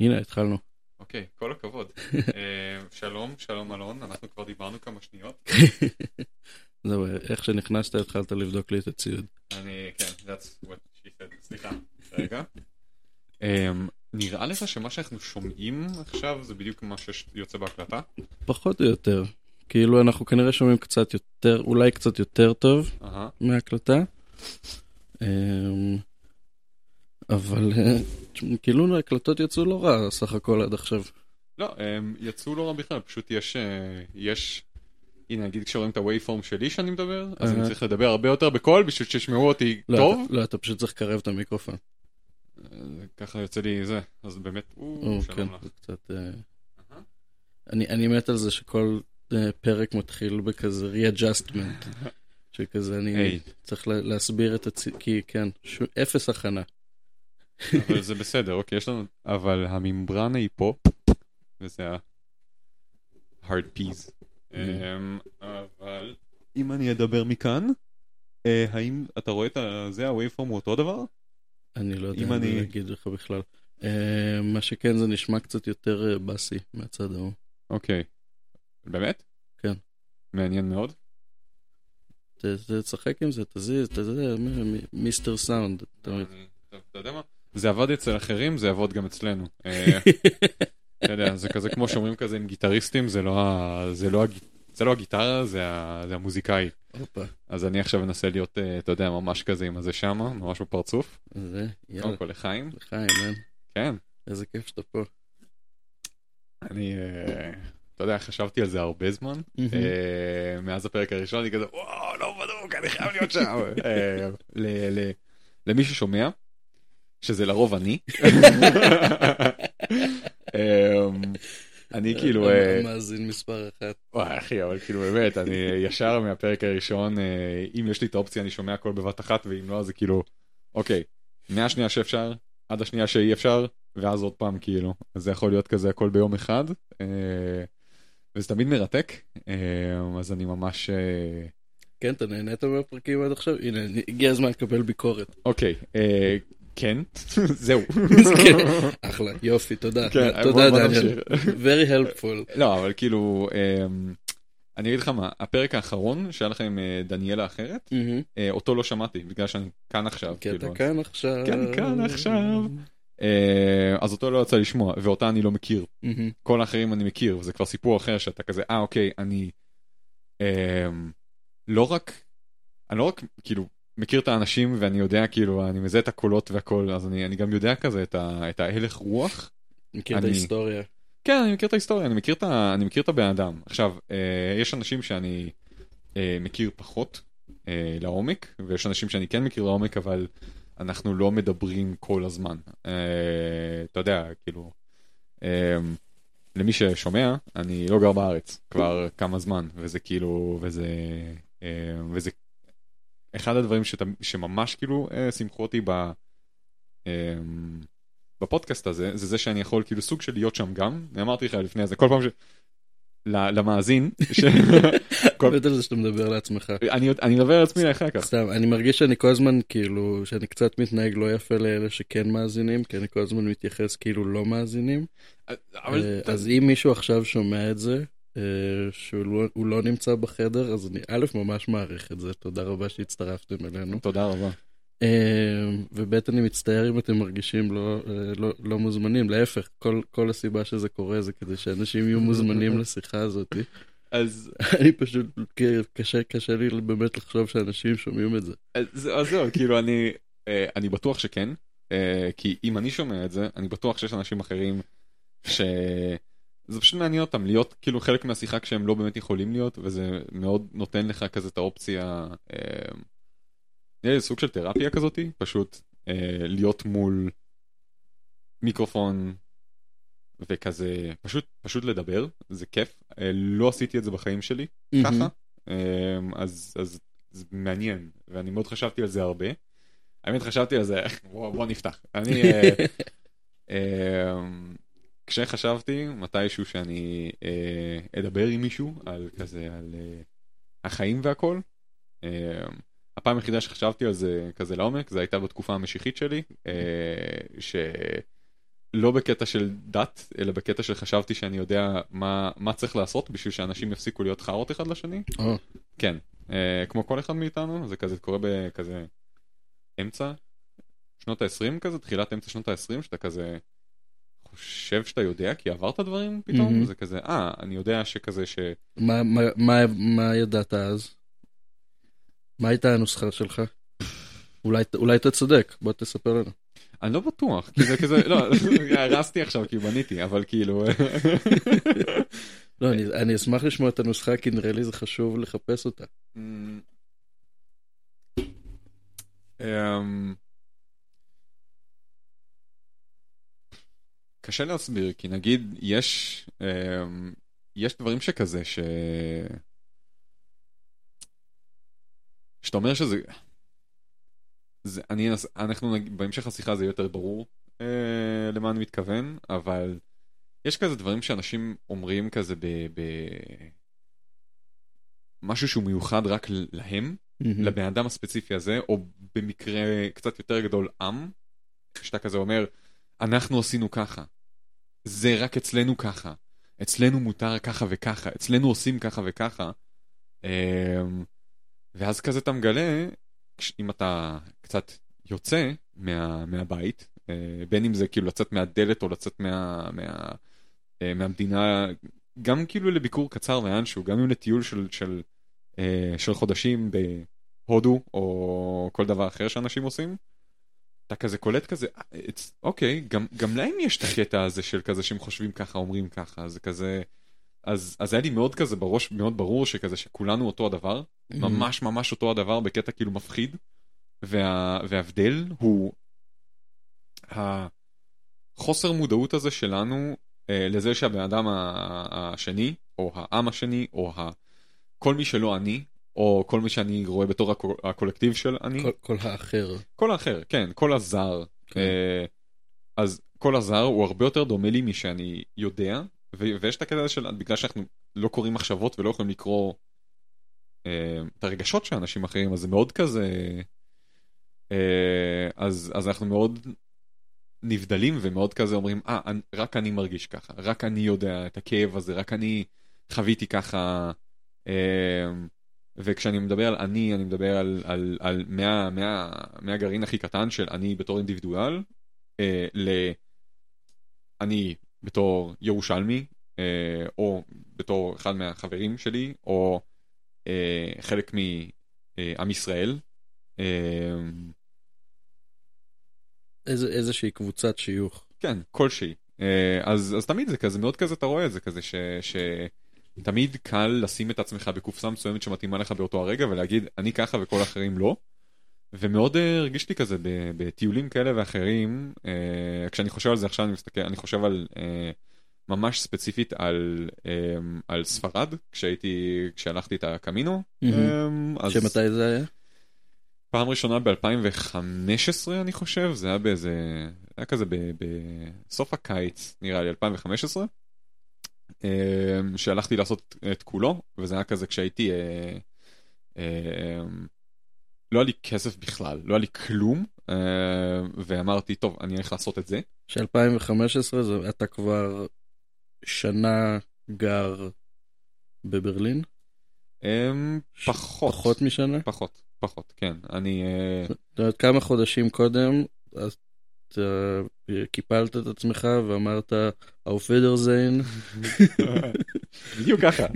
הנה, התחלנו. אוקיי, כל הכבוד. אה, שלום, שלום אלון, אנחנו כבר דיברנו כמה שניות. זהו, איך שנכנסת התחלת לבדוק לי את הציוד. אני, כן, that's what she said, סליחה. רגע. אמ, נראה לך שמה שאנחנו שומעים עכשיו זה בדיוק מה שיוצא בהקלטה? פחות או יותר. כאילו אנחנו כנראה שומעים קצת יותר, אולי קצת יותר טוב אהה. מההקלטה. אבל אה, כאילו ההקלטות יצאו לא רע סך הכל עד עכשיו. לא, הם יצאו לא רע בכלל, פשוט יש, אה, יש, הנה נגיד כשרואים את ה-Waveform שלי שאני מדבר, אז אני. צריך לדבר הרבה יותר בקול בשביל שישמעו אותי לא, טוב. לא, אתה פשוט צריך לקרב את המיקרופון. אה, ככה יוצא לי זה, אז באמת, או, כן, שלום לך. זה קצת... אני, מת על זה שכל פרק מתחיל בכזה re-adjustment. שכזה אני צריך לה, להסביר את הצ... כי כן. אפס הכנה. אבל זה בסדר, אוקיי, יש לנו, אבל הממברנה היא פה, וזה ה-hard peas. אמ, אבל אם אני אדבר מכאן, אה, האם אתה רואה את זה, ה-waveform הוא אותו דבר? אני לא יודע אם אני- להגיד לך בכלל. אה, מה שכן זה נשמע קצת יותר אה, באסי מהצד ההוא. אוקיי. באמת? כן. מעניין מאוד. תשחק עם זה, תזיז, מ- מיסטר סאונד. אתה יודע מה? זה עבד אצל אחרים, זה יעבוד גם אצלנו. אה, אתה יודע, זה כזה כמו שאומרים כזה עם גיטריסטים, זה לא ה- זה לא הג- זה לא הגיטרה, זה ה- זה המוזיקאי. הופה, אז אני עכשיו אנסה להיות, אה, אתה יודע, ממש כזה עם הזה שמה, ממש בפרצוף. זה, יאללה, קודם כל לחיים. לחיים, מן. כן. איזה כיף שאתה פה. אני, אה, אתה יודע, חשבתי על זה הרבה זמן. אה, מאז הפרק הראשון אני כזה, וואו, לא בדוק, אני חייב להיות שם. אה, למי ששומע, שזה לרוב אני. אה, אני כאילו, אה, מאזין מספר אחת. וואי אחי, אבל כאילו באמת, אני ישר מהפרק הראשון, אה, אם יש לי את האופציה אני שומע הכל בבת אחת, ואם לא, זה כאילו, אוקיי, מהשנייה שאפשר, עד השנייה שאי אפשר, ואז עוד פעם כאילו, אז זה יכול להיות כזה הכל ביום אחד, אה, וזה תמיד מרתק, אה, אז אני ממש, אה, כן, אתה נהנית מהפרקים עד עכשיו? הנה, הגיע הזמן לקבל ביקורת. אוקיי, אה, כן, זהו. כן, אחלה, יופי, תודה. כן, תודה, דניאל. Very helpful. לא, אבל כאילו, אה, אני אגיד לך מה, הפרק האחרון שהיה לכם עם אה, דניאלה אחרת. אה, אותו לא שמעתי בגלל שאני כאן עכשיו. כי אתה כאילו. כאן עכשיו. אני כאן עכשיו. אה, אז אותו לא יצא לשמוע ואותה אני לא מכיר. כל האחרים אני מכיר וזה כבר סיפור אחר שאתה כזה אה אוקיי אני אה, לא רק אני לא רק כאילו מכיר את האנשים ואני יודע כאילו אני מזהה את הקולות והכל אז אני, אני גם יודע כזה את, ה, את ההלך רוח. מכיר את אני- ההיסטוריה. כן אני מכיר את ההיסטוריה אני מכיר את, ה, אני מכיר את הבן אדם. עכשיו אה, יש אנשים שאני אה, מכיר פחות אה, לעומק ויש אנשים שאני כן מכיר לעומק אבל אנחנו לא מדברים כל הזמן. אה, אתה יודע כאילו אה, למי ששומע אני לא גר בארץ כבר כמה זמן וזה כאילו וזה אה, וזה אחד הדברים שת, שממש כאילו אה, שימחו אותי ב, אה, בפודקאסט הזה זה זה שאני יכול כאילו סוג של להיות שם גם אמרתי לך לפני זה כל פעם ש... למאזין, ש... כל- על זה שאתה מדבר לעצמך. אני אני מדבר על עצמי לאחר כך. סתם, אני מרגיש שאני כל הזמן כאילו, שאני קצת מתנהג לא יפה לאלה שכן מאזינים, כי אני כל הזמן מתייחס כאילו לא מאזינים. אבל אה, אז אם מישהו עכשיו שומע את זה, אה, שהוא לא- לא נמצא בחדר, אז אני א', ממש מעריך את זה, תודה רבה שהצטרפתם אלינו. תודה רבה. אה, וב', אני מצטער אם אתם מרגישים לא, אה, לא, לא מוזמנים, להפך, כל, כל הסיבה שזה קורה זה כדי שאנשים יהיו מוזמנים לשיחה הזאת. אז אני פשוט, קשה, קשה לי באמת לחשוב שאנשים שומעים את זה. אז זהו כאילו אני אה, אני בטוח שכן אה, כי אם אני שומע את זה אני בטוח שיש אנשים אחרים שזה פשוט מעניין אותם להיות כאילו חלק מהשיחה כשהם לא באמת יכולים להיות וזה מאוד נותן לך כזה את האופציה. אה, נראה לי סוג של תרפיה כזאתי פשוט אה, להיות מול מיקרופון וכזה פשוט פשוט לדבר זה כיף אה, לא עשיתי את זה בחיים שלי ככה אה, אז אז זה מעניין ואני מאוד חשבתי על זה הרבה. האמת חשבתי על זה בוא, בוא נפתח אני אה, אה, כשחשבתי מתישהו שאני אה, אדבר עם מישהו על כזה על אה, החיים והכל. אה, הפעם היחידה שחשבתי על זה כזה לעומק זה הייתה בתקופה המשיחית שלי אה, לא בקטע של דת, אלא בקטע של חשבתי שאני יודע מה, מה צריך לעשות בשביל שאנשים יפסיקו להיות חארות אחד לשני. או, כן, אה, כמו כל אחד מאיתנו, זה כזה קורה בכזה אמצע שנות ה-20 כזה, תחילת אמצע שנות ה-20, שאתה כזה חושב שאתה יודע כי עברת דברים פתאום, מהמם. זה כזה, אה, אני יודע שכזה ש... מה- מה- מה- מה ידעת אז? מה הייתה הנוסחה שלך? אולי אולי אתה צודק, בוא תספר לנו. אני לא בטוח, כי זה כזה, לא, הרסתי עכשיו כי בניתי, אבל כאילו... לא, אני- אני אשמח לשמוע את הנוסחה, כי נראה לי זה חשוב לחפש אותה. אמ, קשה להסביר, כי נגיד יש, אמ, יש דברים שכזה, ש... שאתה אומר שזה... זה, אני, אנחנו, נגיד, בהמשך השיחה זה יותר ברור אה, למה אני מתכוון, אבל יש כזה דברים שאנשים אומרים כזה ב... ב... משהו שהוא מיוחד רק להם, מהמם. לבן אדם הספציפי הזה, או במקרה קצת יותר גדול עם, שאתה כזה אומר, אנחנו עשינו ככה, זה רק אצלנו ככה, אצלנו מותר ככה וככה, אצלנו עושים ככה וככה. אמ, ואז כזה אתה מגלה, אם אתה קצת יוצא מה, מהבית, אה, בין אם זה כאילו לצאת מהדלת או לצאת מה, מה, אה, מהמדינה, גם כאילו לביקור קצר לאנשהו, גם אם לטיול של, של, אה, של חודשים בהודו או כל דבר אחר שאנשים עושים, אתה כזה קולט כזה, "אה, אוקיי, גם, גם להם יש את הקטע הזה של כזה שהם חושבים ככה, אומרים ככה, זה כזה... אז, אז היה לי מאוד כזה בראש, מאוד ברור שכזה שכולנו אותו הדבר, ממש ממש אותו הדבר בקטע כאילו מפחיד, וה, וההבדל הוא החוסר מודעות הזה שלנו אה, לזה שהבן אדם השני, או העם השני, או ה, כל מי שלא אני, או כל מי שאני רואה בתור הקו- הקולקטיב של אני, כל- כל האחר. כל האחר, כן, כל הזר. כן. אה, אז כל הזר הוא הרבה יותר דומה לי משאני יודע, ו- ויש את הקטע הזה של בגלל שאנחנו לא קוראים מחשבות ולא יכולים לקרוא אה, את הרגשות של אנשים אחרים, אז זה מאוד כזה... אה, אז, אז אנחנו מאוד נבדלים ומאוד כזה אומרים, אה, אני- רק אני מרגיש ככה, רק אני יודע את הכאב הזה, רק אני חוויתי ככה. אה, וכשאני מדבר על אני, אני מדבר על, על, על מה, מה, מהגרעין הכי קטן של אני בתור אינדיבידואל, אה, ל... אני בתור ירושלמי, אה, או בתור אחד מהחברים שלי, או אה, חלק מעם ישראל. אה, איזה- איזושהי קבוצת שיוך. כן, כלשהי. אה, אז, אז תמיד זה כזה, מאוד כזה אתה רואה את זה כזה, ש, שתמיד קל לשים את עצמך בקופסה מסוימת שמתאימה לך באותו הרגע ולהגיד אני ככה וכל האחרים לא. ומאוד אה, הרגיש לי כזה בטיולים כאלה ואחרים, אה, כשאני חושב על זה עכשיו אני מסתכל, אני חושב על אה, ממש ספציפית על, על ספרד, כשהייתי, כשהלכתי את הקמינו. אז- שמתי זה היה? פעם ראשונה ב-2015 אני חושב, זה היה באיזה, היה כזה בסוף הקיץ נראה לי 2015, אה, שהלכתי לעשות את כולו, וזה היה כזה כשהייתי, אה, אה, לא היה לי כסף בכלל, לא היה לי כלום, אה, ואמרתי טוב אני הולך לעשות את זה. ש-2015 זה אתה כבר שנה גר בברלין? אה, פחות, פחות משנה? פחות, פחות, כן, אני, זאת אומרת, כמה חודשים קודם, אתה קיפלת את עצמך ואמרת, אופדר זיין, בדיוק ככה.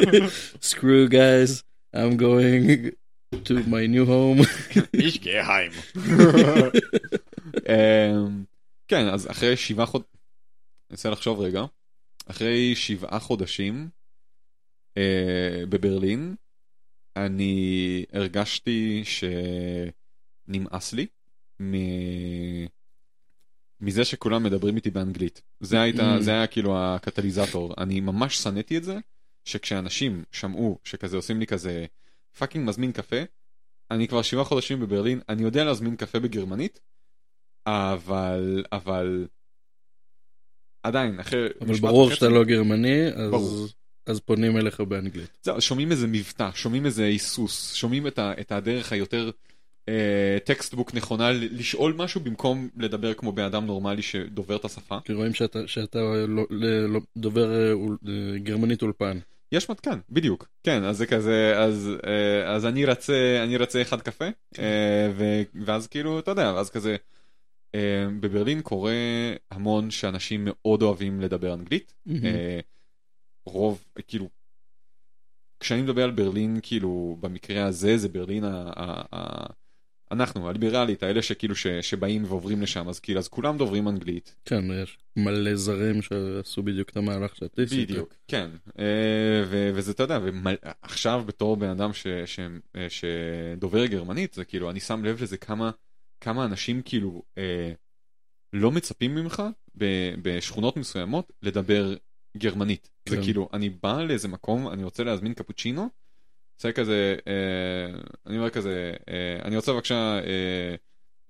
screw guys, I'm going to my new home. איש גהיים. אמ, כן, אז אחרי שבעה חודשים, אני אנסה לחשוב רגע, אחרי שבעה חודשים אה, בברלין, אני הרגשתי שנמאס לי מ- מזה שכולם מדברים איתי באנגלית. זה, הייתה, Mm. זה היה כאילו הקטליזטור. אני ממש שנאתי את זה, שכשאנשים שמעו שכזה עושים לי כזה fucking מזמין קפה, אני כבר שבעה חודשים בברלין, אני יודע להזמין קפה בגרמנית, אבל, אבל, עדיין, אחרי אבל ברור שאתה לא גרמני, ברור. אז, אז פונים אליך באנגלית. זהו, שומעים איזה מבטא, שומעים איזה היסוס, שומעים את, ה, את הדרך היותר textbook נכונה לשאול משהו במקום לדבר כמו בן אדם נורמלי שדובר את השפה. כי רואים שאתה, שאתה לא, לא, לא, דובר אה, אה, גרמנית אולפן. יש מתקן, בדיוק, כן, אז זה כזה, אז, אה, אז אני רצה, אני רצה אחד קפה, אה, ו, ואז כאילו, אתה יודע, אז כזה, אה, בברלין קורה המון שאנשים מאוד אוהבים לדבר אנגלית, אה, רוב, כאילו, כשאני מדבר על ברלין, כאילו, במקרה הזה זה ברלין ה... אנחנו, הליברלית, האלה שכאילו ש, שבאים ועוברים לשם, אז כאילו, אז כולם דוברים אנגלית. כן, יש מלא זרים שעשו בדיוק את המהלך שאתה עשית. בדיוק, כן. אה, ו- וזה, אתה יודע, עכשיו בתור בן אדם ש- ש- אה, שדובר גרמנית, זה כאילו, אני שם לב לזה כמה, כמה אנשים כאילו אה, לא מצפים ממך ב- בשכונות מסוימות לדבר גרמנית. זה כן. כאילו, אני בא לאיזה מקום, אני רוצה להזמין קפוצ'ינו, עושה כזה, אה, אני אומר כזה, אה, אני רוצה בבקשה אה,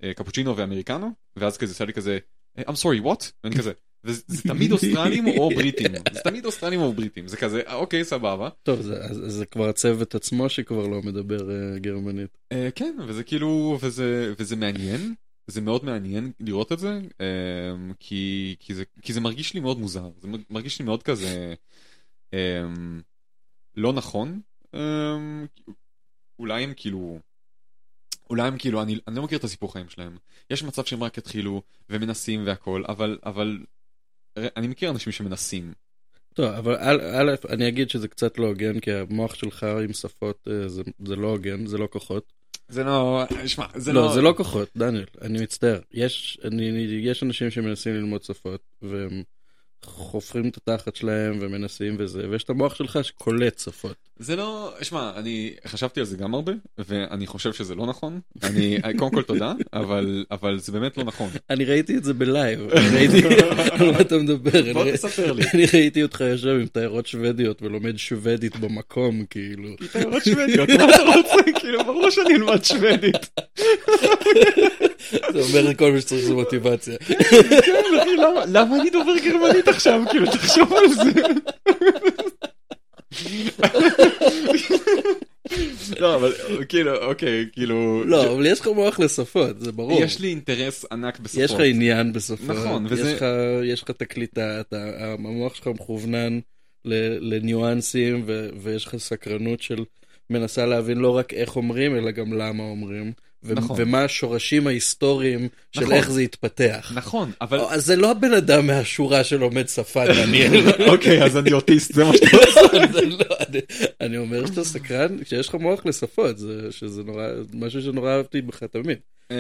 אה, קפוצ'ינו ואמריקנו, ואז כזה עושה לי כזה, "אה, I'm sorry, what? ואני כזה, וזה זה תמיד אוסטרלים או בריטים, זה תמיד אוסטרלים או בריטים, זה כזה, "אה, אוקיי, סבבה. טוב, זה, זה כבר הצוות עצמו שכבר לא מדבר אה, גרמנית. אה, כן, וזה כאילו, וזה, וזה מעניין, זה מאוד מעניין לראות את זה, אה, כי, כי, זה, כי זה מרגיש לי מאוד מוזר, זה מרגיש לי מאוד כזה אה, לא נכון, אולי הם כאילו, אולי הם כאילו, אני, אני לא מכיר את הסיפור חיים שלהם, יש מצב שהם רק התחילו ומנסים והכל, אבל, אבל אני מכיר אנשים שמנסים, טוב, אבל א', אני אגיד שזה קצת לא הוגן, כי המוח שלך עם שפות אה, זה, זה לא הוגן, זה לא כוחות. זה לא, שמע, זה לא, לא, זה לא כוחות, דניאל, אני מצטער. יש, אני, יש אנשים שמנסים ללמוד שפות, והם חופרים את התחת שלהם ומנסים וזה, ויש את המוח שלך שקולט שפות. זה לא, שמע, אני חשבתי על זה גם הרבה, ואני חושב שזה לא נכון. אני, קודם כל תודה, אבל, אבל זה באמת לא נכון. אני ראיתי את זה בלייב, ראיתי על מה אתה מדבר. בוא תספר לי. אני ראיתי אותך יושב עם טיירות שוודיות ולומד שוודית במקום, כאילו. תלמד שוודיות, מה אתה רוצה? כאילו, ברור שאני אלמד שוודית. זה אומר כל מה שצריך זה מוטיבציה. כן, אחי, למה- אני דובר גרמנית עכשיו? כאילו, תחשוב על זה. לא, אבל כאילו, אוקיי, כאילו... לא, אבל יש לך מוח לשפות, זה ברור. יש לי אינטרס ענק בשפות. יש לך עניין בשפות, נכון, וזה- יש לך אתה, המוח שלך מכוונן ל- לניואנסים ו, ויש לך סקרנות של מנסה להבין לא רק איך אומרים, אלא גם למה אומרים, ו- נכון. ומה השורשים ההיסטוריים של נכון. איך זה התפתח. נכון, אבל... אז זה לא הבן אדם מהשורה שלומד שפה, דניאל. אוקיי, אז אני אוטיסט, זה מה שאתה רוצה. זה לא, אני, אני אומר שאתה סקרן, שיש לך מוח לשפות, זה, שזה נורא, משהו שנורא אהבתי בך תמיד. אמ,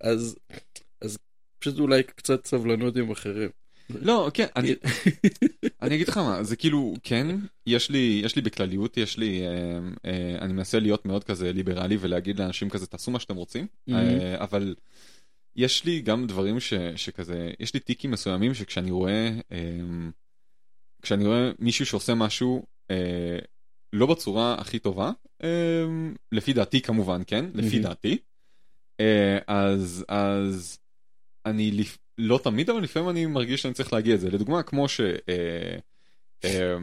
אז, אז פשוט אולי קצת סבלנות עם אחרים. לא, כן, אני, אני אגיד לך מה, זה כאילו, כן, יש לי, יש לי בכלליות, יש לי, אה, אה, אני מנסה להיות מאוד כזה ליברלי ולהגיד לאנשים כזה, תעשו מה שאתם רוצים, Mhm. אה, אבל יש לי גם דברים ש, שכזה, יש לי טיקים מסוימים שכשאני רואה, אה, כשאני רואה מישהו שעושה משהו אה, לא בצורה הכי טובה, אה, לפי דעתי כמובן, כן, לפי Mhm. דעתי, אה, אז, אז אני. לא תמיד, אבל לפעמים אני מרגיש שאני צריך להגיד את זה. לדוגמה, כמו ש... אה, אה,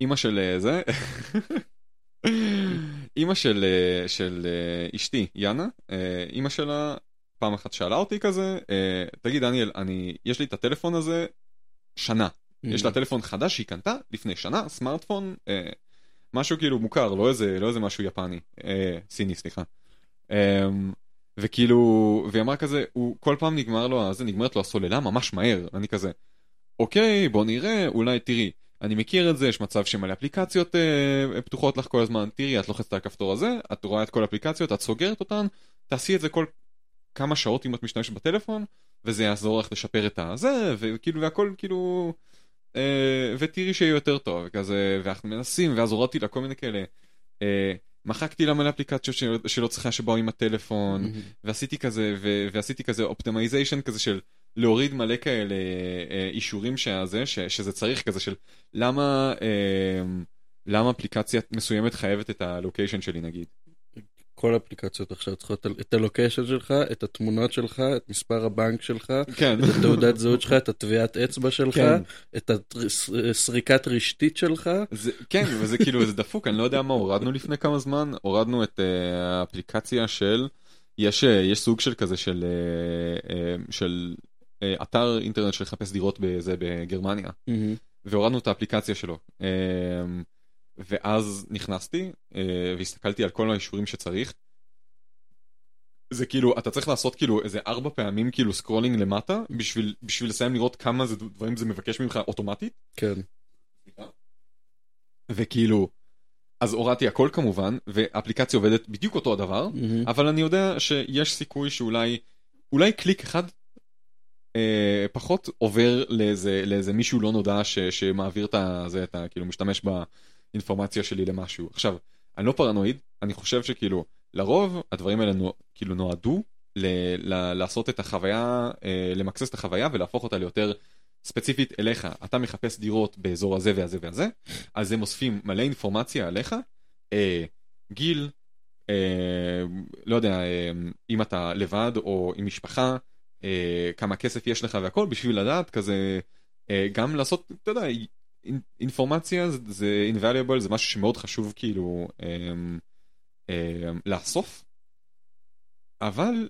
אימא של אה, זה, אימא של, אה, של אה, אשתי, יאנה, אה, אימא שלה פעם אחת שאלה אותי כזה, אה, תגיד דניאל, אני, יש לי את הטלפון הזה שנה. יש לה טלפון חדש שהיא קנתה לפני שנה, סמארטפון, אה, משהו כאילו מוכר, לא איזה, לא איזה משהו יפני, אה, סיני סליחה. וכאילו, והיא אמרה כזה, הוא כל פעם נגמר לו, אז נגמרת לו הסוללה ממש מהר, אני כזה, אוקיי, בוא נראה, אולי תראי, אני מכיר את זה, יש מצב שמלא אפליקציות אה, פתוחות לך כל הזמן, תראי, את לוחצת על הכפתור הזה, את רואה את כל האפליקציות, את סוגרת אותן, תעשי את זה כל כמה שעות אם את משתמשת בטלפון, וזה יעזור לך לשפר את הזה, וכאילו, והכל כאילו, אה, ותראי שיהיה יותר טוב, וכזה, ואנחנו מנסים, ואז הורדתי לה כל מיני כאלה. אה, מחקתי לה מלא אפליקציות שלא, שלא צריכה שבאו עם הטלפון, ועשיתי כזה, ו, ועשיתי כזה optimization כזה של להוריד מלא כאלה אה, אישורים שזה, ש, שזה צריך כזה של למה, אה, למה אפליקציה מסוימת חייבת את הלוקיישן שלי נגיד. כל האפליקציות עכשיו צריכות את הלוקיישן שלך, את התמונות שלך, את מספר הבנק שלך, כן. את תעודת זהות שלך, את הטביעת אצבע שלך, כן. את הסריקת רשתית שלך. זה, כן, וזה כאילו, זה דפוק, אני לא יודע מה הורדנו לפני כמה זמן, הורדנו את uh, האפליקציה של, יש, uh, יש סוג של כזה של, uh, uh, של uh, אתר אינטרנט שמחפש דירות בזה בגרמניה, מהמם. והורדנו את האפליקציה שלו. Uh, ואז נכנסתי uh, והסתכלתי על כל האישורים שצריך. זה כאילו, אתה צריך לעשות כאילו איזה ארבע פעמים כאילו scrolling למטה בשביל, בשביל לסיים לראות כמה זה דברים זה מבקש ממך אוטומטית. כן. וכאילו, אז הורדתי הכל כמובן, והאפליקציה עובדת בדיוק אותו הדבר, מהמם. אבל אני יודע שיש סיכוי שאולי, אולי קליק אחד אה, פחות עובר לאיזה, לאיזה מישהו לא נודע ש, שמעביר את ה... זה, את ה... כאילו משתמש באינפורמציה שלי למשהו. עכשיו, אני לא פרנואיד, אני חושב שכאילו, לרוב הדברים האלה נו, כאילו נועדו ל, ל, לעשות את החוויה, אה, למקסס את החוויה ולהפוך אותה ליותר ספציפית אליך. אתה מחפש דירות באזור הזה והזה והזה, אז הם אוספים מלא אינפורמציה עליך, אה, גיל, אה, לא יודע, אה, אם אתה לבד או עם משפחה, אה, כמה כסף יש לך והכל, בשביל לדעת כזה, אה, גם לעשות, אתה יודע, אינפורמציה זה, זה invaluable, זה משהו שמאוד חשוב כאילו אה, אה, לאסוף, אבל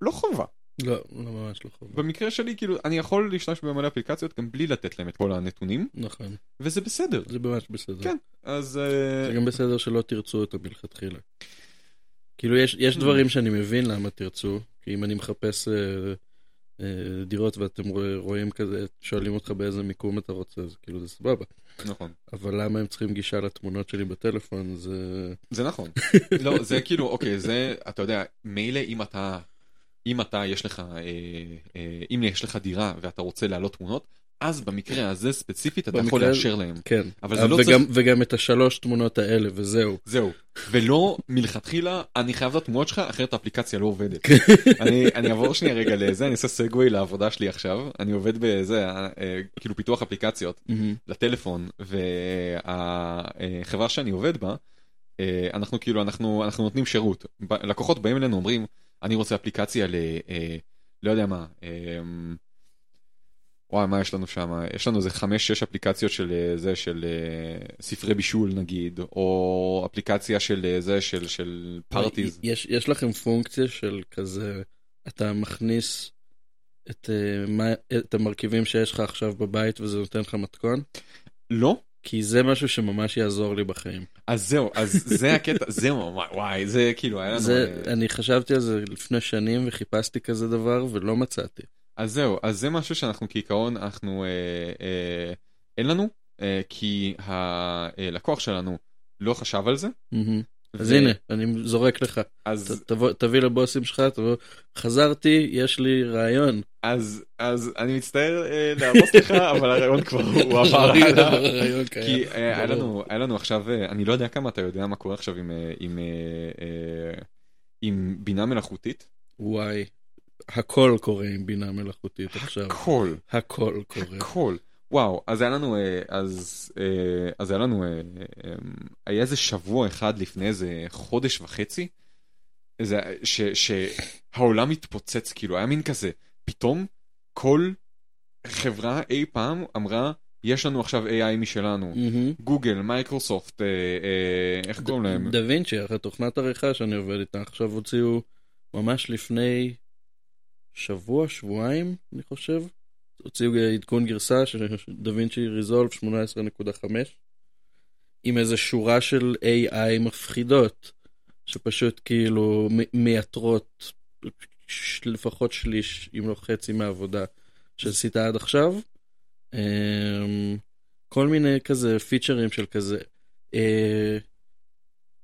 לא חובה. לא, לא ממש לא חובה. במקרה שלי כאילו אני יכול להשתמש במלא אפליקציות גם בלי לתת להם את כל הנתונים נכון. וזה בסדר. זה ממש בסדר. כן. אז אה, זה גם בסדר שלא תרצו אותה מלכתחילה. כאילו יש. יש דברים שאני מבין למה תרצו, כי אם אני מחפש אה, דירות ואתם רוא- רואים כזה, שואלים אותך באיזה מיקום אתה רוצה, אז כאילו זה סבבה. נכון. אבל למה הם צריכים גישה לתמונות שלי בטלפון, זה... זה נכון. לא זה כאילו אוקיי זה אתה יודע מילא אם אתה אם אתה יש לך אה, אה, אם יש לך דירה ואתה רוצה להעלות תמונות אז במקרה הזה ספציפית אתה יכול לאשר להם. כן. אבל זה לא וגם, צריך- וגם את השלוש תמונות האלה, וזהו. זהו ולא מלכתחילה אני חייב את התמונות שלך אחרת האפליקציה לא עובדת. אני אני אעבור שנייה רגע לזה אני אעשה סגווי לעבודה שלי עכשיו אני עובד בזה אה, כאילו פיתוח אפליקציות מהמם. לטלפון והחברה שאני עובד בה אה, אנחנו כאילו אנחנו אנחנו נותנים שירות לקוחות באים אלינו אומרים אני רוצה אפליקציה ל... אה, לא יודע מה. וואי מה יש לנו שם יש לנו איזה חמש שש אפליקציות של אה, זה של אה, ספרי בישול נגיד או אפליקציה של אה, זה של של פארטיז. יש, יש לכם פונקציה של כזה, אתה מכניס את, מה, את המרכיבים שיש לך עכשיו בבית וזה נותן לך מתכון? לא? כי זה משהו שממש יעזור לי בחיים. אז זהו אז זה הקטע זהו וואי, וואי זה כאילו היה לנו. זה, אני חשבתי על זה לפני שנים וחיפשתי כזה דבר ולא מצאתי. אז זהו, אז זה משהו שאנחנו כעיקרון, אנחנו, אה, אה, אין לנו, אה, כי הלקוח שלנו לא חשב על זה. אז ו- הנה, אני זורק לך. ת- אז, תבוא, תביא לבוסים שלך, תבוא, חזרתי, יש לי רעיון. אז, אז אני מצטער אה, להרוס לך, אבל הרעיון כבר הוא עבר הלאה. הרעיון קיים. כי אה, היה. לנו, היה לנו עכשיו, אה, אני לא יודע כמה אתה יודע מה קורה עכשיו עם, אה, עם, אה, אה, עם בינה מלאכותית. וואי, הכל קורה עם בינה מלאכותית עכשיו. הכל. הכל קורה. הכל. וואו, אז היה לנו, אה, אז, אה, אז היה לנו, אה, אה, היה איזה שבוע אחד לפני איזה חודש וחצי, איזה, ש, שהעולם התפוצץ, כאילו, היה מין כזה, פתאום כל חברה אי פעם אמרה, יש לנו עכשיו AI משלנו. מהמם. גוגל, מייקרוסופט, אה, אה, איך קוראים להם? דה וינצ'י, התוכנת עריכה שאני עובד איתה, עכשיו הוציאו ממש לפני שבוע, שבועיים, אני חושב. הוציאו עדכון גרסה של דה וינצ'י Resolve 18.5 עם איזה שורה של AI מפחידות, שפשוט כאילו מייתרות לפחות שליש, אם לא חצי מהעבודה שעשית עד עכשיו. אמ, כל מיני כזה פיצ'רים של כזה. אה,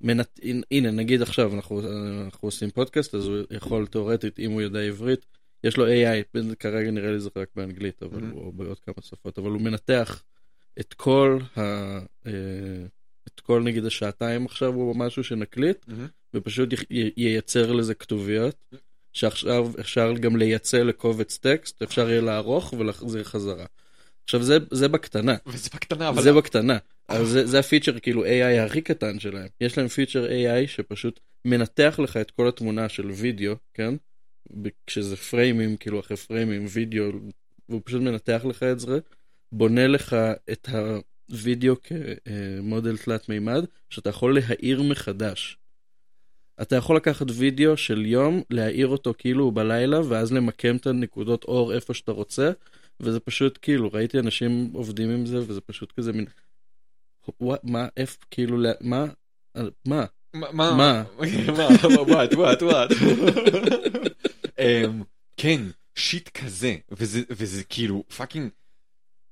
מנת... הנה נגיד עכשיו אנחנו, אנחנו עושים פודקאסט אז הוא יכול תאורטית אם הוא יודע עברית יש לו AI כרגע נראה לי זה רק באנגלית אבל Mhm. הוא בעוד כמה שפות אבל הוא מנתח את כל ה... אה, את כל נגיד השעתיים עכשיו או משהו שנקליט מהמם. ופשוט י- ייצר לזה כתוביות שעכשיו אפשר גם לייצא לקובץ טקסט אפשר יהיה לערוך ולהחזיר חזרה. עכשיו זה, זה בקטנה, וזה בקטנה, אבל... זה בקטנה. אבל זה, זה הפיצ'ר כאילו AI הכי קטן שלהם. יש להם פיצ'ר AI שפשוט מנתח לך את כל התמונה של וידאו, כן? כשזה פריימים, כאילו אחרי פריימים, וידאו, והוא פשוט מנתח לך את זה, בונה לך את הוידאו כמודל תלת מימד, שאתה יכול להאיר מחדש. אתה יכול לקחת וידאו של יום, להאיר אותו כאילו הוא בלילה, ואז למקם את הנקודות אור איפה שאתה רוצה, וזה פשוט כאילו, ראיתי אנשים עובדים עם זה, וזה פשוט כזה מין... מה, איפה, כאילו, מה, מה? מה? מה? מה? וואט, וואט, וואט. כן, shit כזה, וזה, וזה כאילו fucking,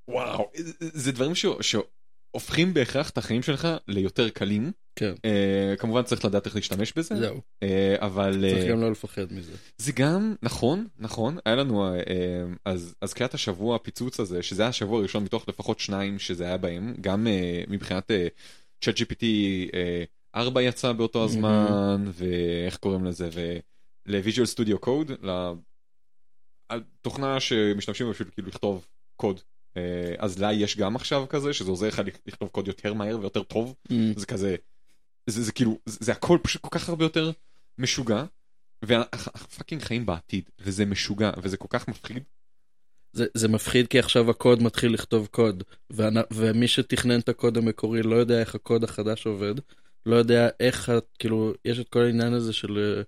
וואו, זה- זה דברים ש- שהופכים בהכרח את החיים שלך ליותר קלים. כן, אה, כמובן צריך לדעת איך להשתמש בזה, זהו, אה, אבל אה, צריך גם לא לפחד מזה. זה גם נכון נכון היה לנו אז אז קריאת השבוע הפיצוץ הזה שזה היה השבוע הראשון מתוך לפחות שניים שזה היה בהם גם מבחינת ChatGPT 4 יצא באותו הזמן ואיך קוראים לזה ול Visual Studio Code תוכנה שמשתמשים בה בשביל כאילו לכתוב קוד. אה, אז לה יש גם עכשיו כזה שזה עוזר לך לכתוב קוד יותר מהר ויותר טוב. זה כזה זה, זה כאילו זה, הכל פשוט כל כך הרבה יותר משוגע ואנחנו fucking חיים בעתיד וזה משוגע וזה כל כך מפחיד. זה, זה מפחיד כי עכשיו הקוד מתחיל לכתוב קוד, ואנ- ומי שתכנן את הקוד המקורי לא יודע איך הקוד החדש עובד, לא יודע איך, ה- כאילו, יש את כל העניין הזה של אה,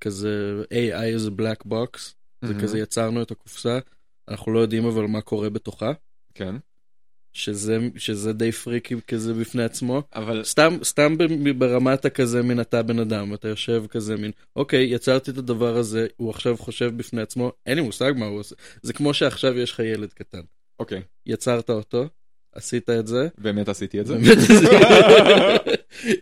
כזה AI is a black box, זה מהמם. כזה יצרנו את הקופסה, אנחנו לא יודעים אבל מה קורה בתוכה, כן שזה, שזה די פריקי כזה בפני עצמו. אבל סתם, סתם ברמת הכזה מן אתה בן אדם, אתה יושב כזה מין, אוקיי, יצרתי את הדבר הזה, הוא עכשיו חושב בפני עצמו, אין לי מושג מה הוא עושה. זה כמו שעכשיו יש לך ילד קטן. אוקיי יצרת אותו, עשית את זה, באמת עשיתי את זה.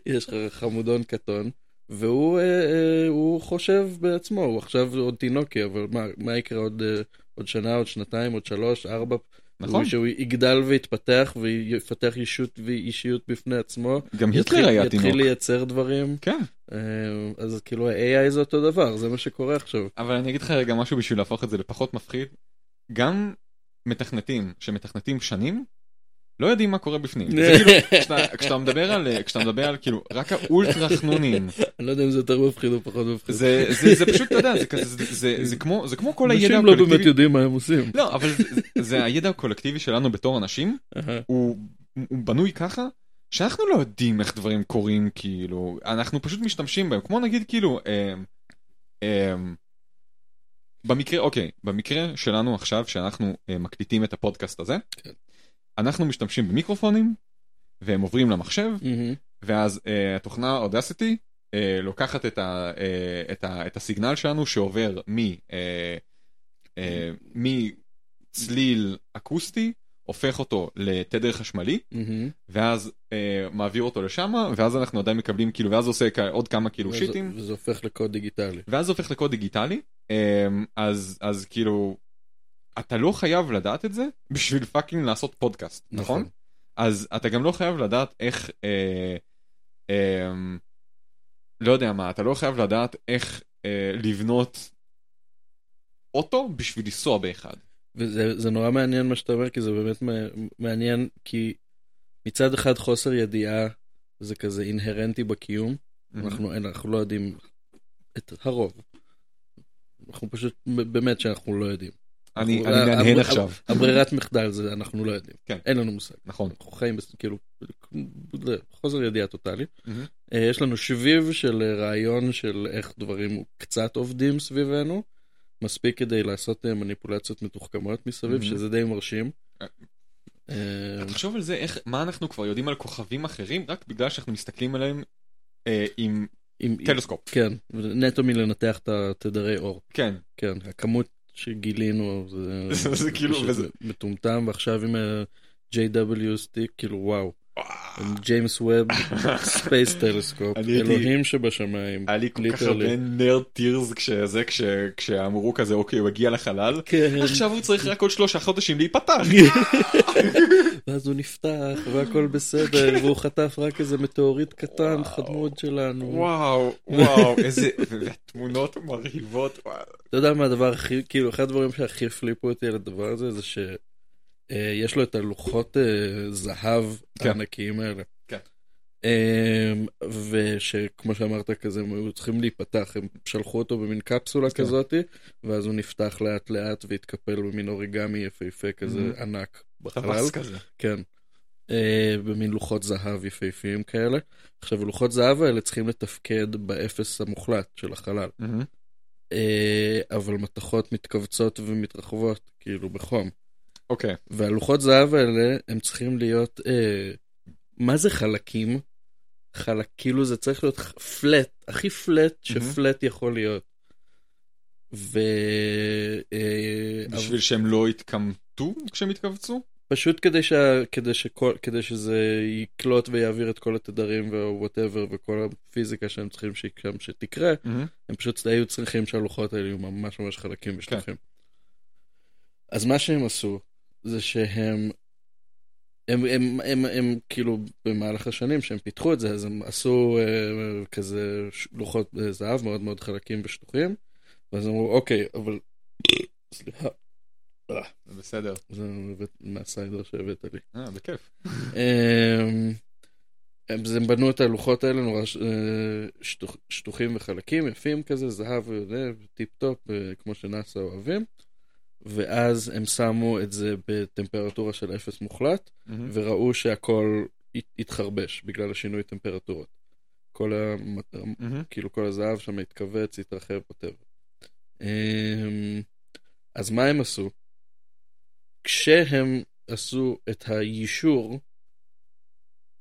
יש לך חמודון קטון, והוא אה, אה, הוא חושב בעצמו, הוא עכשיו עוד תינוקי, אבל מה, מה יקרה עוד, אה, עוד שנה, עוד שנתיים, עוד שלוש, ארבע, נכון. שהוא יגדל ויתפתח ויפתח אישות ואישיות בפני עצמו, גם יתחיל, היטלר היה יתחיל תינוק. לייצר דברים, כן. אז כאילו ה-AI זה אותו דבר, זה מה שקורה עכשיו. אבל אני אגיד לך רגע משהו בשביל להפוך את זה לפחות מפחיד. גם מתכנתים שמתכנתים שנים לא יודעים מה קורה בפנים זה כאילו כשאתה- כשאתה מדבר על כשאתה מדבר על כאילו רק האולטרה חנונים אני לא יודע אם זה יותר מפחיד או פחות מפחיד. זה זה זה פשוט אתה יודע זה כזה זה- זה זה כמו זה כמו כל הידע אנשים לא באמת הקולקטיבי יודעים מה הם עושים. לא אבל זה- זה הידע הקולקטיבי שלנו בתור אנשים. הוא, הוא בנוי ככה שאנחנו לא יודעים איך דברים קורים כאילו אנחנו פשוט משתמשים בהם כמו נגיד כאילו אמ, אמ, במקרה אוקיי במקרה שלנו עכשיו שאנחנו אה, מקליטים את הפודקאסט הזה כן. אנחנו משתמשים במיקרופונים והם עוברים למחשב. ואז אה, התוכנה אודסיטי אה, לוקחת את, ה, אה, את, ה, את הסיגנל שלנו שעובר מ, אה, אה, מצליל אקוסטי הופך אותו לתדר חשמלי מהמם. ואז אה, מעביר אותו לשם ואז אנחנו עדיין מקבלים כאילו ואז עושה כ- עוד כמה כאילו וזה- שיטים וזה הופך לקוד דיגיטלי. ואז זה הופך לקוד דיגיטלי אה, אז אז כאילו אתה לא חייב לדעת את זה בשביל fucking לעשות פודקאסט נכון? נכון. אז אתה גם לא חייב לדעת איך אה, אה, לא יודע מה אתה לא חייב לדעת איך אה, לבנות אוטו בשביל לנסוע באחד. וזה זה נורא מעניין מה שאתה אומר, כי זה באמת מע- מעניין, כי מצד אחד חוסר ידיעה זה כזה אינהרנטי בקיום, אנחנו, אין- אנחנו לא יודעים את הרוב. אנחנו פשוט, באמת שאנחנו לא יודעים. אני מהנהן עכשיו הברירת מחדל זה אנחנו לא יודעים. כן. אין לנו מושג. נכון. אנחנו חיים כאילו, חוסר ידיעה טוטאלי. מהמם. אה, יש לנו שביב של רעיון של איך דברים קצת עובדים סביבנו, מספיק כדי לעשות אה, מניפולציות מתוחכמות מסביב. שזה די מרשים. אה. תחשוב על זה איך מה אנחנו כבר יודעים על כוכבים אחרים רק בגלל שאנחנו מסתכלים עליהם אה, עם עם- טלסקופ. כן, נטו מלנתח את התדרי אור. כן. כן, הכמות שגילינו זה, זה כאילו, וזה- מטומטם, ועכשיו עם ה-JWST, כאילו וואו. James Webb, Space Telescope, אלוהים שבשמיים. היה לי כל כך. הרבה nerd tears כשזה כש- כשאמרו כזה אוקיי הוא הגיע לחלל כן. עכשיו הוא צריך רק עוד שלושה חודשים להיפתח. ואז הוא נפתח והכל בסדר והוא חטף רק איזה מטאוריט קטן חמוד שלנו. וואו וואו איזה והתמונות מרהיבות. אתה יודע מה הדבר הכי כאילו אחד הדברים שהכי הפליפו אותי על הדבר הזה זה אה, יש לו את הלוחות אה, זהב כן. הענקיים האלה. כן. אה, ושכמו שאמרת כזה הם היו צריכים להיפתח, הם שלחו אותו במין קפסולה כן. כזאת, ואז הוא נפתח לאט לאט והתקפל במין אוריגמי יפהפה כזה Mhm. ענק בחלל. כן. אה, במין לוחות זהב יפהפיים כאלה. עכשיו הלוחות זהב האלה צריכים לתפקד באפס המוחלט של החלל. אה, אבל מתכות מתכווצות ומתרחבות, כאילו בחום. אוקיי. והלוחות זהב האלה, הם צריכים להיות, אה, מה זה חלקים? חלק, כאילו זה צריך להיות flat, הכי flat ש flat יכול להיות. ו... אה, בשביל שהם לא יתקמטו כשהם יתכווצו? פשוט כדי, ש... כדי, שכל... כדי שזה יקלוט ויעביר את כל התדרים ו whatever וכל הפיזיקה שהם צריכים שיקם שתקרה, מהמם. הם פשוט היו צריכים שהלוחות האלה יהיו ממש ממש חלקים ושטוחים. אז מה שהם עשו, זה שהם, הם, הם, הם, הם כאילו במהלך השנים שהם פיתחו את זה, אז הם עשו אה, כזה לוחות אה, זהב מאוד מאוד חלקים ושטוחים, ואז אמרו, אוקיי, אבל, סליחה, זה בסדר. זה מהסיידר שהבאת לי. אה, בכיף. אמ, הם, אז הם בנו את הלוחות האלה נורא אה, שטוח, שטוחים וחלקים, יפים כזה, זהב טיפ טופ, כמו שנאסא אוהבים. ואז הם שמו את זה בטמפרטורה של אפס מוחלט, מהמם. וראו שהכל הת- התחרבש בגלל השינוי טמפרטורות. כל, ה... מהמם. כאילו כל הזהב שם התכווץ, התרחב, whatever. אמ, אז מה הם עשו? כשהם עשו את היישור,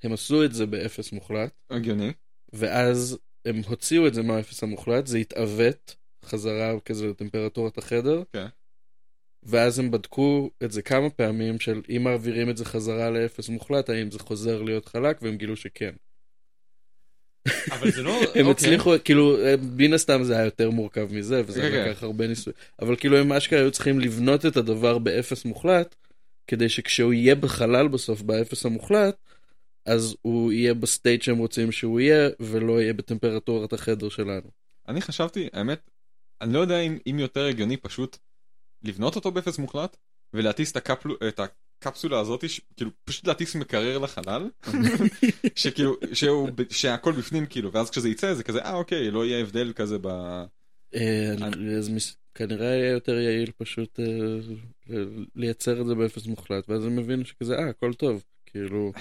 הם עשו את זה באפס מוחלט, הגיוני. ואז הם הוציאו את זה מהאפס המוחלט, זה התעוות חזרה כזה לטמפרטורת החדר, כן. ואז הם בדקו את זה כמה פעמים של אם מעבירים את זה חזרה לאפס מוחלט, האם זה חוזר להיות חלק, והם גילו שכן. אבל זה לא... הם אוקיי. הצליחו, כאילו, מן הסתם זה היה יותר מורכב מזה, וזה כן. לקח הרבה ניסוי. אבל כאילו הם אשכרה היו צריכים לבנות את הדבר באפס מוחלט, כדי שכשהוא יהיה בחלל בסוף, באפס המוחלט, אז הוא יהיה ב state שהם רוצים שהוא יהיה, ולא יהיה בטמפרטורת החדר שלנו. אני חשבתי, האמת, אני לא יודע אם, אם יותר הגיוני פשוט לבנות אותו באפס מוחלט ולהטיס את, הקפלו, את הקפסולה הזאת, ש, כאילו פשוט להטיס מקרר לחלל, שכאילו, שהוא, שהכל בפנים כאילו, ואז כשזה יצא זה כזה, אה אוקיי, לא יהיה הבדל כזה ב... אה, אז כנראה יהיה יותר יעיל פשוט אה, לייצר את זה באפס מוחלט, ואז הם הבינו שכזה, אה, הכל טוב. כאילו,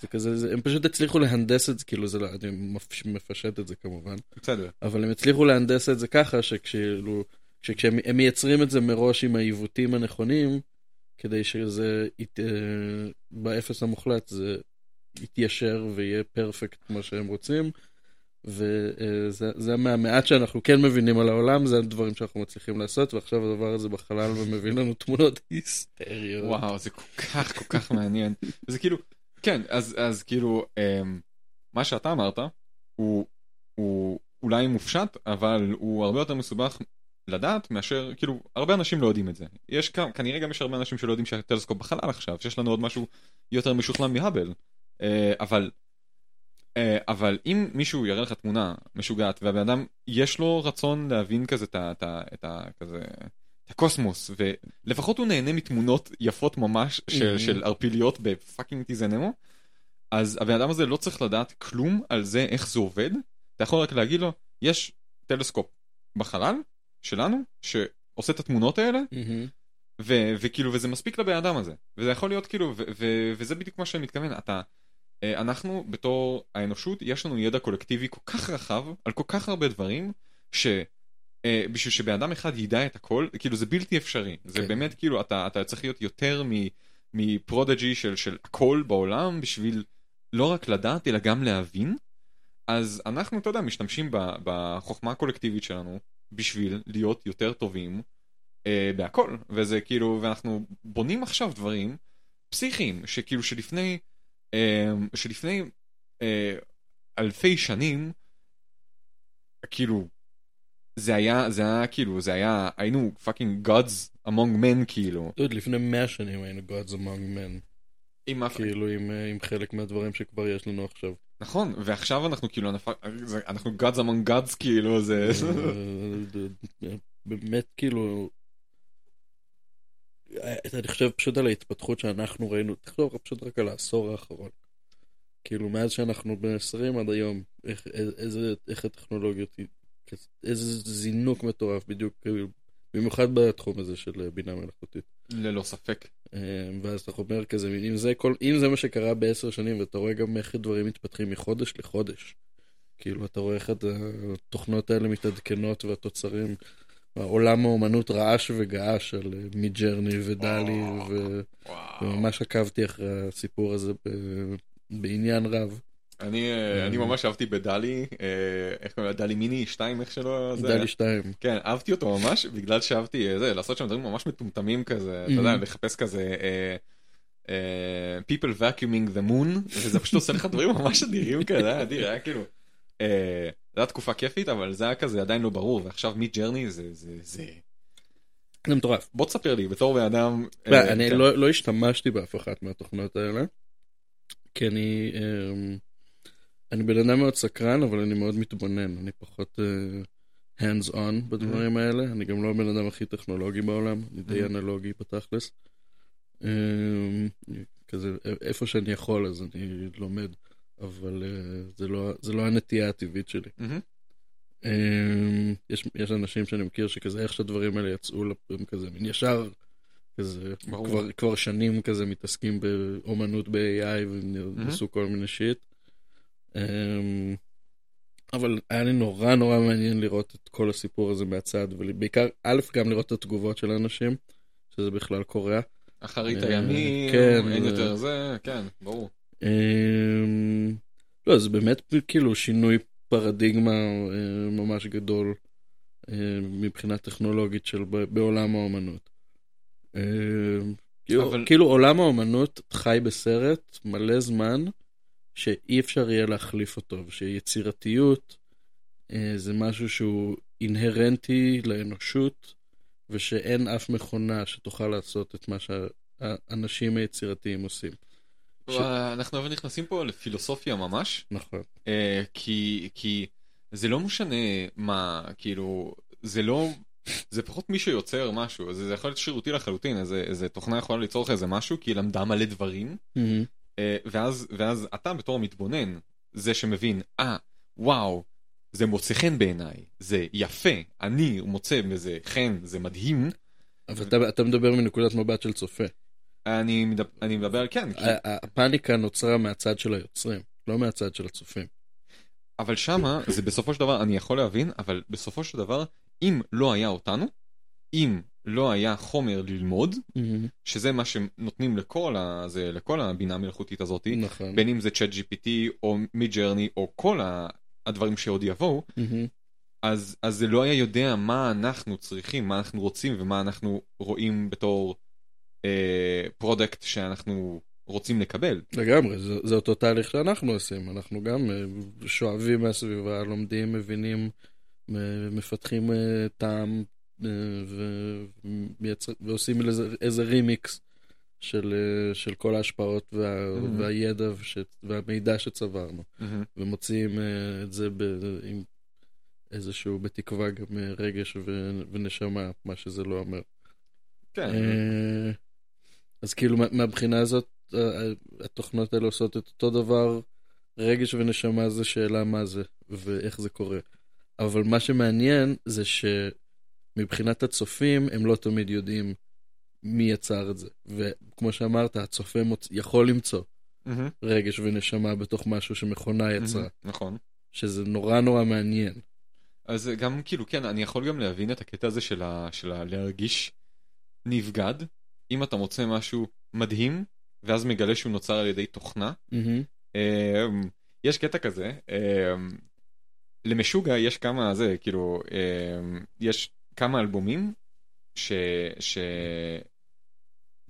זה כזה, זה- הם פשוט הצליחו להנדס את זה, כאילו, זה לא, אני מפ- מפשט את זה כמובן. בסדר. אבל הם הצליחו להנדס את זה ככה שכשאילו, שכשהם הם מייצרים את זה מראש עם העיוותים הנכונים, כדי שזה ית, אה, באפס המוחלט זה יתיישר ויהיה perfect כמו שהם רוצים. וזה זה מהמעט שאנחנו כן מבינים על העולם, זה הדברים שאנחנו מצליחים לעשות, ועכשיו הדבר הזה בחלל ומביא לנו תמונות היסטריות. וואו, זה כל כך כל כך מעניין. זה כאילו, כן, אז, אז כאילו, אמ, מה שאתה אמרת, הוא, הוא אולי מופשט, אבל הוא הרבה יותר מסובך לדעת מאשר, כאילו, הרבה אנשים לא יודעים את זה. יש כנראה גם יש הרבה אנשים שלא יודעים שהטלסקופ בחלל עכשיו, שיש לנו עוד משהו יותר משוכלל מהאבל. אה, אבל, אה, אבל אם מישהו יראה לך תמונה משוגעת, והבן אדם, יש לו רצון להבין כזה את ה... את ה... את ה... כזה... את הקוסמוס, ולפחות הוא נהנה מתמונות יפות ממש של. של ערפיליות בפאקינג טיזנמו, אז הבן אדם הזה לא צריך לדעת כלום על זה איך זה עובד, אתה יכול רק להגיד לו, יש טלסקופ בחלל שלנו, שעושה את התמונות האלה, מהמם. ו- וכאילו וזה מספיק לבן אדם הזה וזה יכול להיות כאילו ו- ו- וזה בדיוק מה שאני מתכוון אתה אה, אנחנו בתור האנושות יש לנו ידע קולקטיבי כל כך רחב על כל כך הרבה דברים שבשביל שבן אדם אחד ידע את הכל כאילו זה בלתי אפשרי זה כן. באמת כאילו אתה אתה צריך להיות יותר מפרודג'י של של הכל בעולם בשביל לא רק לדעת אלא גם להבין אז אנחנו אתה יודע משתמשים בחוכמה הקולקטיבית שלנו בשביל להיות יותר טובים אה, בהכל. וזה כאילו ואנחנו בונים עכשיו דברים פסיכיים שכאילו שלפני אה, שלפני אה, אלפי שנים כאילו זה היה זה היה כאילו זה היה היינו פאקינג gods among men כאילו. יודע, לפני מאה שנים היינו Gods among men, עם כאילו עם, אה, עם חלק מהדברים שכבר יש לנו עכשיו. נכון ואכשיו אנחנו כאילו אנחנו gods among gods כאילו זה אה, באמת כאילו אה, אני חושב פשוט על ההתפתחות שאנחנו ראינו, תחשוב פשוט רק על העשור האחרון. כאילו, מאז שאנחנו בן 20 עד היום, איך, איזה, איך הטכנולוגיות, איזה זינוק מטורף בדיוק, כאילו, במיוחד בתחום הזה של בינה מלאכותית. ללא ספק. אה, ואז אתה אומר כזה, אם זה, כל, אם זה מה שקרה בעשר שנים, ואתה רואה גם איך דברים מתפתחים מחודש לחודש. כאילו, אתה רואה איך התוכנות האלה מתעדכנות והתוצרים, עולם האומנות רעש וגעש של מידג'רני ודלי, ו... וממש עקבתי אחרי הסיפור הזה ב... בעניין רב. אני, אה, אני ממש אהבתי בדלי, אה, איך קוראים לה? דלי מיני 2 איך שלא זה? דלי 2. כן, אהבתי אותו ממש בגלל שאהבתי אה, זה, לעשות שם דברים ממש מטומטמים כזה, אתה יודע, לחפש כזה people vacuuming the moon, וזה פשוט עושה לך דברים ממש אדירים כאלה, היה אדיר, היה כאילו, זו הייתה תקופה כיפית, אבל זה היה כזה עדיין לא ברור, ועכשיו מי ג'רני זה, זה, זה... זה מטורף. בוא תספר לי, בתור בן אדם... אני כן. לא, לא השתמשתי באף אחת מהתוכנות האלה, כי אני... אני בן אדם מאוד סקרן, אבל אני מאוד מתבונן, אני פחות uh, hands on בדברים mm-hmm. האלה, אני גם לא הבן אדם הכי טכנולוגי בעולם, אני די mm-hmm. אנלוגי בתכלס. Um, כזה, איפה שאני יכול אז אני לומד, אבל uh, זה, לא, זה לא הנטייה הטבעית שלי. Mm-hmm. Um, יש, יש אנשים שאני מכיר שכזה, איך שהדברים האלה יצאו, הם כזה, מין ישר, כזה, כבר, כבר שנים כזה מתעסקים באומנות ב-AI ועשו mm-hmm. כל מיני שיט. אמ, אבל היה לי נורא נורא מעניין לראות את כל הסיפור הזה מהצד, ובעיקר, א', גם לראות את התגובות של האנשים, שזה בכלל קורה. אחרית אה, הימים, כן, אין יותר זה, כן, ברור. אמ, לא, זה באמת כאילו שינוי פרדיגמה ממש גדול מבחינה טכנולוגית של בעולם האומנות. אמ, כאילו, כאילו עולם האומנות חי בסרט מלא זמן. שאי אפשר יהיה להחליף אותו, ושיצירתיות אה, זה משהו שהוא אינהרנטי לאנושות, ושאין אף מכונה שתוכל לעשות את מה שהאנשים היצירתיים עושים. ש... אנחנו אבל נכנסים פה לפילוסופיה ממש. נכון. אה, כי, כי זה לא משנה מה, כאילו, זה לא... זה פחות מי שיוצר משהו, זה, זה יכול להיות שירותי לחלוטין, איזה, איזה תוכנה יכולה ליצור לך איזה משהו, כי היא למדה מלא דברים, mm-hmm. אה, ואז, ואז אתה בתור המתבונן, זה שמבין, אה, ah, וואו, זה מוצא חן בעיניי, זה יפה, אני מוצא בזה חן, זה מדהים. אבל אתה, אתה מדבר מנקודת מבט של צופה. אני מדבר, אני מדבר, כן. כי... הפאניקה נוצרה מהצד של היוצרים, לא מהצד של הצופים. אבל שמה, זה בסופו של דבר, אני יכול להבין, אבל בסופו של דבר, אם לא היה אותנו, אם לא היה חומר ללמוד, mm-hmm. שזה מה שנותנים לכל, הזה, לכל הבינה המלאכותית הזאת, נכון. בין אם זה צ'אט GPT או מידג'רני או כל הדברים שעוד יבואו, mm-hmm. אז, אז זה לא היה יודע מה אנחנו צריכים, מה אנחנו רוצים ומה אנחנו רואים בתור אה, product שאנחנו רוצים לקבל. לגמרי, זה, זה אותו תהליך שאנחנו עושים, אנחנו גם אה, שואבים מהסביבה, לומדים, מבינים, מפתחים אה, טעם ומייצר, ועושים איזה, איזה רימיקס של, של כל ההשפעות וה, mm-hmm. והידע ש, והמידע שצברנו, mm-hmm. ומוציאים אה, את זה ב, עם איזשהו, בתקווה גם אה, רגש ו, ונשמה, מה שזה לא אומר. כן. אה, אז כאילו מהבחינה הזאת, התוכנות האלה עושות את אותו דבר, רגש ונשמה זה שאלה מה זה ואיך זה קורה. אבל מה שמעניין זה ש... מבחינת הצופים, הם לא תמיד יודעים מי יצר את זה. וכמו שאמרת, הצופה מוצ... יכול למצוא mm-hmm. רגש ונשמה בתוך משהו שמכונה יצרה. Mm-hmm, נכון. שזה נורא נורא מעניין. אז גם כאילו, כן, אני יכול גם להבין את הקטע הזה של, ה... של ה... להרגיש נבגד, אם אתה מוצא משהו מדהים, ואז מגלה שהוא נוצר על ידי תוכנה. Mm-hmm. יש קטע כזה, למשוגע יש כמה זה, כאילו, יש כמה אלבומים ש... ש...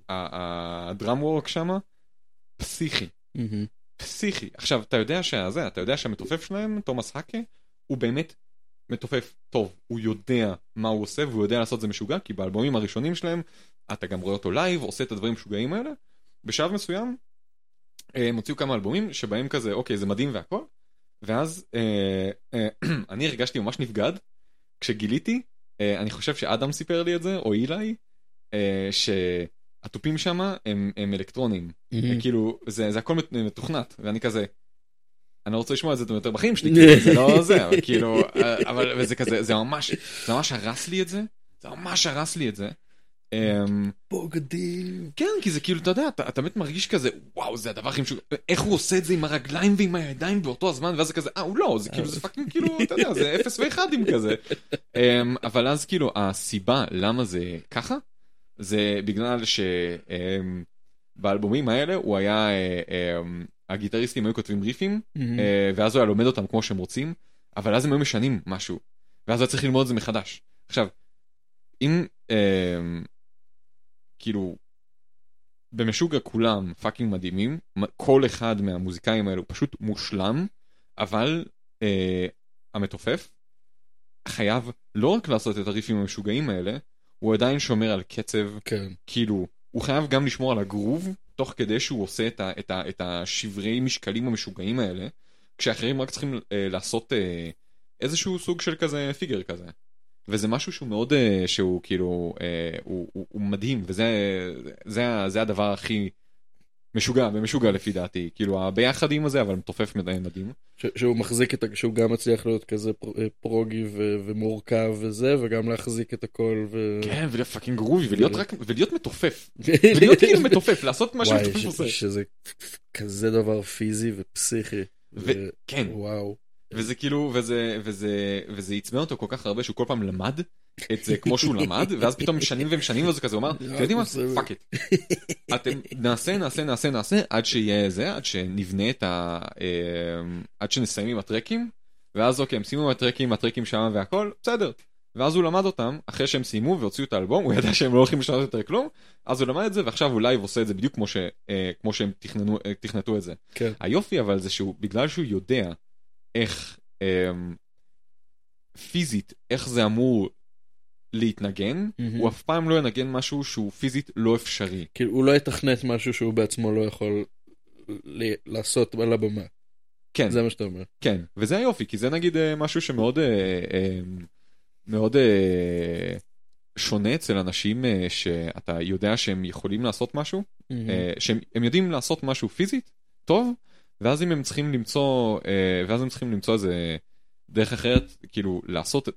ה drum work שמה פסיכי. Mm-hmm. פסיכי. עכשיו, אתה יודע שזה, אתה יודע שהמתופף שלהם, תומאס האקה, הוא באמת מתופף טוב. הוא יודע מה הוא עושה והוא יודע לעשות את זה משוגע, כי באלבומים הראשונים שלהם, אתה גם רואה אותו לייב, עושה את הדברים המשוגעים האלה. בשלב מסוים, אה, הם הוציאו כמה אלבומים שבהם כזה, אוקיי, זה מדהים והכל, ואז אה, אה, אני הרגשתי ממש נבגד כשגיליתי אני חושב שאדם סיפר לי את זה, או אילי, אה, התופים שם הם, הם אלקטרונים, מהמם. כאילו זה, זה הכל מת- מתוכנת, ואני כזה, אני לא רוצה לשמוע את זה יותר בחיים שלי, כאילו, זה לא זה, אבל כאילו, אה, אבל וזה כזה, זה ממש, זה ממש הרס לי את זה, זה ממש הרס לי את זה. אמ, בוגדים. כן, כי זה כאילו, אתה יודע, אתה, באמת מרגיש כזה, וואו, זה הדבר הכי משוגע, איך הוא עושה את זה עם הרגליים ועם הידיים באותו הזמן, ואז זה כזה, אה, הוא לא, זה כאילו, זה fucking כאילו, אתה יודע, זה אפס ואחדים כזה. אמ, אבל אז כאילו, הסיבה למה זה ככה, זה בגלל שבאלבומים האלה הוא היה, אה, אמ, הגיטריסטים היו כותבים ריפים. אה, ואז הוא היה לומד אותם כמו שהם רוצים, אבל אז הם היו משנים משהו, ואז היה צריך ללמוד את זה מחדש. עכשיו, אם כאילו במשוגע כולם פאקינג מדהימים, כל אחד מהמוזיקאים האלו פשוט מושלם, אבל אה, המתופף חייב לא רק לעשות את הריפים המשוגעים האלה, הוא עדיין שומר על קצב כן. כאילו, הוא חייב גם לשמור על הגרוב, תוך כדי שהוא עושה את, ה, את, ה, את השברי משקלים המשוגעים האלה, כשאחרים רק צריכים אה, לעשות אה, איזשהו סוג של כזה פיגר כזה. וזה משהו שהוא מאוד, אה, שהוא כאילו, אה, הוא, הוא, הוא מדהים, וזה זה, זה הדבר הכי משוגע ומשוגע לפי דעתי, כאילו הביחדים הזה, אבל מתופף מד- מדהים. ש- שהוא מחזיק את. שהוא גם מצליח להיות כזה פר- אה, proggy ו- ומורכב וזה, וגם להחזיק את הכל ו... כן, ולהיות fucking groovy, ולהיות רק, ולהיות מתופף, ולהיות כאילו מתופף, לעשות מה וואי, שמתופף עושה. שזה כזה דבר פיזי ופסיכי. ו- כן. וואו. וזה כאילו, וזה, וזה, וזה עצבן אותו כל כך הרבה שהוא כל פעם למד את זה כמו שהוא למד, ואז פתאום משנים ומשנים וזה כזה, הוא אמר, אתם יודעים מה? fuck it. אתם נעשה, נעשה, נעשה, נעשה, עד שיהיה זה, עד שנבנה את ה... אה, עד שנסיים עם הטרקים, ואז אוקיי, הם סיימו עם הטרקים, הטרקים שם והכל, בסדר. ואז הוא למד אותם, אחרי שהם סיימו והוציאו את האלבום, הוא ידע שהם לא הולכים לשנות יותר כלום, אז הוא למד את זה, ועכשיו הוא לייב עושה את זה בדיוק כמו, ש, אה, כמו שהם תכננו, אה, תכנתו את זה. כן. היופי אבל זה שהוא, בגלל שהוא יודע איך אמ, פיזית, איך זה אמור להתנגן, מהמם. הוא אף פעם לא ינגן משהו שהוא פיזית לא אפשרי. כאילו הוא לא יתכנת משהו שהוא בעצמו לא יכול ל- לעשות על הבמה. כן, זה מה שאתה אומר. כן, וזה היופי, כי זה נגיד אה, משהו שמאוד אה, אה, מאוד אה, שונה אצל אנשים אה, שאתה יודע שהם יכולים לעשות משהו, מהמם. אה, שהם הם יודעים לעשות משהו פיזית טוב, ואז אם הם צריכים למצוא, אה, ואז הם צריכים למצוא איזה דרך אחרת, כאילו לעשות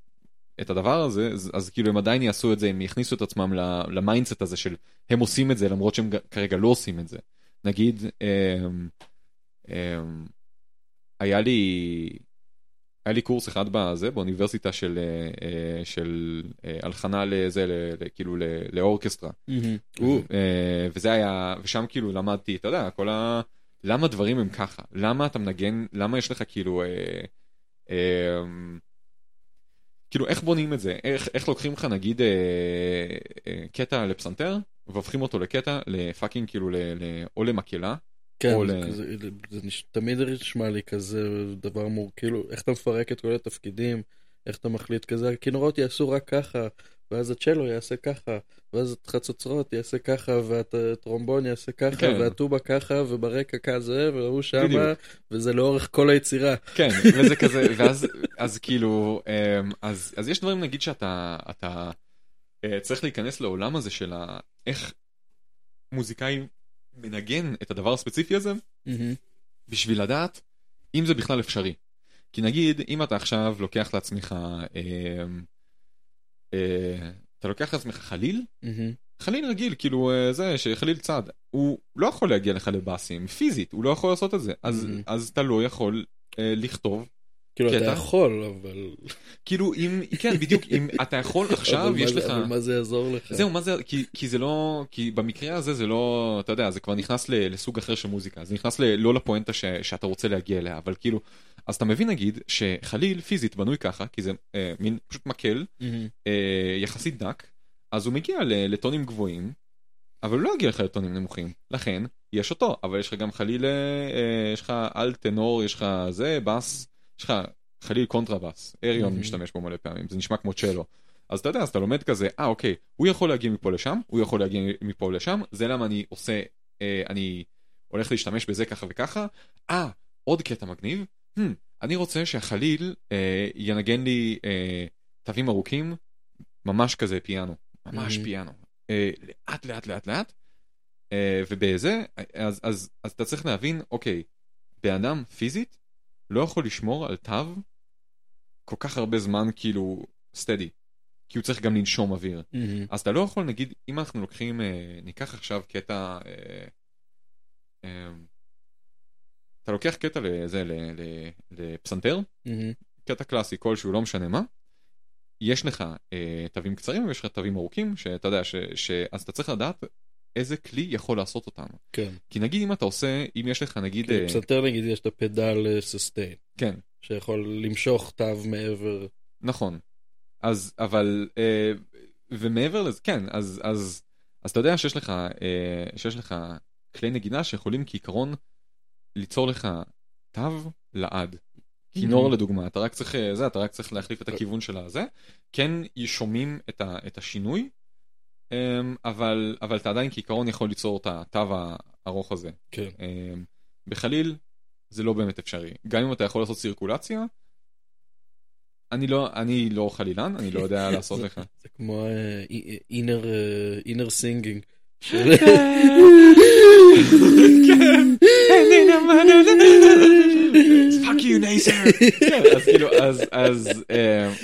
את הדבר הזה, אז, אז כאילו הם עדיין יעשו את זה, הם יכניסו את עצמם ל mindset הזה של הם עושים את זה למרות שהם כרגע לא עושים את זה. נגיד, אה, אה, היה לי, היה לי קורס אחד בזה, באוניברסיטה של, אה, אה, של הלחנה לזה, כאילו ל orchestra. אה, וזה היה, ושם כאילו למדתי, אתה יודע, כל ה... למה דברים הם ככה? למה אתה מנגן, למה יש לך כאילו, אה, אה, כאילו איך בונים את זה? איך, איך לוקחים לך נגיד אה, אה, קטע לפסנתר, והופכים אותו לקטע לפאקינג כאילו, ל, ל, או למקהלה, כן, או זה ל- כזה- זה נש- תמיד נשמע לי כזה דבר מור, כאילו, איך אתה מפרק את כל התפקידים, איך אתה מחליט כזה, הכינורות יעשו רק ככה, ואז הצ'לו יעשה ככה, ואז החצוצרות יעשה ככה, והטרומבון יעשה ככה, כן. והטובה ככה, וברקע כזה, והוא שמה. וזה לאורך כל היצירה. כן, וזה כזה, ואז אז כאילו, אמ, אז, אז יש דברים נגיד שאתה אתה, אה, צריך להיכנס לעולם הזה של ה- איך מוזיקאי מנגן את הדבר הספציפי הזה, מהמם. בשביל לדעת אם זה בכלל אפשרי. כי נגיד, אם אתה עכשיו לוקח לעצמך, אמ, אה, אתה לוקח לעצמך חליל. חליל רגיל, כאילו אה, זה, שחליל צד, הוא לא יכול להגיע לך לבאסים, פיזית, הוא לא יכול לעשות את זה, אז. אז אתה לא יכול אה, לכתוב כאילו, אתה. יכול, אבל... כאילו אם כן בדיוק אם אתה יכול עכשיו יש לך אבל מה זה יעזור לך? זהו מה זה כי כי זה לא כי במקרה הזה זה לא אתה יודע זה כבר נכנס לסוג אחר של מוזיקה זה נכנס לא לפואנטה ש- שאתה רוצה להגיע אליה אבל כאילו אז אתה מבין נגיד שחליל פיזית בנוי ככה כי זה אה, מין פשוט מקל מהמם. אה, יחסית דק אז הוא מגיע ל- לטונים גבוהים אבל הוא לא יגיע לך לטונים נמוכים לכן יש אותו אבל יש לך גם חליל אה, אה, יש לך אלט טנור יש לך זה בס יש לך חליל קונטרבאס אריון Mhm. משתמש בו מלא פעמים זה נשמע כמו צ'לו אז אתה יודע אז אתה לומד כזה אה אוקיי הוא יכול להגיע מפה לשם הוא יכול להגיע מפה לשם זה למה אני עושה אה, אני הולך להשתמש בזה ככה וככה אה עוד קטע מגניב אני רוצה שהחליל אה, ינגן לי אה, תווים ארוכים ממש כזה פיאנו ממש Mhm. פיאנו אה, לאט לאט לאט לאט אה, ובזה, אז, אז, אז אתה צריך להבין, אוקיי, בן אדם פיזית לא יכול לשמור על תו כל כך הרבה זמן כאילו סטדי, כי הוא צריך גם לנשום אוויר. מהמם. אז אתה לא יכול, נגיד, אם אנחנו לוקחים, אה, ניקח עכשיו קטע, אה, אה, אתה לוקח קטע לזה, לפסנתר, מהמם. קטע קלאסי כלשהו, לא משנה מה, יש לך אה, תווים קצרים ויש לך תווים ארוכים, שאתה יודע, ש, ש, אז אתה צריך לדעת איזה כלי יכול לעשות אותם. כן. כי נגיד אם אתה עושה, אם יש לך נגיד, כי אה, בפסנתר נגיד יש את הפדל ססטיין, כן, שיכול למשוך תו מעבר. נכון. אז, אבל, אה, ומעבר לזה, כן, אז, אז, אז אתה יודע שיש לך, אה, שיש לך כלי נגינה שיכולים כעיקרון ליצור לך תו לעד. כינור Mhm. לדוגמה, אתה רק צריך, אה, זה, אתה רק צריך להחליף את הכיוון של הזה. כן שומעים את, ה, את השינוי, אמ, אבל, אבל אתה עדיין כעיקרון יכול ליצור את התו הארוך הזה. כן. אמ, בחליל זה לא באמת אפשרי. גם אם אתה יכול לעשות סירקולציה, אני לא, אני לא חלילן, אני לא יודע לעשות לך. זה כמו אה, אינר סינגינג. Fuck you, נייסר. כן, אז כאילו, אז, אז,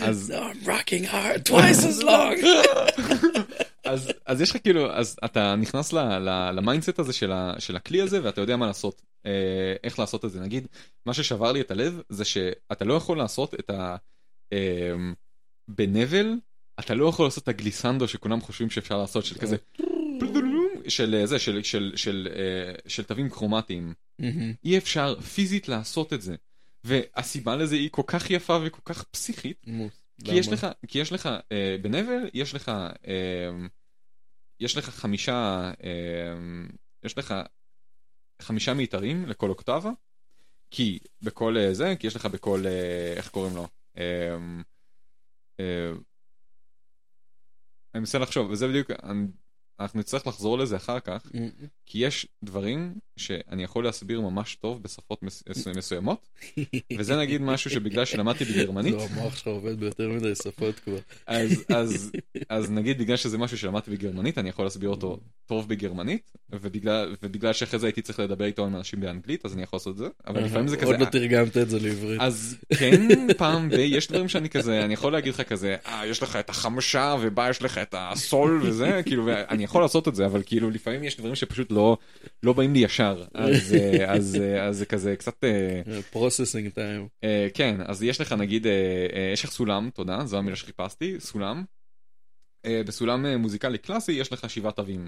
אז, I'm rocking hard twice as long. אז, אז יש לך כאילו, אז אתה נכנס למיינדסט הזה של, ה, של הכלי הזה ואתה יודע מה לעשות, אה, איך לעשות את זה. נגיד, מה ששבר לי את הלב זה שאתה לא יכול לעשות את ה... אה, בנבל, אתה לא יכול לעשות את הגליסנדו שכולם חושבים שאפשר לעשות, של כזה, של אה, זה, של, של, של, אה, של תווים כרומטיים. אי אפשר פיזית לעשות את זה. והסיבה לזה היא כל כך יפה וכל כך פסיכית, כי יש? לך, כי יש לך, אה, בנבל יש לך, אה, יש לך חמישה, אה, יש לך חמישה מיתרים לכל אוקטבה, כי בכל אה, זה, כי יש לך בכל, אה, איך קוראים לו? אה, אה, אני מנסה לחשוב, וזה בדיוק, אני- אנחנו נצטרך לחזור לזה אחר כך. כי יש דברים שאני יכול להסביר ממש טוב בשפות מס- מסוימות, וזה נגיד משהו שבגלל שלמדתי בגרמנית, זהו, המוח שלך עובד ביותר מדי שפות כבר. אז, אז, אז נגיד בגלל שזה משהו שלמדתי בגרמנית, אני יכול להסביר אותו טוב בגרמנית, ובגלל, ובגלל שאחרי זה הייתי צריך לדבר איתו עם אנשים באנגלית, אז אני יכול לעשות את זה, אבל לפעמים זה כזה... עוד לא תרגמת את זה לעברית. אז כן, פעם ב... יש דברים שאני כזה, אני יכול להגיד לך כזה, אה, יש לך את החמשה, ובה יש לך את הסול וזה, כאילו, ואני יכול לעשות את זה, אבל כאילו, לפעמים יש דברים שפשוט לא, לא באים לי ישר, אז, אה, אז, אה, אז זה כזה קצת... processing time. אה, כן, אז יש לך נגיד, אה, אה, יש לך סולם, תודה, זו המילה שחיפשתי, סולם. אה, בסולם אה, מוזיקלי קלאסי יש לך שבעה תווים.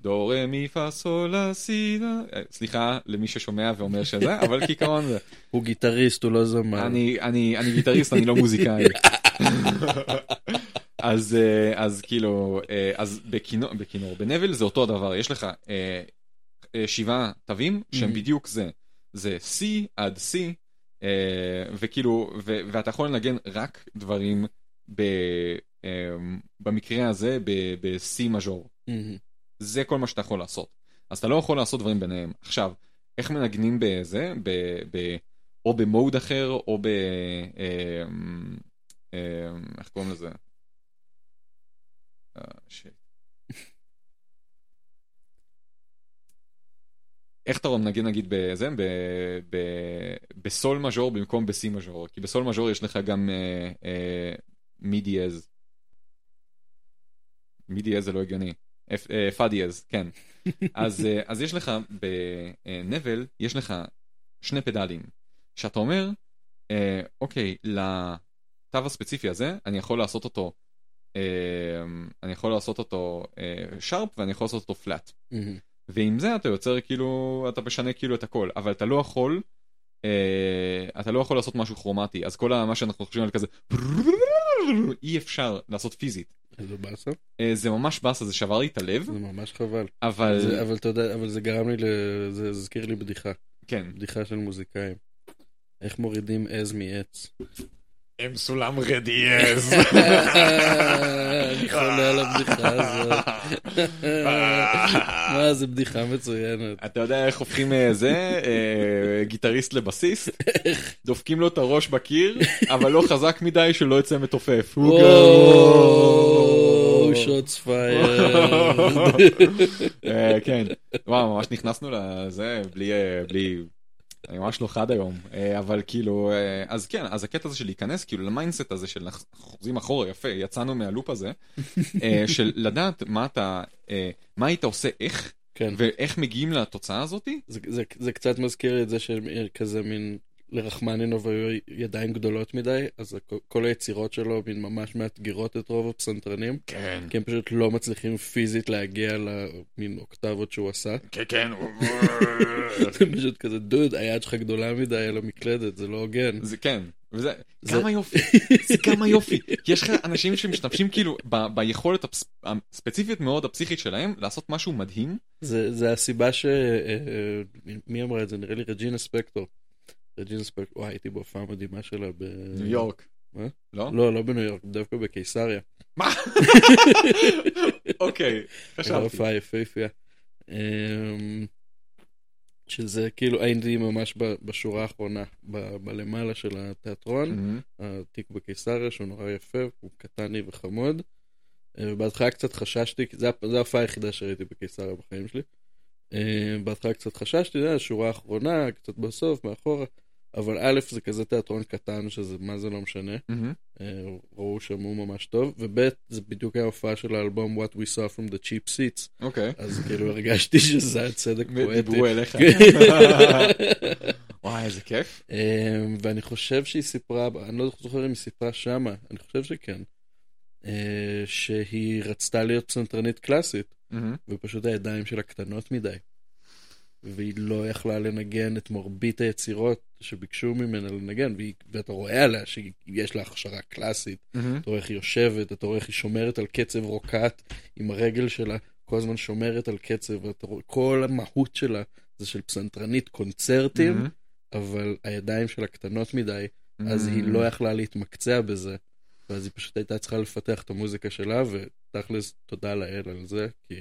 דו רה מי פה סול לה סי לה, אה, סליחה למי ששומע ואומר שזה, אבל כעיקרון זה. הוא גיטריסט, הוא לא זמר. אני, אני, אני גיטריסט, אני לא מוזיקאי. אז, אה, אז כאילו, אה, אז בכינור, בכינור, בנבל זה אותו הדבר, יש לך אה, שבעה תווים שהם Mhm. בדיוק זה, זה C עד C, וכאילו, ו, ואתה יכול לנגן רק דברים ב, במקרה הזה ב-C מז'ור. מהמם. זה כל מה שאתה יכול לעשות. אז אתה לא יכול לעשות דברים ביניהם. עכשיו, איך מנגנים בזה? ב, ב, או במוד אחר, או ב... אה, אה, איך קוראים לזה? שיט. איך אתה מנגן נגיד בזה? ב, ב, בסול מז'ור במקום בסי מז'ור, כי בסול מז'ור יש לך גם אה, אה, מי דיאז. מי דיאז זה לא הגיוני. אה, פה דיאז, כן. אז, אה, אז יש לך בנבל, יש לך שני פדלים, שאתה אומר, אה, אוקיי, לתו הספציפי הזה, אני יכול לעשות אותו, אני יכול לעשות אותו אה, שרפ ואני יכול לעשות אותו פלאט. מהמם. ועם זה אתה יוצר כאילו, אתה משנה כאילו את הכל, אבל אתה לא יכול, אה, אתה לא יכול לעשות משהו כרומטי, אז כל מה שאנחנו חושבים על כזה, אי אפשר לעשות פיזית. איזה באסה. אה, זה ממש באסה, זה שבר לי את הלב, זה ממש חבל. אבל זה- אבל אתה יודע, אבל זה גרם לי ל... זה זה הזכיר לי בדיחה. כן. בדיחה של מוזיקאים. איך מורידים עז מעץ. הם סולם רדיאז. אני חולה על הבדיחה הזאת. מה, זה בדיחה מצוינת. אתה יודע איך הופכים אה, זה, אה, גיטריסט לבסיסט? דופקים לו את הראש בקיר, אבל לא חזק מדי שלא יצא מתופף. שוטס פייר. אה, כן, וואו, ממש נכנסנו לזה בלי, אני ממש לא חד היום, אה, אבל כאילו, אה, אז כן, אז הקטע הזה של להיכנס כאילו ל mindset הזה של חוזרים אחורה, יפה, יצאנו מהלופ הזה, אה, של לדעת מה אתה, מה היית עושה איך, כן. ואיך מגיעים לתוצאה הזאתי. זה, זה, זה קצת מזכיר את זה שכזה מין לרחמנינוב היו ידיים גדולות מדי, אז כל היצירות שלו מין ממש מאתגרות את רוב הפסנתרנים, כן. כי הם פשוט לא מצליחים פיזית להגיע למין אוקטבות שהוא עשה. כן, כן. זה פשוט כזה, דוד, היד שלך גדולה מדי על המקלדת, זה לא הוגן. זה כן, וזה זה- כמה יופי, זה כמה יופי, יש לך אנשים שמשתמשים כאילו ב- ביכולת הפס- הספציפית מאוד הפסיכית שלהם לעשות משהו מדהים. זה, זה הסיבה ש... אה, מי אמרה את זה? נראה לי רג'ינה ספקטור. רג'ינה ספקטור, וואי, הייתי בהופעה מדהימה שלה ב... ניו יורק. מה? לא? לא, לא בניו יורק, דווקא בקיסריה. מה? אוקיי, חשבתי. הופעה יפהפייה. אמ, שזה כאילו הייתי ממש בשורה האחרונה, ב- בלמעלה של התיאטרון. התיק בקיסריה שהוא נורא יפה, הוא קטני וחמוד. אה, ובהתחלה קצת חששתי, כי זה ההופעה היחידה שראיתי בקיסריה בחיים שלי. אה, בהתחלה קצת חששתי, זה השורה האחרונה, קצת בסוף, מאחורה. אבל א', זה כזה תיאטרון קטן, שזה מה זה לא משנה. אה, ראו שמעו ממש טוב, וב' זה בדיוק היה ההופעה של האלבום What We Saw From The Cheap Seats, אוקיי. אז כאילו הרגשתי שזה הצדק פואטי. ודיברו אליך. וואי, איזה כיף. אה, ואני חושב שהיא סיפרה, אני לא זוכר אם היא סיפרה שמה, אני חושב שכן, אה, שהיא רצתה להיות פסנתרנית קלאסית. ופשוט הידיים שלה קטנות מדי. והיא לא יכלה לנגן את מרבית היצירות שביקשו ממנה לנגן, והיא, ואתה רואה עליה שיש לה הכשרה קלאסית, מהמם. אתה רואה איך היא יושבת, אתה רואה איך היא שומרת על קצב רוקט עם הרגל שלה, כל הזמן שומרת על קצב, ואתה רואה, כל המהות שלה זה של פסנתרנית קונצרטים, מהמם. אבל הידיים שלה קטנות מדי, אז היא לא יכלה להתמקצע בזה, ואז היא פשוט הייתה צריכה לפתח את המוזיקה שלה, ותכלס תודה לאל על זה, כי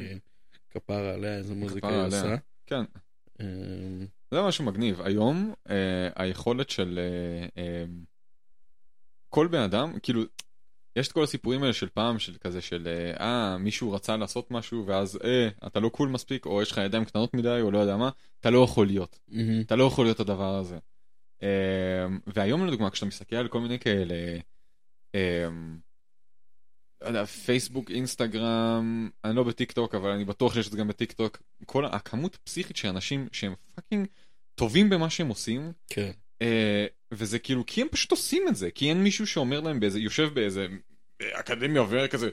כפרה עליה איזה מוזיקה היא. עושה. כן. זה משהו מגניב. היום אה, היכולת של אה, אה, כל בן אדם, כאילו, יש את כל הסיפורים האלה של פעם, של כזה של, אה, מישהו רצה לעשות משהו, ואז, אה, אתה לא cool מספיק, או יש לך ידיים קטנות מדי, או לא יודע מה, אתה לא יכול להיות. מהמם. אתה לא יכול להיות הדבר הזה. Um, והיום לדוגמה כשאתה מסתכל על כל מיני כאלה, um, יודע, פייסבוק, אינסטגרם, אני לא בטיק טוק אבל אני בטוח שיש את זה גם בטיק טוק, כל הכמות פסיכית של אנשים שהם fucking טובים במה שהם עושים, כן. uh, וזה כאילו כי הם פשוט עושים את זה, כי אין מישהו שאומר להם באיזה, יושב באיזה אקדמיה וכזה,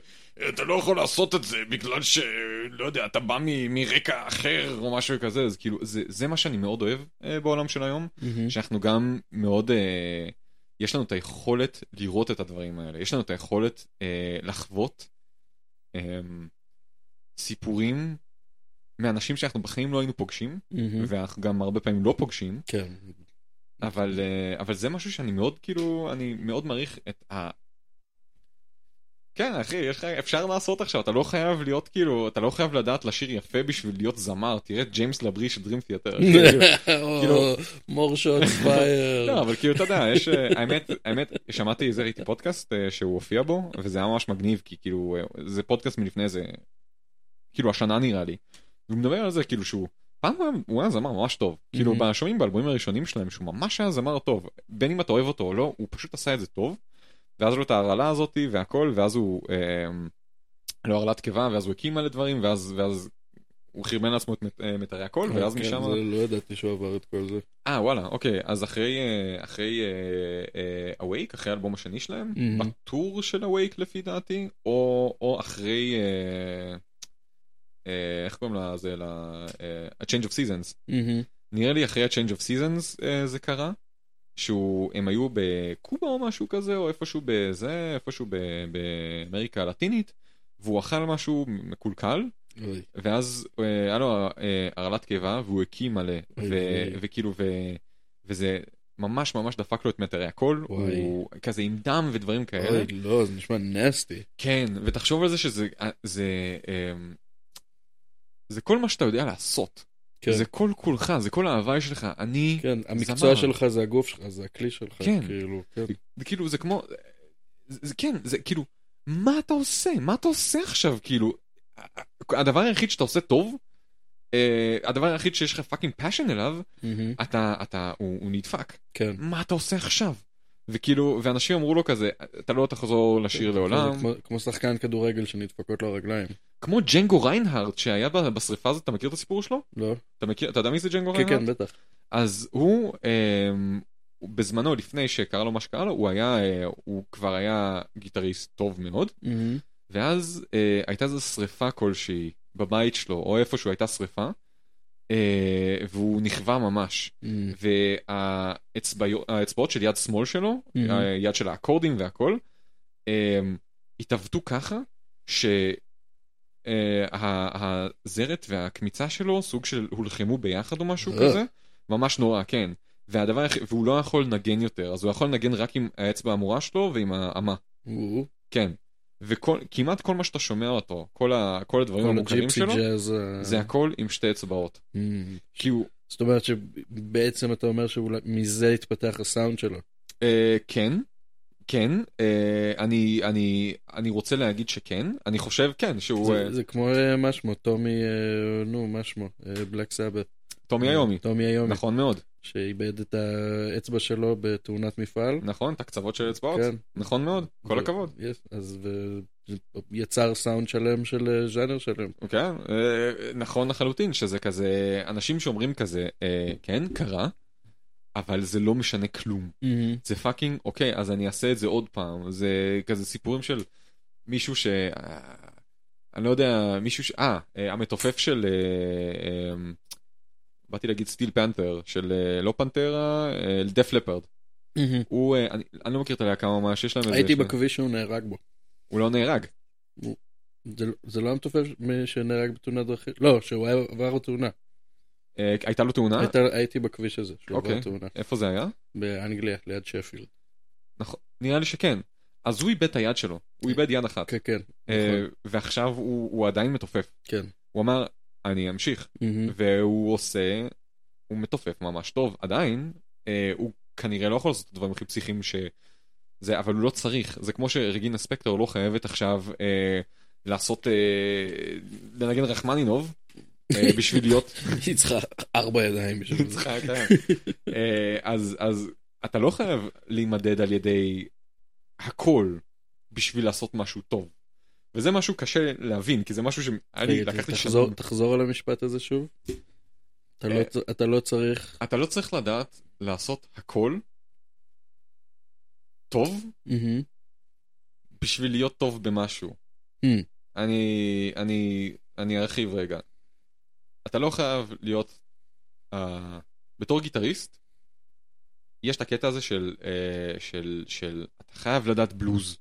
אתה לא יכול לעשות את זה בגלל ש... לא יודע, אתה בא מ- מרקע אחר או משהו כזה, אז כאילו, זה, זה מה שאני מאוד אוהב אה, בעולם של היום, מהמם. שאנחנו גם מאוד, אה, יש לנו את היכולת לראות את הדברים האלה, יש לנו את היכולת אה, לחוות אה, סיפורים מאנשים שאנחנו בחיים לא היינו פוגשים, מהמם. ואנחנו גם הרבה פעמים לא פוגשים, כן. אבל, אה, אבל זה משהו שאני מאוד כאילו, אני מאוד מעריך את ה... כן אחי, יש לך, אפשר לעשות עכשיו, אתה לא חייב להיות כאילו, אתה לא חייב לדעת לשיר יפה בשביל להיות זמר, תראה את ג'יימס לברי של דרים תיאטר. כאילו- מור שוט פייר. לא, אבל כאילו אתה יודע, יש, אה, האמת, האמת, שמעתי איזה ראיתי פודקאסט אה, שהוא הופיע בו, וזה היה ממש מגניב, כי כאילו, אה, זה פודקאסט מלפני איזה, כאילו השנה נראה לי. והוא מדבר על זה כאילו שהוא, פעם הוא היה- זמר ממש טוב. כאילו מהמם. בשומעים באלבומים הראשונים שלהם, שהוא ממש היה זמר טוב. בין אם אתה אוהב אותו או לא, הוא פשוט עשה את זה טוב. ואז לו את ההרעלה הזאתי והכל, ואז הוא, אה, לא הרעלת קיבה, ואז הוא הקים מלא דברים, ואז, ואז הוא חרבן לעצמו את מט- אה, מיתרי הקול, ואז כן, משם... זה לא ידעתי שהוא עבר את כל זה. אה וואלה אוקיי אז אחרי אה, אחרי אווייק אחרי האלבום השני שלהם Mhm. בטור של אווייק לפי דעתי או או אחרי אה, אה, איך קוראים לזה ל- אה, A Change of Seasons מהמם. נראה לי אחרי ה-Change of Seasons אה, זה קרה. שהוא הם היו בקובה או משהו כזה או איפשהו בזה איפשהו באמריקה הלטינית והוא אכל משהו מקולקל אוי, ואז אה, היה לו אה, הרעלת קיבה והוא הקים מלא. וכאילו וזה ממש ממש דפק לו את מטרי וואי. הוא כזה עם דם ודברים כאלה אוי, לא, זה נשמע נסטי. כן ותחשוב על זה שזה אה, זה זה כל מה שאתה יודע לעשות כן. זה כל כולך זה כל ההוויה שלך אני כן, המקצוע זמר. שלך זה הגוף שלך, זה הכלי שלך, כן. כאילו, כן. זה כאילו זה כמו זה, זה כן זה כאילו מה אתה עושה? מה אתה עושה עכשיו? כאילו, הדבר היחיד שאתה עושה טוב, אה, הדבר היחיד שיש לך fucking passion אליו, מהמם. אתה, אתה, הוא, הוא נדפק. כן. מה אתה עושה עכשיו? וכאילו, ואנשים אמרו לו כזה, אתה לא תחזור לשיר לעולם. זה כמו- כמו שחקן כדורגל שנדפקות לו הרגליים. כמו ג'נגו ריינהארט שהיה בשריפה הזאת, אתה מכיר את הסיפור שלו? לא? אתה מכיר, אתה יודע מי זה ג'נגו כן, ריינהארט? כן, בטח. אז הוא, הוא בזמנו, לפני שקרה לו מה שקרה לו, הוא היה, אה, הוא כבר היה גיטריסט טוב מאוד, מהמם. ואז אה, הייתה איזו שריפה כלשהי בבית שלו, או איפשהו הייתה שריפה, אה, והוא נכווה ממש. מהמם. והאצבעות של יד שמאל שלו, מהמם. היד של האקורדים והכל, אמ, התעוותו ככה שהזרת והקמיצה שלו סוג של הולחמו ביחד או משהו אה. כזה, ממש נורא, כן. והדבר היחיד, והוא לא יכול לנגן יותר, אז הוא יכול לנגן רק עם האצבע האמורה שלו ועם האמה, כן. וכמעט כל מה שאתה שומע אותו, כל, ה, כל הדברים המוכרים שלו, ג'אז. ה- זה הכל עם שתי אצבעות. מהמם. כי הוא, זאת אומרת שבעצם אתה אומר שאולי מזה התפתח הסאונד שלו. אה, כן, כן, אה, אני, אני, אני רוצה להגיד שכן, אני חושב כן, שהוא זה- אה, זה כמו אה, מה שמו, טומי, אה, נו, מה שמו, Black Sabbath. טומי איומי, טומי איומי. נכון מאוד, שאיבד את האצבע שלו בתאונת מפעל. נכון, את הקצוות של אצבעות, כן. נכון מאוד, כל ו- הכבוד. yes, אז ו- יצר סאונד שלם של אה, ז'אנר שלם. כן, אה, נכון לחלוטין שזה כזה, אנשים שאומרים כזה, אה, כן, קרה, אבל זה לא משנה כלום. זה fucking, אוקיי, אז אני אעשה את זה עוד פעם. זה כזה סיפורים של מישהו ש... אה, אני לא יודע, מישהו ש... אה, אה, המתופף של... אה, אה, באתי להגיד Steel Panther, של לא Pantera, Def Leppard. הוא, אני, אני לא מכיר את הלהקה ממש, יש להם איזה... הייתי בכביש שהוא נהרג בו. הוא לא נהרג. זה- זה לא המתופף שנהרג בתאונת דרכים? לא, שהוא עבר תאונה. אה, הייתה לו תאונה? הייתי בכביש הזה, אוקיי. עבר תאונה. איפה זה היה? באנגליה, ליד שפילד. נכון, נראה לי שכן. אז הוא איבד את היד שלו, הוא איבד יד אחת. כן, כן. אה, נכון. ועכשיו הוא עדיין מתופף. כן. הוא אמר, אני אמשיך. והוא עושה, הוא מתופף ממש טוב, עדיין, אה, הוא כנראה לא יכול לעשות את הדברים הכי פסיכיים ש... זה, אבל הוא לא צריך, זה כמו שרגינה ספקטור לא חייבת עכשיו אה, לעשות, אה, לנגן רחמנינוב, בשביל להיות, היא צריכה ארבע ידיים בשביל זה. אה, אז, אתה לא חייב להימדד על ידי הכל בשביל לעשות משהו טוב. וזה משהו קשה להבין, כי זה משהו לי תחזור- שנים. תחזור על המשפט הזה שוב. אתה לא אה. אתה לא צריך... אתה לא צריך לדעת לעשות הכל טוב. בשביל להיות טוב במשהו. אני, אני, אני ארחיב רגע. אתה לא חייב להיות, uh, בתור גיטריסט, יש את הקטע הזה של, uh, של, של, אתה חייב לדעת בלוז.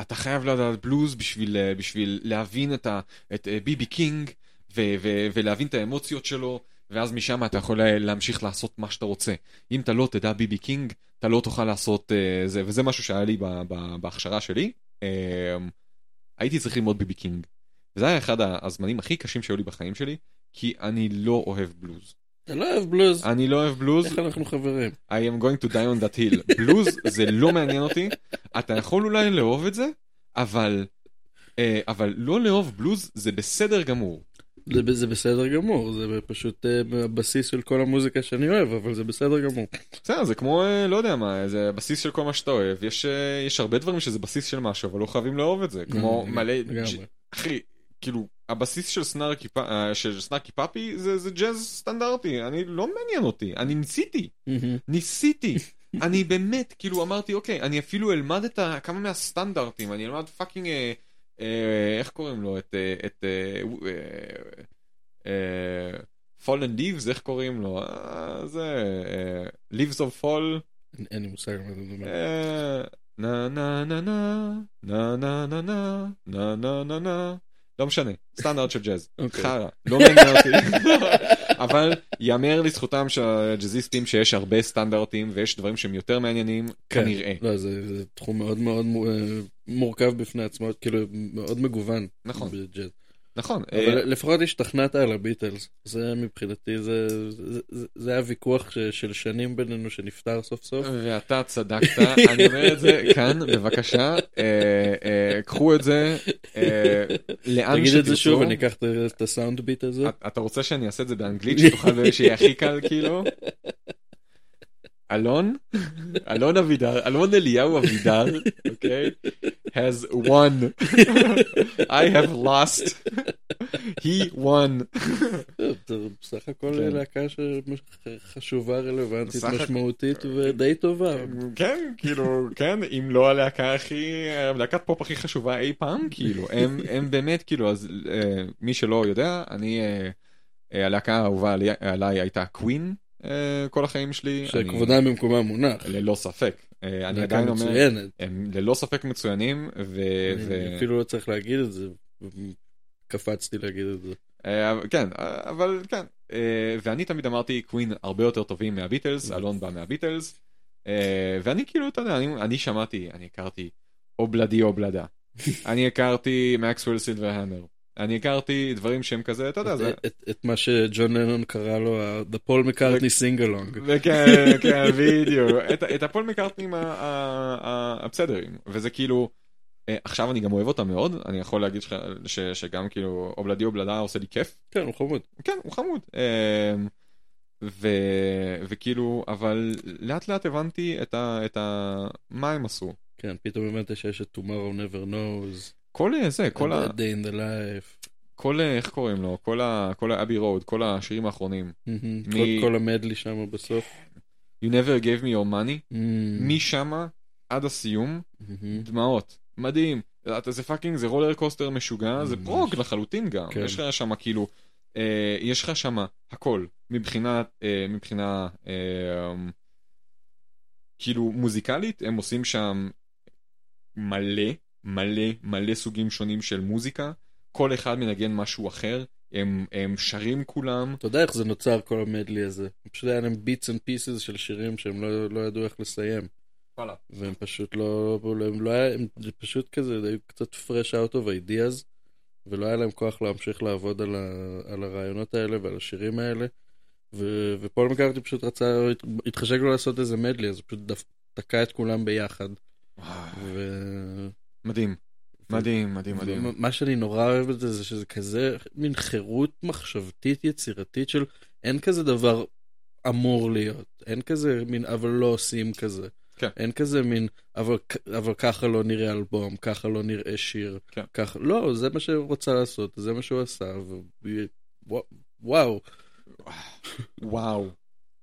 אתה חייב לדעת בלוז בשביל, uh, בשביל להבין את, ה, את B.B. King ו, ו, ולהבין את האמוציות שלו, ואז משם אתה יכול לה- להמשיך לעשות מה שאתה רוצה. אם אתה לא תדע B.B. King, אתה לא תוכל לעשות uh, זה, וזה משהו שהיה לי בהכשרה שלי. Uh, הייתי צריך ללמוד B.B. King. וזה היה אחד הזמנים הכי קשים שהיו לי בחיים שלי, כי אני לא אוהב בלוז. אתה לא אוהב בלוז? אני לא אוהב בלוז, איך אנחנו חברים? I am going to die on that hill. בלוז זה לא מעניין אותי, אתה יכול אולי לאהוב את זה, אבל, אה, אבל לא לאהוב בלוז זה בסדר גמור. זה, זה בסדר גמור, זה פשוט אה, הבסיס של כל המוזיקה שאני אוהב, אבל זה בסדר גמור. בסדר, זה כמו, אה, לא יודע מה, זה בסיס של כל מה שאתה אוהב. יש, אה, יש הרבה דברים שזה בסיס של משהו, אבל לא חייבים לאהוב את זה. כמו מלא... אחי, כאילו, הבסיס של סנארקי אה, של סנארקי פאפי זה, זה ג'אז סטנדרטי, אני לא מעניין אותי, אני ניסיתי. ניסיתי. אני באמת, כאילו אמרתי, אוקיי, אני אפילו אלמד את ה... כמה מהסטנדרטים, אני אלמד fucking, אה, אה, איך קוראים לו? את... אה, את... אה, אה, אה, Fallen Leaves, איך קוראים לו? אה, זה... אה, Leaves of Fall. אין- לי מושג מה אתה מדבר. אה, נה נה נה נה נה נה נה נה נה נה נה לא משנה, סטנדרט של ג'אז, אוקיי. חרא, לא מעניין אותי, אבל יאמר לזכותם של הג'אזיסטים שיש הרבה סטנדרטים ויש דברים שהם יותר מעניינים, כן. כנראה. לא, זה, זה תחום מאוד מאוד אה, מורכב בפני עצמו, כאילו מאוד מגוון. נכון. בג'אז. נכון. אה, לפחות השתכנעת על הביטלס. זה מבחינתי, זה, זה, זה, זה היה ויכוח ש, של שנים בינינו שנפתר סוף סוף. ואתה צדקת, אני אומר את זה כאן, בבקשה, אה, אה, קחו את זה אה, לאן תגיד את זה שוב, שתרצו. אני אקח את- את הסאונד ביט הזה. את- אתה רוצה שאני אעשה את זה באנגלית, שתוכל, שיהיה הכי קל כאילו? אלון, אלון אבידר, אלון אליהו אבידר, אוקיי? has won. I have lost. he won. בסך הכל כן. להקה שחשובה, רלוונטית, משמעותית ודי טובה. כן, כאילו, כן, אם לא הלהקה הכי, הלהקת פופ הכי חשובה אי פעם, כאילו, הם, באמת, כאילו, אז אה, מי שלא יודע, אני, אה, אה, הלהקה האהובה עלי, עליי הייתה קווין כל החיים שלי. שכבודם במקומם מונח. ללא ספק. אה, אני עדיין אומר, מצוינת. הם ללא ספק מצוינים, ו... ו... אני אפילו לא צריך להגיד את זה. קפצתי להגיד את זה. אה, כן, אה, אבל כן. אה, ואני תמיד אמרתי קווין הרבה יותר טובים מהביטלס, אלון בא מהביטלס. אה, ואני כאילו, אתה יודע, אני, אני שמעתי, אני הכרתי אובלדי אובלדה. אני הכרתי מקסוול סילבר המר. אני הכרתי דברים שהם כזה, אתה יודע, זה... את- מה שג'ון לנון קרא לו The Paul McCartney Sing-Along. וכן, כן, בדיוק. את, הפול מקארטנים הבסדרים. וזה כאילו, אה, עכשיו אני גם אוהב אותם מאוד, אני יכול להגיד לך ש, שגם כאילו אובלדי אובלדה עושה לי כיף. כן, הוא חמוד. כן, הוא חמוד. אמ, ו... וכאילו, אבל לאט לאט הבנתי את ה... את ה... מה הם עשו. כן, פתאום הבנתי שיש את Tomorrow Never Knows. כל זה, כל ה... Day in the Life. כל, ה- איך קוראים לו? כל ה... כל ה Abbey Road, כל השירים האחרונים. מ- כל- כל ה medley שם בסוף. You never gave me your money. משמה עד הסיום. דמעות. מדהים. אתה- זה fucking, זה roller coaster משוגע, זה. prog לחלוטין גם. כן. יש לך שם כאילו, אה, יש לך שם הכל. מבחינה, אה, מבחינה, אה, כאילו מוזיקלית, הם עושים שם מלא, מלא, מלא סוגים שונים של מוזיקה. כל אחד מנגן משהו אחר. הם, הם שרים כולם. אתה יודע איך זה נוצר כל ה medley הזה. פשוט היה להם bits and pieces של שירים שהם לא, לא ידעו איך לסיים. וואלה. והם פשוט לא, הם לא היה, הם פשוט כזה, הם היו קצת fresh out of ideas, ולא היה להם כוח להמשיך לעבוד על, ה, על הרעיונות האלה ועל השירים האלה. ו, ופול מקארטי פשוט רצה, הת- התחשק לו לעשות איזה מדלי, אז הוא פשוט דף, תקע את כולם ביחד. ו... מדהים. מדהים, מדהים, מדהים. מה שאני נורא אוהב בזה זה שזה כזה מין חירות מחשבתית יצירתית של אין כזה דבר אמור להיות, אין כזה מין אבל לא עושים כזה. כן. אין כזה מין אבל, אבל ככה לא נראה אלבום, ככה לא נראה שיר. כן. ככה, לא, זה מה שהוא רוצה לעשות, זה מה שהוא עשה. ו... וואו, וואו.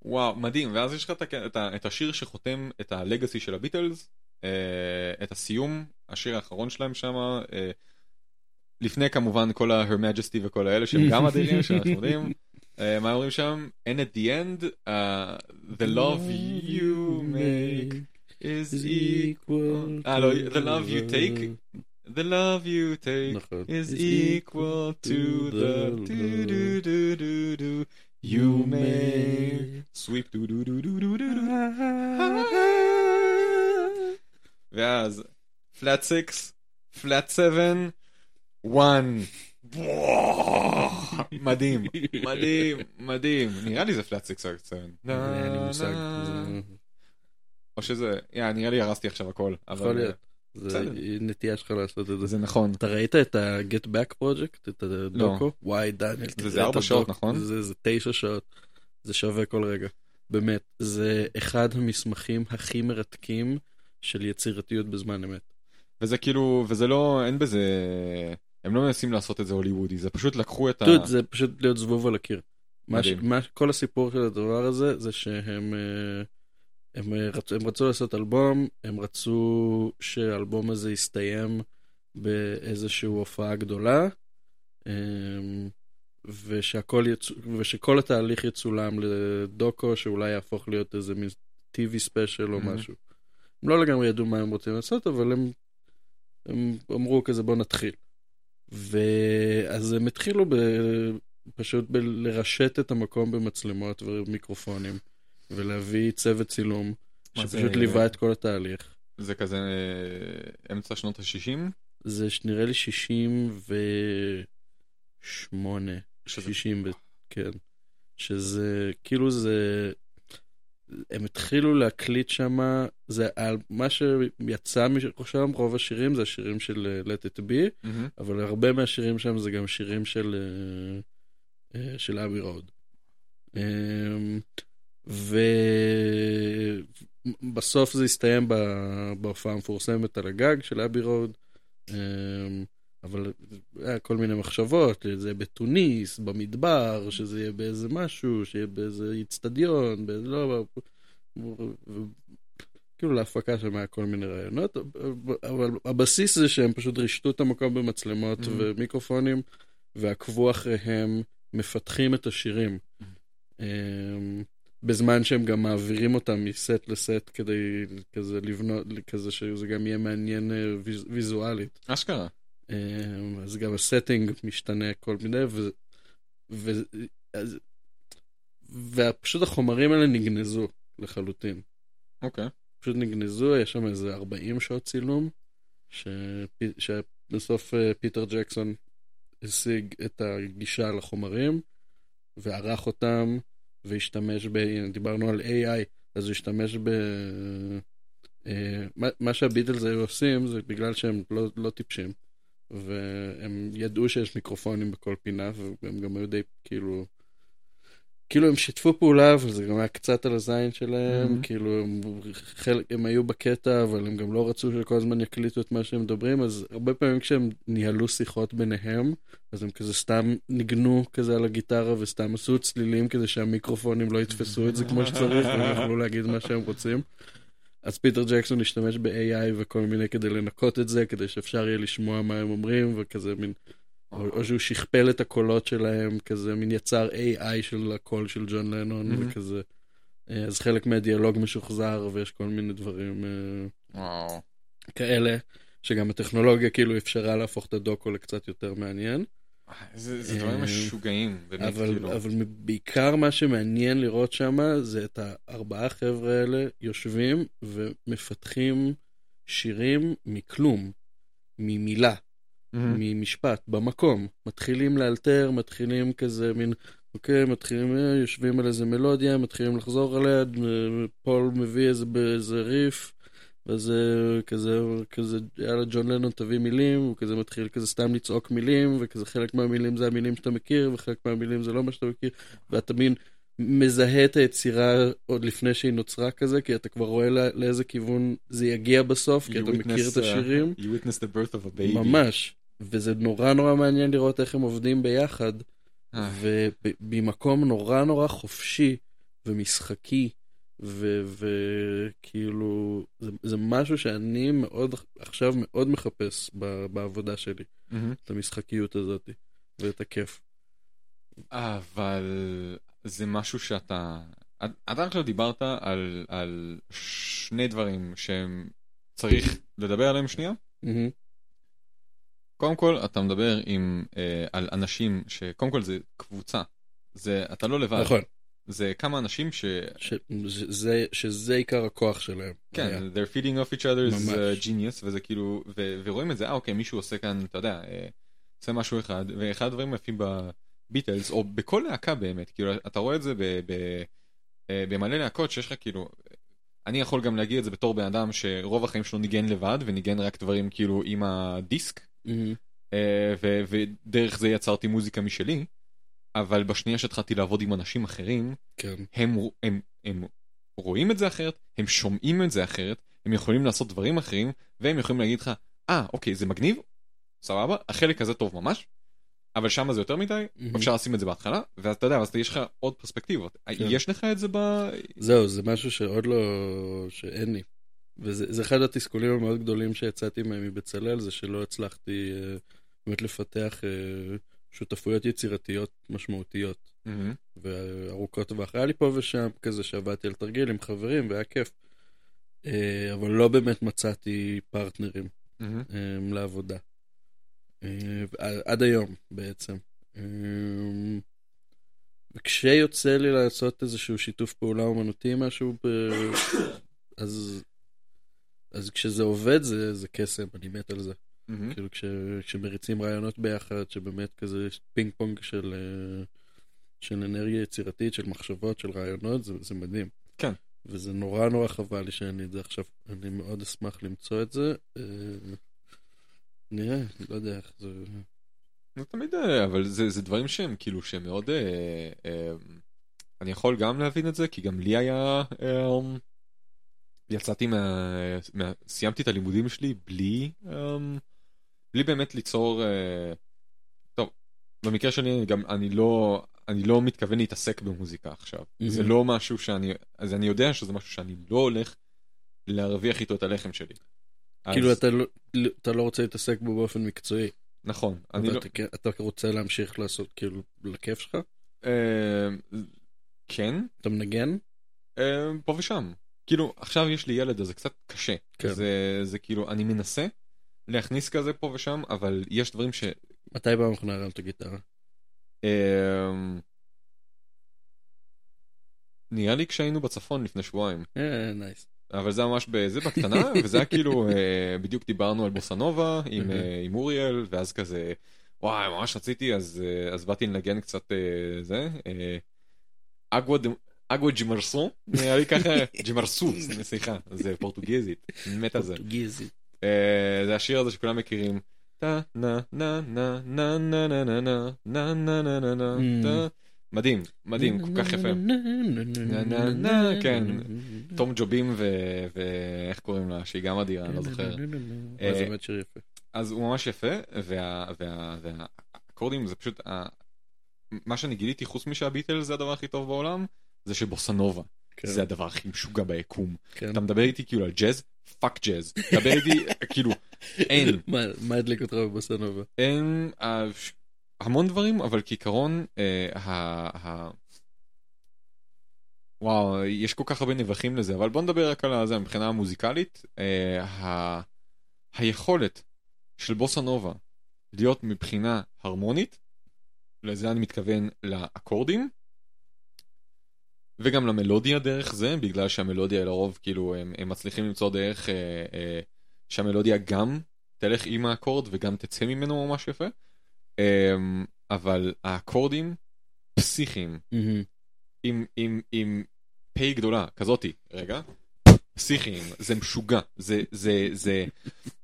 וואו. מדהים. ואז יש לך את, את, את השיר שחותם את הלגאסי של הביטלס, את הסיום, השיר האחרון שלהם שם, אה, לפני כמובן כל ה-Her Majesty וכל האלה שהם גם אדירים, שאנחנו יודעים. אה, מה אומרים שם? And at the end, uh, the love you make is equal. אה, לא, the love you take, the love you take. נכון. is equal to the do do do do do you may sweep do do do do do do do ואז flat 6 flat 7 1 מדהים מדהים מדהים נראה לי זה flat 6 או 7 אין לי מושג. זה- או שזה יא, נראה לי הרסתי עכשיו הכל יכול להיות. זה בסדר. נטייה שלך לעשות את זה. זה נכון אתה ראית את ה-Get Back Project? את הדוקו? וואי, דניאל. זה ארבע שעות. נכון? זה זה תשע שעות. זה שווה כל רגע. באמת, זה אחד המסמכים הכי מרתקים של יצירתיות בזמן אמת. וזה כאילו, וזה לא, אין בזה, הם לא מנסים לעשות את זה הוליוודי, זה פשוט לקחו את ה... זה פשוט להיות זבוב על הקיר. מה ש-. מה- כל הסיפור של הדבר הזה, זה שהם אה, הם אה, רצו- הם רצו לעשות אלבום, הם רצו שהאלבום הזה יסתיים באיזושהי הופעה גדולה, אה, ושהכל יצ... ושכל התהליך יצולם לדוקו, שאולי יהפוך להיות איזה מין TV ספיישל או. משהו. הם לא לגמרי ידעו מה הם רוצים לעשות, אבל הם, הם אמרו כזה בוא נתחיל. ואז הם התחילו ב... פשוט בלרשת את המקום במצלמות ומיקרופונים, ולהביא צוות צילום, שפשוט זה- ליווה את כל התהליך. זה כזה אה, אמצע שנות ה-60? זה נראה לי 60 ו... שמונה, שזה- 60, ו- כן. שזה, כאילו זה, הם התחילו להקליט שם, זה על מה שיצא משם, רוב השירים זה השירים של אה, Let It Be, מהמם. אבל הרבה מהשירים שם זה גם שירים של, אה, אה, של אבי רוד. אמ, ובסוף זה הסתיים בהופעה המפורסמת על הגג של אבי רוד. אבל היה כל מיני מחשבות, שזה יהיה בתוניס, במדבר, שזה יהיה באיזה משהו, שיהיה באיזה איצטדיון, באיזה לא... כאילו להפקה שם היה כל מיני רעיונות, אבל הבסיס זה שהם פשוט רישתו את המקום במצלמות Mhm. ומיקרופונים, ועקבו אחריהם, מפתחים את השירים. אמ, בזמן שהם גם מעבירים אותם מסט לסט כדי כזה לבנות, כזה שזה גם יהיה מעניין אה, ויז, ויזואלית. אשכרה. אמ, אז גם ה setting משתנה כל מיני, ו... ו... אז... ופשוט החומרים האלה נגנזו לחלוטין. אוקיי. פשוט נגנזו, יש שם איזה 40 שעות צילום, ש... שבסוף אה, פיטר ג'קסון השיג את הגישה לחומרים, וערך אותם, והשתמש ב... דיברנו על AI, אז הוא השתמש ב... אה, מה- מה שהביטלס היו עושים זה בגלל שהם לא, לא טיפשים, והם ידעו שיש מיקרופונים בכל פינה, והם גם היו די כאילו... כאילו הם שיתפו פעולה, אבל זה גם היה קצת על הזין שלהם, Mhm. כאילו הם, חלק, הם היו בקטע, אבל הם גם לא רצו שכל הזמן יקליטו את מה שהם מדברים, אז הרבה פעמים כשהם ניהלו שיחות ביניהם, אז הם כזה סתם ניגנו כזה על הגיטרה וסתם עשו צלילים כדי שהמיקרופונים לא יתפסו את זה כמו שצריך, והם יוכלו להגיד מה שהם רוצים. אז פיטר ג'קסון השתמש ב-AI וכל מיני כדי לנקות את זה, כדי שאפשר יהיה לשמוע מה הם אומרים, וכזה מין, או, או שהוא שכפל את הקולות שלהם, כזה מין יצר AI של הקול של ג'ון לנון, Mhm. וכזה. אה, אז חלק מהדיאלוג משוחזר, ויש כל מיני דברים אה, וואו. כאלה, שגם הטכנולוגיה כאילו אפשרה להפוך את הדוקו לקצת יותר מעניין. זה זה דברים אה, משוגעים. באמת, אבל, כאילו. אבל בעיקר מה שמעניין לראות שם זה את הארבעה חבר'ה האלה יושבים ומפתחים שירים מכלום, ממילה, מהמם. ממשפט, במקום. מתחילים לאלתר, מתחילים כזה מין, אוקיי, מתחילים, אה, יושבים על איזה מלודיה, מתחילים לחזור עליה, אה, פול מביא איזה, איזה ריף, וזה כזה, כזה, יאללה, ג'ון לנון תביא מילים, הוא כזה מתחיל כזה סתם לצעוק מילים, וכזה חלק מהמילים זה המילים שאתה מכיר, וחלק מהמילים זה לא מה שאתה מכיר, ואתה מין מזהה את היצירה עוד לפני שהיא נוצרה כזה, כי אתה כבר רואה לא, לאיזה כיוון זה יגיע בסוף, כי אתה מכיר witness, את uh, השירים. You witness the birth of a baby. ממש. וזה נורא נורא מעניין לראות איך הם עובדים ביחד, אה, ובמקום נורא נורא חופשי ומשחקי, וכאילו, זה, זה משהו שאני מאוד, עכשיו מאוד מחפש ב- בעבודה שלי, מהמם. את המשחקיות הזאת, ואת הכיף. אבל זה משהו שאתה... עד עכשיו דיברת על, על שני דברים שהם צריך לדבר עליהם שנייה. מהמם. קודם כל, אתה מדבר עם, אה, על אנשים שקודם כל זה קבוצה. זה, אתה לא לבד. נכון, זה כמה אנשים ש... שזה, שזה עיקר הכוח שלהם. היה. כן, they're feeding off each other's ממש. uh, genius, וזה כאילו, ו- ורואים את זה, אה אוקיי, מישהו עושה כאן, אתה יודע, אה, עושה משהו אחד, ואחד הדברים היפים בביטלס, או בכל להקה באמת, כאילו, אתה רואה את זה ב- ב- אה, במלא להקות שיש לך כאילו, אני יכול גם להגיד את זה בתור בן אדם שרוב החיים שלו ניגן לבד, וניגן רק דברים כאילו עם הדיסק. אה, ו- ודרך זה יצרתי מוזיקה משלי, אבל בשנייה שהתחלתי לעבוד עם אנשים אחרים, כן. הם, הם, הם רואים את זה אחרת, הם שומעים את זה אחרת, הם יכולים לעשות דברים אחרים, והם יכולים להגיד לך, אה, ah, אוקיי, זה מגניב, סבבה, החלק הזה טוב ממש, אבל שם זה יותר מדי, מהמם. אפשר לשים את זה בהתחלה, ואתה יודע, אז יש לך עוד פרספקטיבות. כן. יש לך את זה ב... זהו, זה משהו שעוד לא... שאין לי. וזה זה אחד התסכולים המאוד גדולים שיצאתי מהם מבצלאל, זה שלא הצלחתי אה, באמת לפתח אה, שותפויות יצירתיות משמעותיות מהמם, וארוכות טווח. היה לי פה ושם כזה שעבדתי על תרגיל עם חברים והיה כיף. אה, אבל לא באמת מצאתי פרטנרים. אה, לעבודה. אה, עד- היום בעצם. וכשיוצא לי לעשות איזשהו שיתוף פעולה אומנותי משהו, ב... אז, אז כשזה עובד זה, זה קסם, אני מת על זה. מהמם. כאילו כש, כשמריצים רעיונות ביחד, שבאמת כזה יש פינג פונג של, אה, של אנרגיה יצירתית, של מחשבות, של רעיונות, זה, זה מדהים. כן. וזה נורא נורא חבל לי שאין לי את זה עכשיו, אני מאוד אשמח למצוא את זה. אה, נראה, לא יודע איך זה... זה תמיד, אה, אבל זה, זה דברים שהם כאילו שהם מאוד, אה, אה, אני יכול גם להבין את זה, כי גם לי היה, אה, יצאתי מה, מה, סיימתי את הלימודים שלי בלי, אה, בלי באמת ליצור, אה, טוב, במקרה שלי גם אני לא, אני לא מתכוון להתעסק במוזיקה עכשיו, Mhm. זה לא משהו שאני, אז אני יודע שזה משהו שאני לא הולך להרוויח איתו את הלחם שלי. אז- כאילו אתה לא, אתה לא רוצה להתעסק בו באופן מקצועי. נכון, אני לא, אתה, אתה רוצה להמשיך לעשות כאילו לכיף שלך? אה, כן, אתה מנגן? אה, פה ושם. כאילו, עכשיו יש לי ילד, אז זה קצת קשה. כן. זה, זה כאילו, אני מנסה להכניס כזה פה ושם, אבל יש דברים ש... מתי פעם אחרונה הרמת גיטרה? אה, נראה לי כשהיינו בצפון לפני שבועיים. אה, נייס. אבל זה ממש בזה בקטנה, וזה היה כאילו, אה, בדיוק דיברנו על בוסנובה עם. אה, עם אוריאל, ואז כזה, וואי, ממש רציתי, אז, אז באתי לנגן קצת זה. אגווה ג'ימרסו, נראה לי ככה, ג'ימרסו, סליחה, זה פורטוגזית, מת על זה. פורטוגזית. זה השיר הזה שכולם מכירים. מדהים, מדהים, כל כך יפה. כן, תום ג'ובים ואיך קוראים לה, שהיא גם אדירה, אני לא זוכר. אז הוא ממש יפה, והאקורדים זה פשוט, מה שאני גיליתי חוץ משהביטל זה הדבר הכי טוב בעולם, זה שבוסנובה. כן, זה הדבר הכי משוגע ביקום. כן. אתה מדבר איתי כאילו על ג'אז? fuck ג'אז. דבר איתי, כאילו, אין. מה- מה הדליק אותך בבוסנובה? אין אה, המון דברים, אבל כעיקרון, אה, ה- ה- וואו, יש כל כך הרבה נדבכים לזה, אבל בוא נדבר רק על זה מבחינה מוזיקלית. אה, ה- היכולת של בוסה נובה להיות מבחינה הרמונית, לזה אני מתכוון לאקורדים, וגם למלודיה דרך זה, בגלל שהמלודיה לרוב, כאילו, הם, הם מצליחים למצוא דרך אה, אה, שהמלודיה גם תלך עם האקורד וגם תצא ממנו ממש יפה. אמ, אבל האקורדים פסיכיים, מהמם. עם, עם, עם פ' גדולה, כזאתי, רגע, פסיכיים, זה משוגע, זה, זה, זה,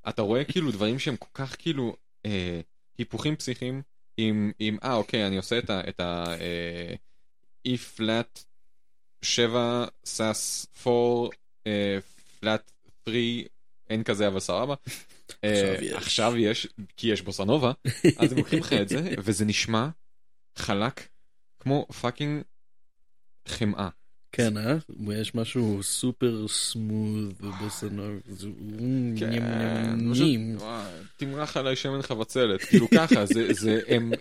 אתה רואה כאילו דברים שהם כל כך כאילו אה, היפוכים פסיכיים, עם, עם, אה אוקיי, אני עושה את ה, את ה, אה, E flat 7 sus 4 אה, flat 3 אין כזה אבל סבבה. אה, עכשיו יש. כי יש בוסנובה, אז הם לוקחים לך את זה, וזה נשמע חלק כמו fucking חמאה. כן, אה? יש משהו סופר סמוד בבוסנובה. זה- כן, תמרח עליי שמן חבצלת, כאילו ככה,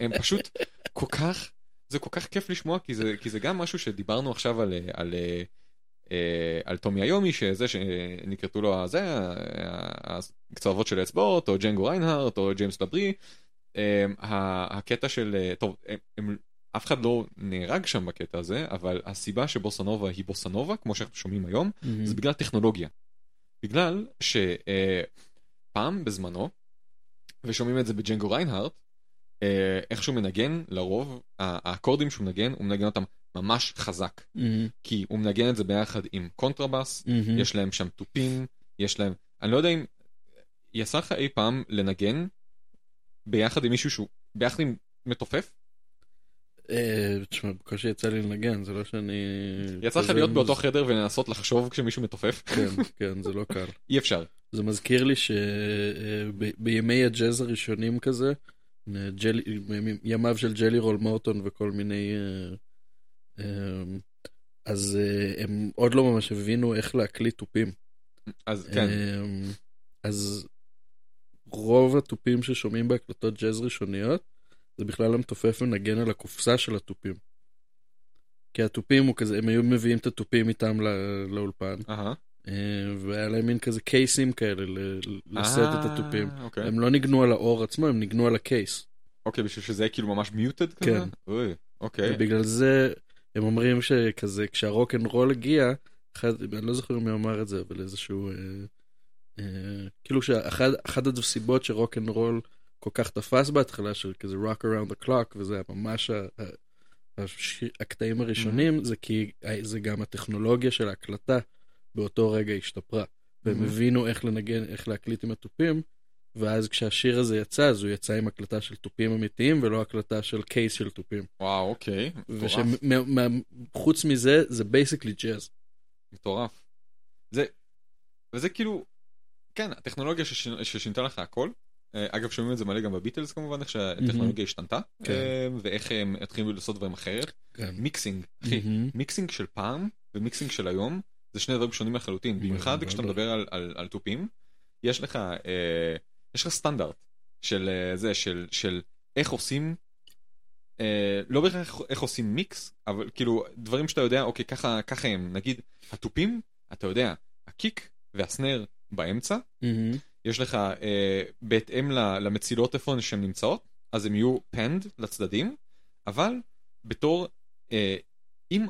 הם פשוט כל כך, זה כל כך כיף לשמוע, כי זה, כי זה גם משהו שדיברנו עכשיו על, על, אה, על טומי איומי, שזה שנקראו לו הזה, הקצוות של האצבעות, או ג'נגו ריינהארט, או ג'יימס לברי, אה, ה- הקטע של, אה, טוב, הם, הם, אף אחד לא נהרג שם בקטע הזה, אבל הסיבה שבוסנובה היא בוסנובה, כמו שאנחנו שומעים היום, מהמם. זה בגלל טכנולוגיה. בגלל שפעם בזמנו, ושומעים את זה בג'נגו ריינהארט, אה, איך שהוא מנגן, לרוב, האקורדים שהוא מנגן, הוא מנגן אותם ממש חזק. מהמם. כי הוא מנגן את זה ביחד עם קונטרבאס, מהמם. יש להם שם תופים, יש להם... אני לא יודע אם... יצא לך אי פעם לנגן ביחד עם מישהו שהוא... ביחד עם מתופף? אה, תשמע, בקושי יצא לי לנגן, זה לא שאני... יצא לך להיות באותו חדר ולנסות לחשוב כשמישהו מתופף? כן, כן, זה לא קל. אי אפשר. זה מזכיר לי שבימי הג'אז הראשונים כזה, אה, ג'לי, ימיו של ג'לי רול מורטון וכל מיני... אה, אה, אז אה, הם עוד לא ממש הבינו איך להקליט תופים. אז כן. אז רוב התופים ששומעים בהקלטות ג'אז ראשוניות, זה בכלל המתופף מנגן על הקופסה של התופים. כי התופים הוא כזה, הם היו מביאים את התופים איתם לא- לאולפן, אהה. אה, והיה להם מין כזה קייסים כאלה ל- לשאת את אה, התופים. אוקיי. הם לא ניגנו על העור עצמו, הם ניגנו על ה case. אוקיי, בשביל שזה יהיה כאילו ממש muted כזה? כן. אוי, אוקיי. ובגלל זה הם אומרים שכזה, כשהרוק אנד רול הגיע, אחד, אני לא זוכר מי אמר את זה, אבל איזשהו אה, אה, כאילו שאחת הסיבות שרוק אנד רול כל כך תפס בהתחלה, של כזה rock around the clock, וזה היה ממש ה- ה- הש- הקטעים הראשונים, זה כי זה גם הטכנולוגיה של ההקלטה באותו רגע השתפרה. והם אהמ. הבינו איך לנגן, איך להקליט עם התופים, ואז כשהשיר הזה יצא, אז הוא יצא עם הקלטה של תופים אמיתיים, ולא הקלטה של case של תופים. וואו, אוקיי. מטורף. וחוץ מזה, זה basically ג'אז. מטורף. זה, וזה כאילו, כן, הטכנולוגיה ששינה, ששינתה לך הכל. אה, אגב, שומעים את זה מלא גם בביטלס כמובן, איך שהטכנולוגיה השתנתה, כן. אה, ואיך הם התחילו לעשות דברים אחרת. כן. mixing, אחי, אהמ. mixing של פעם ו mixing של היום, זה שני דברים שונים לחלוטין. במיוחד. כשאתה מדבר על, על, על תופים, יש לך, אה, יש לך סטנדרט של אה, זה, של, של איך עושים, אה, לא בהכרח איך עושים מיקס, אבל כאילו דברים שאתה יודע, אוקיי, ככה, ככה הם, נגיד, התופים, אתה יודע, הקיק והסנר באמצע, מהמם. יש לך אה, בהתאם למצילות איפה שהן נמצאות, אז הם יהיו פנד לצדדים, אבל בתור, אה, אם,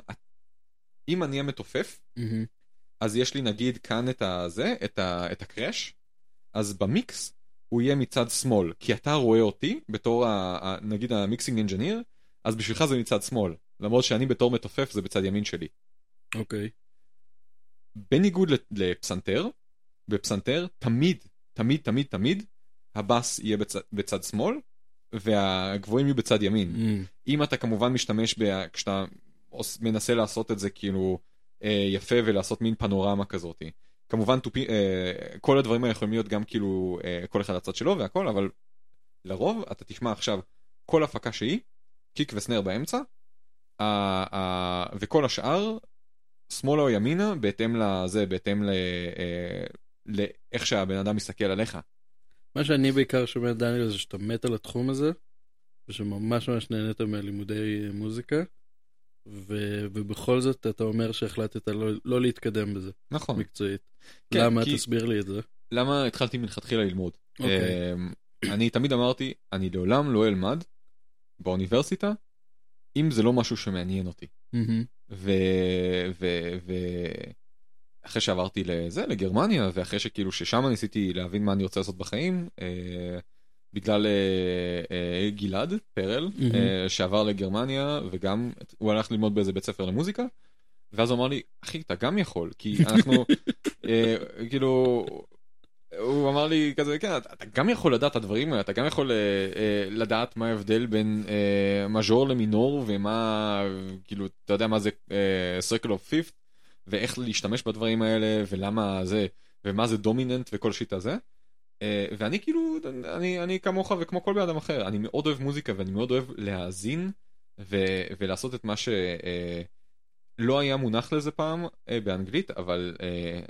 אם אני המתופף, מהמם. אז יש לי נגיד כאן את הזה, את, ה, את הקראש, אז במיקס הוא יהיה מצד שמאל, כי אתה רואה אותי בתור ה, ה, נגיד ה mixing engineer, אז בשבילך זה מצד שמאל, למרות שאני בתור מתופף זה בצד ימין שלי. אוקיי. בניגוד ל- לפסנתר, בפסנתר תמיד, תמיד, תמיד, תמיד, הבאס יהיה בצד, בצד שמאל, והגבוהים יהיו בצד ימין. אהמ. אם אתה כמובן משתמש, ב... כשאתה מנסה לעשות את זה כאילו אה, יפה ולעשות מין פנורמה כזאת. כמובן תופי, אה, כל הדברים האלה יכולים להיות גם כאילו אה, כל אחד לצד שלו והכל, אבל לרוב אתה תשמע עכשיו כל הפקה שהיא, קיק וסנר באמצע, ה- ה- וכל השאר שמאלה או ימינה בהתאם לזה, בהתאם ל... אה, לאיך שהבן אדם מסתכל עליך. מה שאני בעיקר שומע דניאל זה שאתה מת על התחום הזה, ושממש ממש נהנית מהלימודי מוזיקה, ו... ובכל זאת אתה אומר שהחלטת לא, לא להתקדם בזה נכון. מקצועית. כן, למה? כי- תסביר לי את זה. למה התחלתי מלכתחילה ללמוד? אוקיי. אמ, אני תמיד אמרתי, אני לעולם לא אלמד באוניברסיטה, אם זה לא משהו שמעניין אותי. ו... ו... ו... אחרי שעברתי לזה, לגרמניה, ואחרי שכאילו ששם ניסיתי להבין מה אני רוצה לעשות בחיים, אה, בגלל אה, אה, גלעד פרל. אה, שעבר לגרמניה, וגם הוא הלך ללמוד באיזה בית ספר למוזיקה, ואז הוא אמר לי, אחי, אתה גם יכול, כי אנחנו, כאילו, הוא אמר לי כזה, כן, אתה, גם יכול לדעת את הדברים האלה, אתה גם יכול לדעת מה ההבדל בין מז'ור למינור, ומה, כאילו, אתה יודע מה זה circle of fifth, ואיך להשתמש בדברים האלה, ולמה זה, ומה זה דומיננט וכל שיט הזה. אה, ואני כאילו, אני, אני כמוך וכמו כל בן אדם אחר, אני מאוד אוהב מוזיקה ואני מאוד אוהב להאזין ו- ולעשות את מה שלא היה מונח לזה פעם אה, באנגלית, אבל אה,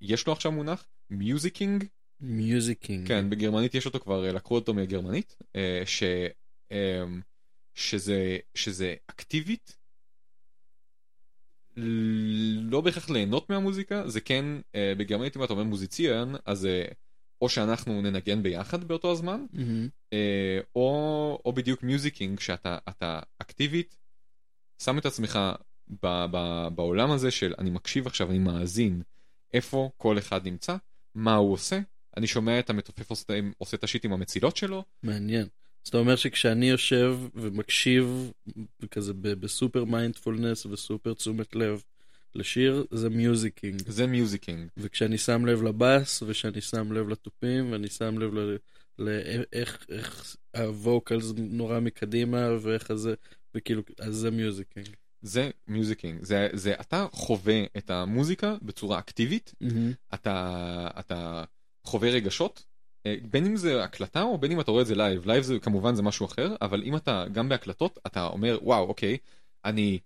יש לו עכשיו מונח, musicking, musicking. כן, בגרמנית יש אותו כבר, אה, לקחו אותו מהגרמנית, אה, ש, אה, שזה, שזה אקטיבית, לא בהכרח ליהנות מהמוזיקה, זה כן, אה, בגרמנית אם אתה אומר musizieren, אז אה, או שאנחנו ננגן ביחד באותו הזמן. אה, או, או בדיוק musicking, שאתה אתה אקטיבית, שם את עצמך ב, ב, בעולם הזה של אני מקשיב עכשיו, אני מאזין, איפה כל אחד נמצא, מה הוא עושה, אני שומע את המתופף עושה, עושה את ה shit עם המצילות שלו, מעניין. אז אתה אומר שכשאני יושב ומקשיב כזה בסופר מיינדפולנס וסופר תשומת לב לשיר, זה musicking. זה musicking. וכשאני שם לב לבאס, ושאני שם לב לתופים, ואני שם לב ל- לאיך איך ה vocals נורא מקדימה, ואיך זה, וכאילו, אז זה musicking. זה musicking, זה, זה אתה חווה את המוזיקה בצורה אקטיבית, אתה, אתה חווה רגשות, אה, בין אם זה הקלטה או בין אם אתה רואה את זה live, live זה כמובן זה משהו אחר, אבל אם אתה גם בהקלטות, אתה אומר וואו אוקיי, אני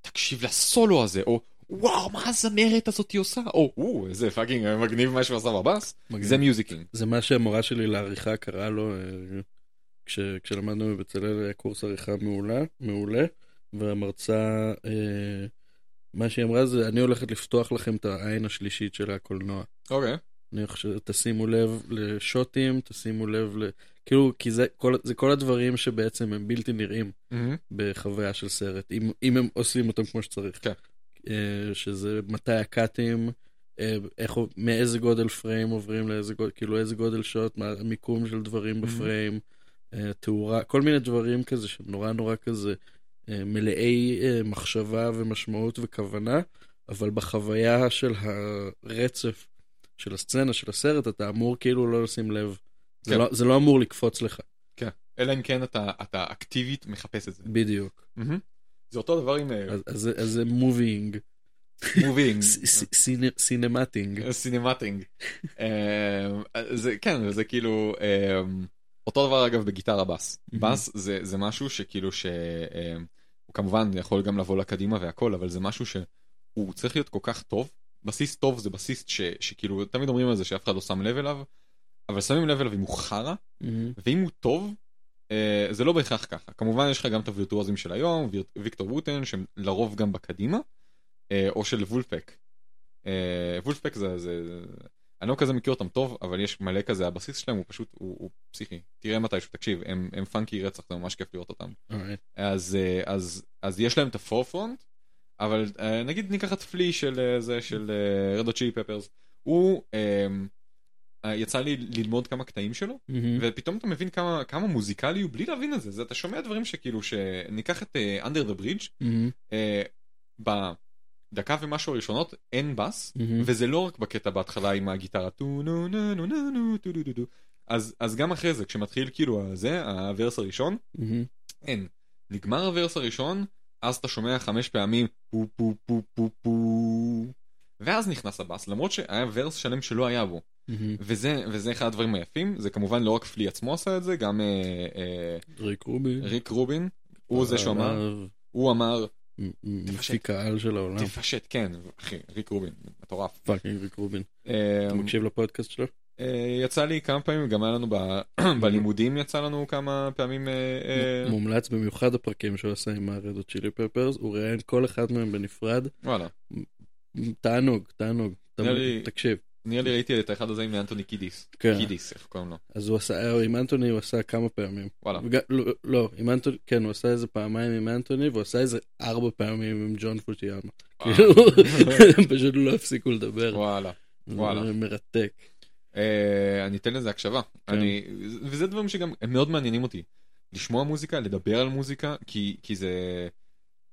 תקשיב לסולו הזה, או וואו מה הזמרת הזאתי עושה, או או איזה fucking מגניב מה שהוא עשה בבאס. זה musicking. זה מה שהמורה שלי לעריכה קראה לו, אה, כש, כשלמדנו בבצלאל היה קורס עריכה מעולה, מעולה, והמרצה, אה, מה שהיא אמרה זה, אני הולכת לפתוח לכם את העין השלישית של הקולנוע. אוקיי. אני חושב, תשימו לב לשוטים, תשימו לב ל... כאילו, כי זה כל, זה כל הדברים שבעצם הם בלתי נראים בחוויה של סרט, אם, אם הם עושים אותם כמו שצריך. כן. שזה מתי הקאטים, אה, איך, מאיזה גודל פריים עוברים לאיזה גודל, כאילו איזה גודל שוט, מה המיקום של דברים בפריים, אה, תאורה, כל מיני דברים כזה שנורא נורא כזה אה, מלאי אה, מחשבה ומשמעות וכוונה, אבל בחוויה של הרצף של הסצנה, של הסרט, אתה אמור כאילו לא לשים לב. זה, כן. לא, זה לא אמור לקפוץ לך, כן. אלא אם כן אתה, אתה אקטיבית מחפש את זה. בדיוק. מהמם. זה אותו דבר עם אז, אז, זה- movieing, movieing. cinemating. cinemating. אה, זה כן זה כאילו אה, אותו דבר אגב בגיטרה בס. אהמ. בס זה זה משהו שכאילו שהוא כמובן יכול גם לבוא לקדימה והכל אבל זה משהו שהוא צריך להיות כל כך טוב. בסיס טוב זה בסיס ש- שכאילו תמיד אומרים על זה שאף אחד לא שם לב אליו. אבל שמים לב אליו אם הוא חרא אהמ. ואם הוא טוב אה, זה לא בהכרח ככה כמובן יש לך גם את הווירטואוזים של היום ויקטור ווטן שהם לרוב גם בקדימה אה, או של וולפק. אה, וולפק זה, זה אני לא כזה מכיר אותם טוב אבל יש מלא כזה הבסיס שלהם הוא פשוט הוא, הוא פסיכי תראה מתישהו תקשיב הם, הם פאנקי רצח זה ממש כיף לראות אותם אוקיי. אז אה, אז אז יש להם את הפורפרונט אבל אה, נגיד ניקח את פלי של אה, זה של רדו צ'ילי פפרס הוא אה, אה, יצא לי ללמוד כמה קטעים שלו אהמ. ופתאום אתה מבין כמה כמה מוזיקלי הוא בלי להבין את זה זה אתה שומע דברים שכאילו שניקח את אה, under the bridge אהמ. אה, בדקה ומשהו הראשונות אין בס אהמ. וזה לא רק בקטע בהתחלה עם הגיטרה טו נו נו נו נו נו טו דו דו דו אז אז גם אחרי זה כשמתחיל כאילו זה ה verse הראשון אהמ. אין נגמר ה verse הראשון אז אתה שומע חמש פעמים פו פו פו פו פו ואז נכנס הבאס למרות שהיה verse שלם שלא היה בו. וזה וזה אחד הדברים היפים זה כמובן לא רק פלי עצמו עשה את זה גם אה, אה, ריק רובין. ריק רובין הוא זה שאמר עליו. הוא אמר מפיק העל של העולם. תפשט כן אחי ריק רובין מטורף fucking ריק רובין. אה, אתה מקשיב לפודקאסט שלו? יצא לי כמה פעמים גם היה לנו בלימודים יצא לנו כמה פעמים מומלץ במיוחד הפרקים שהוא עשה עם ה Red Hot Chili Peppers, הוא ראיין כל אחד מהם בנפרד. וואלה תענוג, תענוג. תקשיב. נראה לי ראיתי את האחד הזה עם אנטוני קידיס כן. קידיס איך קוראים לו אז הוא עשה, עם אנטוני הוא עשה כמה פעמים. וואלה וג- לא, לא, עם אנטוני, כן, הוא עשה איזה פעמיים עם אנטוני, והוא עשה איזה ארבע פעמים עם ג'ון פוטיאמה. כאילו, הם פשוט לא הפסיקו לדבר. וואלה וואלה. מרתק. אה, אני אתן לזה הקשבה כן. אני וזה דברים שגם הם מאוד מעניינים אותי לשמוע מוזיקה לדבר על מוזיקה כי כי זה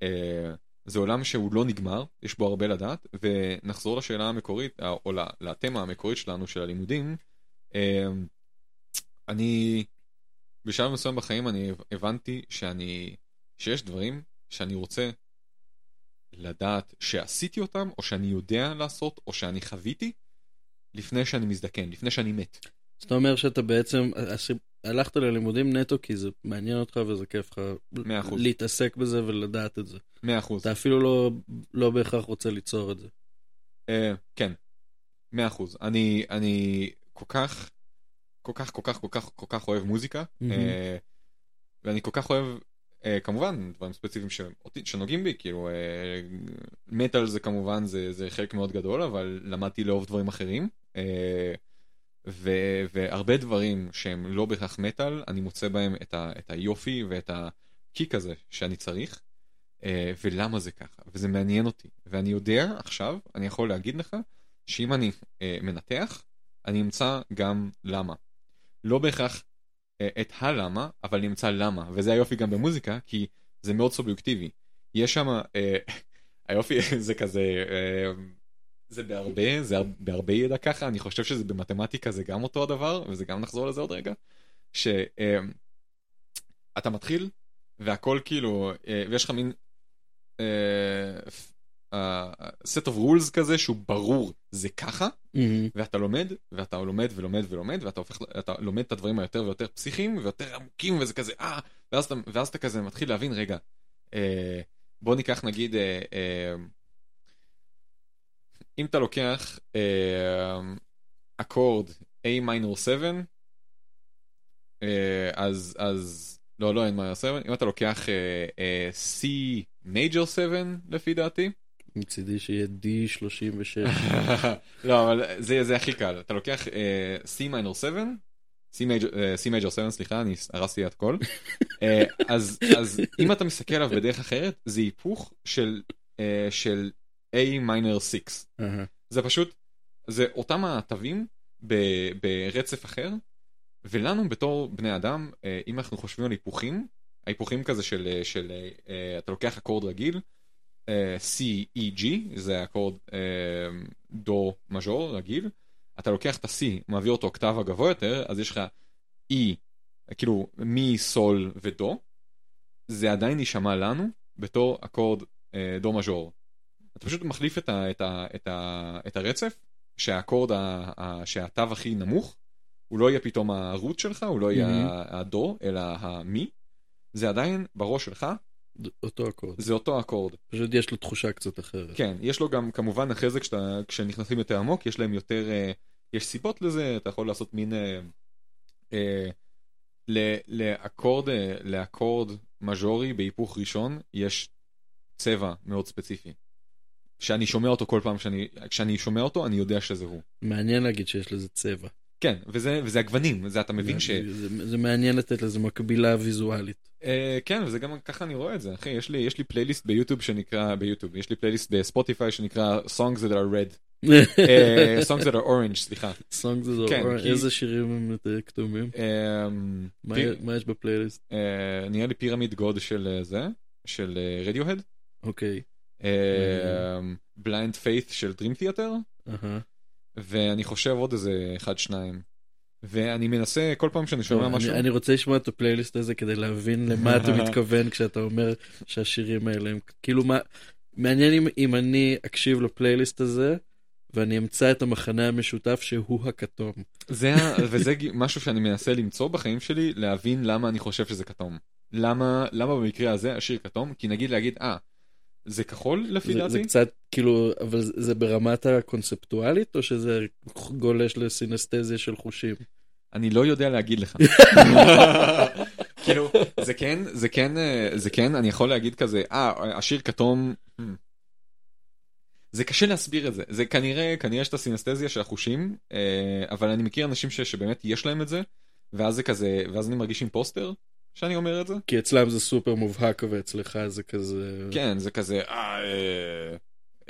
אה, זה עולם שהוא לא נגמר יש בו הרבה לדעת ונחזור לשאלה המקורית אה, או לתמה המקורית שלנו של הלימודים. אה, אני בשלב מסוים בחיים אני הבנתי שאני שיש דברים שאני רוצה לדעת שעשיתי אותם או שאני יודע לעשות או שאני חוויתי לפני שאני מזדקן לפני שאני מת. זאת אומרת שאתה בעצם, הס- הלכת ללימודים נטו כי זה מעניין אותך וזה כיף לך. להתעסק בזה ולדעת את זה. 100% אתה אפילו לא, לא בהכרח רוצה ליצור את זה. אה, כן. 100% אני אני כל כך כל כך כל כך כל כך כל כך אוהב מוזיקה מהמם. אה, ואני כל כך אוהב אה, כמובן דברים ספציפיים שאותי- שנוגעים בי כאילו מטאל זה כמובן זה זה חלק מאוד גדול אבל למדתי לאהוב דברים אחרים. אה, ו- והרבה דברים שהם לא בהכרח מטאל אני מוצא בהם את, ה- את היופי ואת הקיק הזה שאני צריך אה, ולמה זה ככה וזה מעניין אותי ואני יודע עכשיו אני יכול להגיד לך שאם אני אה, מנתח אני אמצא גם למה. לא בהכרח אה, את הלמה אבל אני אמצא למה וזה היופי גם במוזיקה כי זה מאוד סובייקטיבי. יש שם אה, היופי זה כזה אה, זה בהרבה זה הר- בהרבה ידע ככה אני חושב שזה במתמטיקה זה גם אותו הדבר וזה גם נחזור לזה עוד רגע. שאתה מתחיל והכל כאילו אה, ויש לך מין אה, אה, set of rules כזה שהוא ברור זה ככה מהמם. ואתה לומד ואתה לומד ולומד ולומד ואתה הופך אתה לומד את הדברים היותר ויותר פסיכיים ויותר עמוקים וזה כזה אה ואז ואז אתה כזה מתחיל להבין רגע בוא ניקח נגיד אם אתה לוקח אה, אקורד A minor 7 אה, אז אז לא לא אין minor 7 אם אתה לוקח אה, C major 7 לפי דעתי. מצידי שיהיה D36. לא אבל זה זה הכי קל. אתה לוקח אה, C minor 7 C major C major 7 סליחה אני הרסתי את הכל. אה, אז אז אם אתה מסתכל עליו בדרך אחרת זה היפוך של אה, של A minor 6 אהה. זה פשוט זה אותם התווים ב- ברצף אחר, ולנו בתור בני אדם, אה, אם אנחנו חושבים על היפוכים, ההיפוכים כזה של, אה, של אה, אתה לוקח אקורד רגיל, אה, C, E, G, זה אקורד דו מז'ור רגיל, אתה לוקח את ה-C, מעביר אותו אוקטבה גבוה יותר, אז יש לך E, כאילו מי, סול ודו, זה עדיין יישמע לנו בתור אקורד דו מז'ור. אתה פשוט מחליף את, ה, את, ה, את, ה, את הרצף, שהאקורד, ה, ה, שהתו הכי נמוך, הוא לא יהיה פתאום הרוט שלך, הוא לא יהיה מהמם. הדו, אלא המי. זה עדיין בראש שלך, אותו אקורד. זה אותו אקורד. פשוט יש לו תחושה קצת אחרת. כן, יש לו גם, כמובן, אחרי זה כשאתה, כשנכנסים יותר עמוק, יש להם יותר, אה, יש סיבות לזה, אתה יכול לעשות מין, אה, אה, ל- לאקורד, אה, לאקורד מז'ורי בהיפוך ראשון, יש צבע מאוד ספציפי. שאני שומע אותו כל פעם שאני, כשאני שומע אותו, אני יודע שזה הוא. מעניין להגיד שיש לזה צבע. כן, וזה, וזה הגוונים, זה אתה מבין ש... זה, זה, זה מעניין לתת לזה מקבילה ויזואלית. אה, כן, וזה גם ככה אני רואה את זה, אחי, יש לי, יש לי פלייליסט ביוטיוב שנקרא, ביוטיוב, יש לי פלייליסט בספוטיפיי שנקרא Songs that are red, אה, Songs that are orange, סליחה. סונג זה כן, זו, כי- איזה שירים הם יותר כתובים? אה, מה- פיר- מה יש בפלייליסט? אה, נראה לי פירמיד גוד של זה, של רדיוהד, אוקיי. בליינד פיית' של דרים תיאטר. ואני חושב עוד איזה אחד שניים. ואני מנסה כל פעם שאני שומע טוב, משהו, אני, רוצה לשמוע את הפלייליסט הזה כדי להבין למה אתה מתכוון כשאתה אומר שהשירים האלה הם כאילו מה מעניין אם, אם אני אקשיב לפלייליסט הזה ואני אמצא את המחנה המשותף שהוא הכתום. זה, וזה משהו שאני מנסה למצוא בחיים שלי, להבין למה אני חושב שזה כתום. למה, למה במקרה הזה השיר כתום? כי נגיד להגיד, אה, זה כחול לפי דעתי? זה קצת כאילו אבל זה, זה ברמת הקונספטואלית או שזה גולש לסינסטזיה של חושים? אני לא יודע להגיד לך. כאילו, זה כן, זה כן, אה, זה כן, אני יכול להגיד כזה, אה, השיר כתום, hmm. זה קשה להסביר את זה, זה כנראה, כנראה יש את הסינסטזיה של החושים, אה, אבל אני מכיר אנשים ש, שבאמת יש להם את זה, ואז זה כזה, ואז אני מרגיש עם פוסטר, שאני אומר את זה. כי אצלם זה סופר מובהק ואצלך זה כזה כן, זה כזה, אה, אה,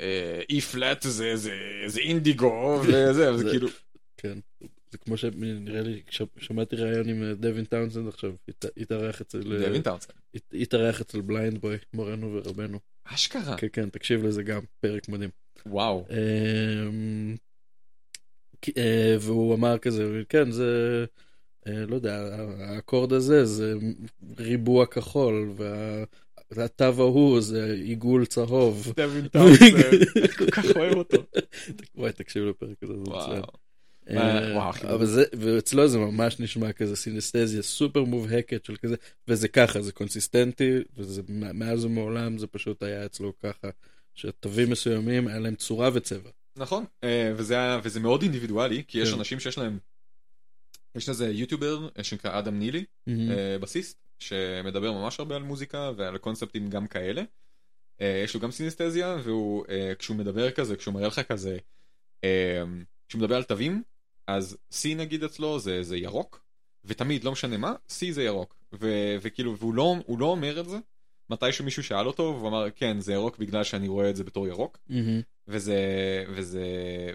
אה, אי פלט זה, זה, זה אינדיגו, וזה, זה- כאילו, כן. זה כמו שנראה לי, שמעתי ראיון עם אה, דווין טאונסנד עכשיו, הת- התארח אצל, דווין טאונסן. הת- התארח אצל בליינד בוי, מורנו ורבנו. אשכרה, כן, כן, תקשיב לזה גם, פרק מדהים. וואו. אמ, אה, והוא אמר כזה, כן, זה, אה, לא יודע, האקורד הזה זה ריבוע כחול, והתו ההוא זה עיגול צהוב. דווין טאונסן, אני כל כך אוהב אותו. וואי, תקשיב לפרק הזה, זה מצוין. אה. אבל זה, ואצלו זה ממש נשמע כזה סינסטזיה סופר מובהקת של כזה, וזה ככה, זה קונסיסטנטי, וזה מאז ומעולם זה פשוט היה אצלו ככה, שתווים מסוימים היה להם צורה וצבע. נכון, אה, וזה מאוד אינדיבידואלי, כי יש כן. אנשים שיש להם, יש לזה יוטיובר אה, שנקרא אדם נילי, אה, בסיסט, שמדבר ממש הרבה על מוזיקה ועל קונספטים גם כאלה. אה, יש לו גם סינסטזיה, והוא, כשהוא מדבר כזה, כשהוא מראה לך כזה, כשהוא מדבר על תווים, אז C נגיד אצלו זה, זה ירוק, ותמיד, לא משנה מה, C זה ירוק. ו, וכאילו, והוא לא, לא אומר את זה, מתי שמישהו שאל אותו, והוא אמר, כן, זה ירוק בגלל שאני רואה את זה בתור ירוק. מהמם. וזה, וזה,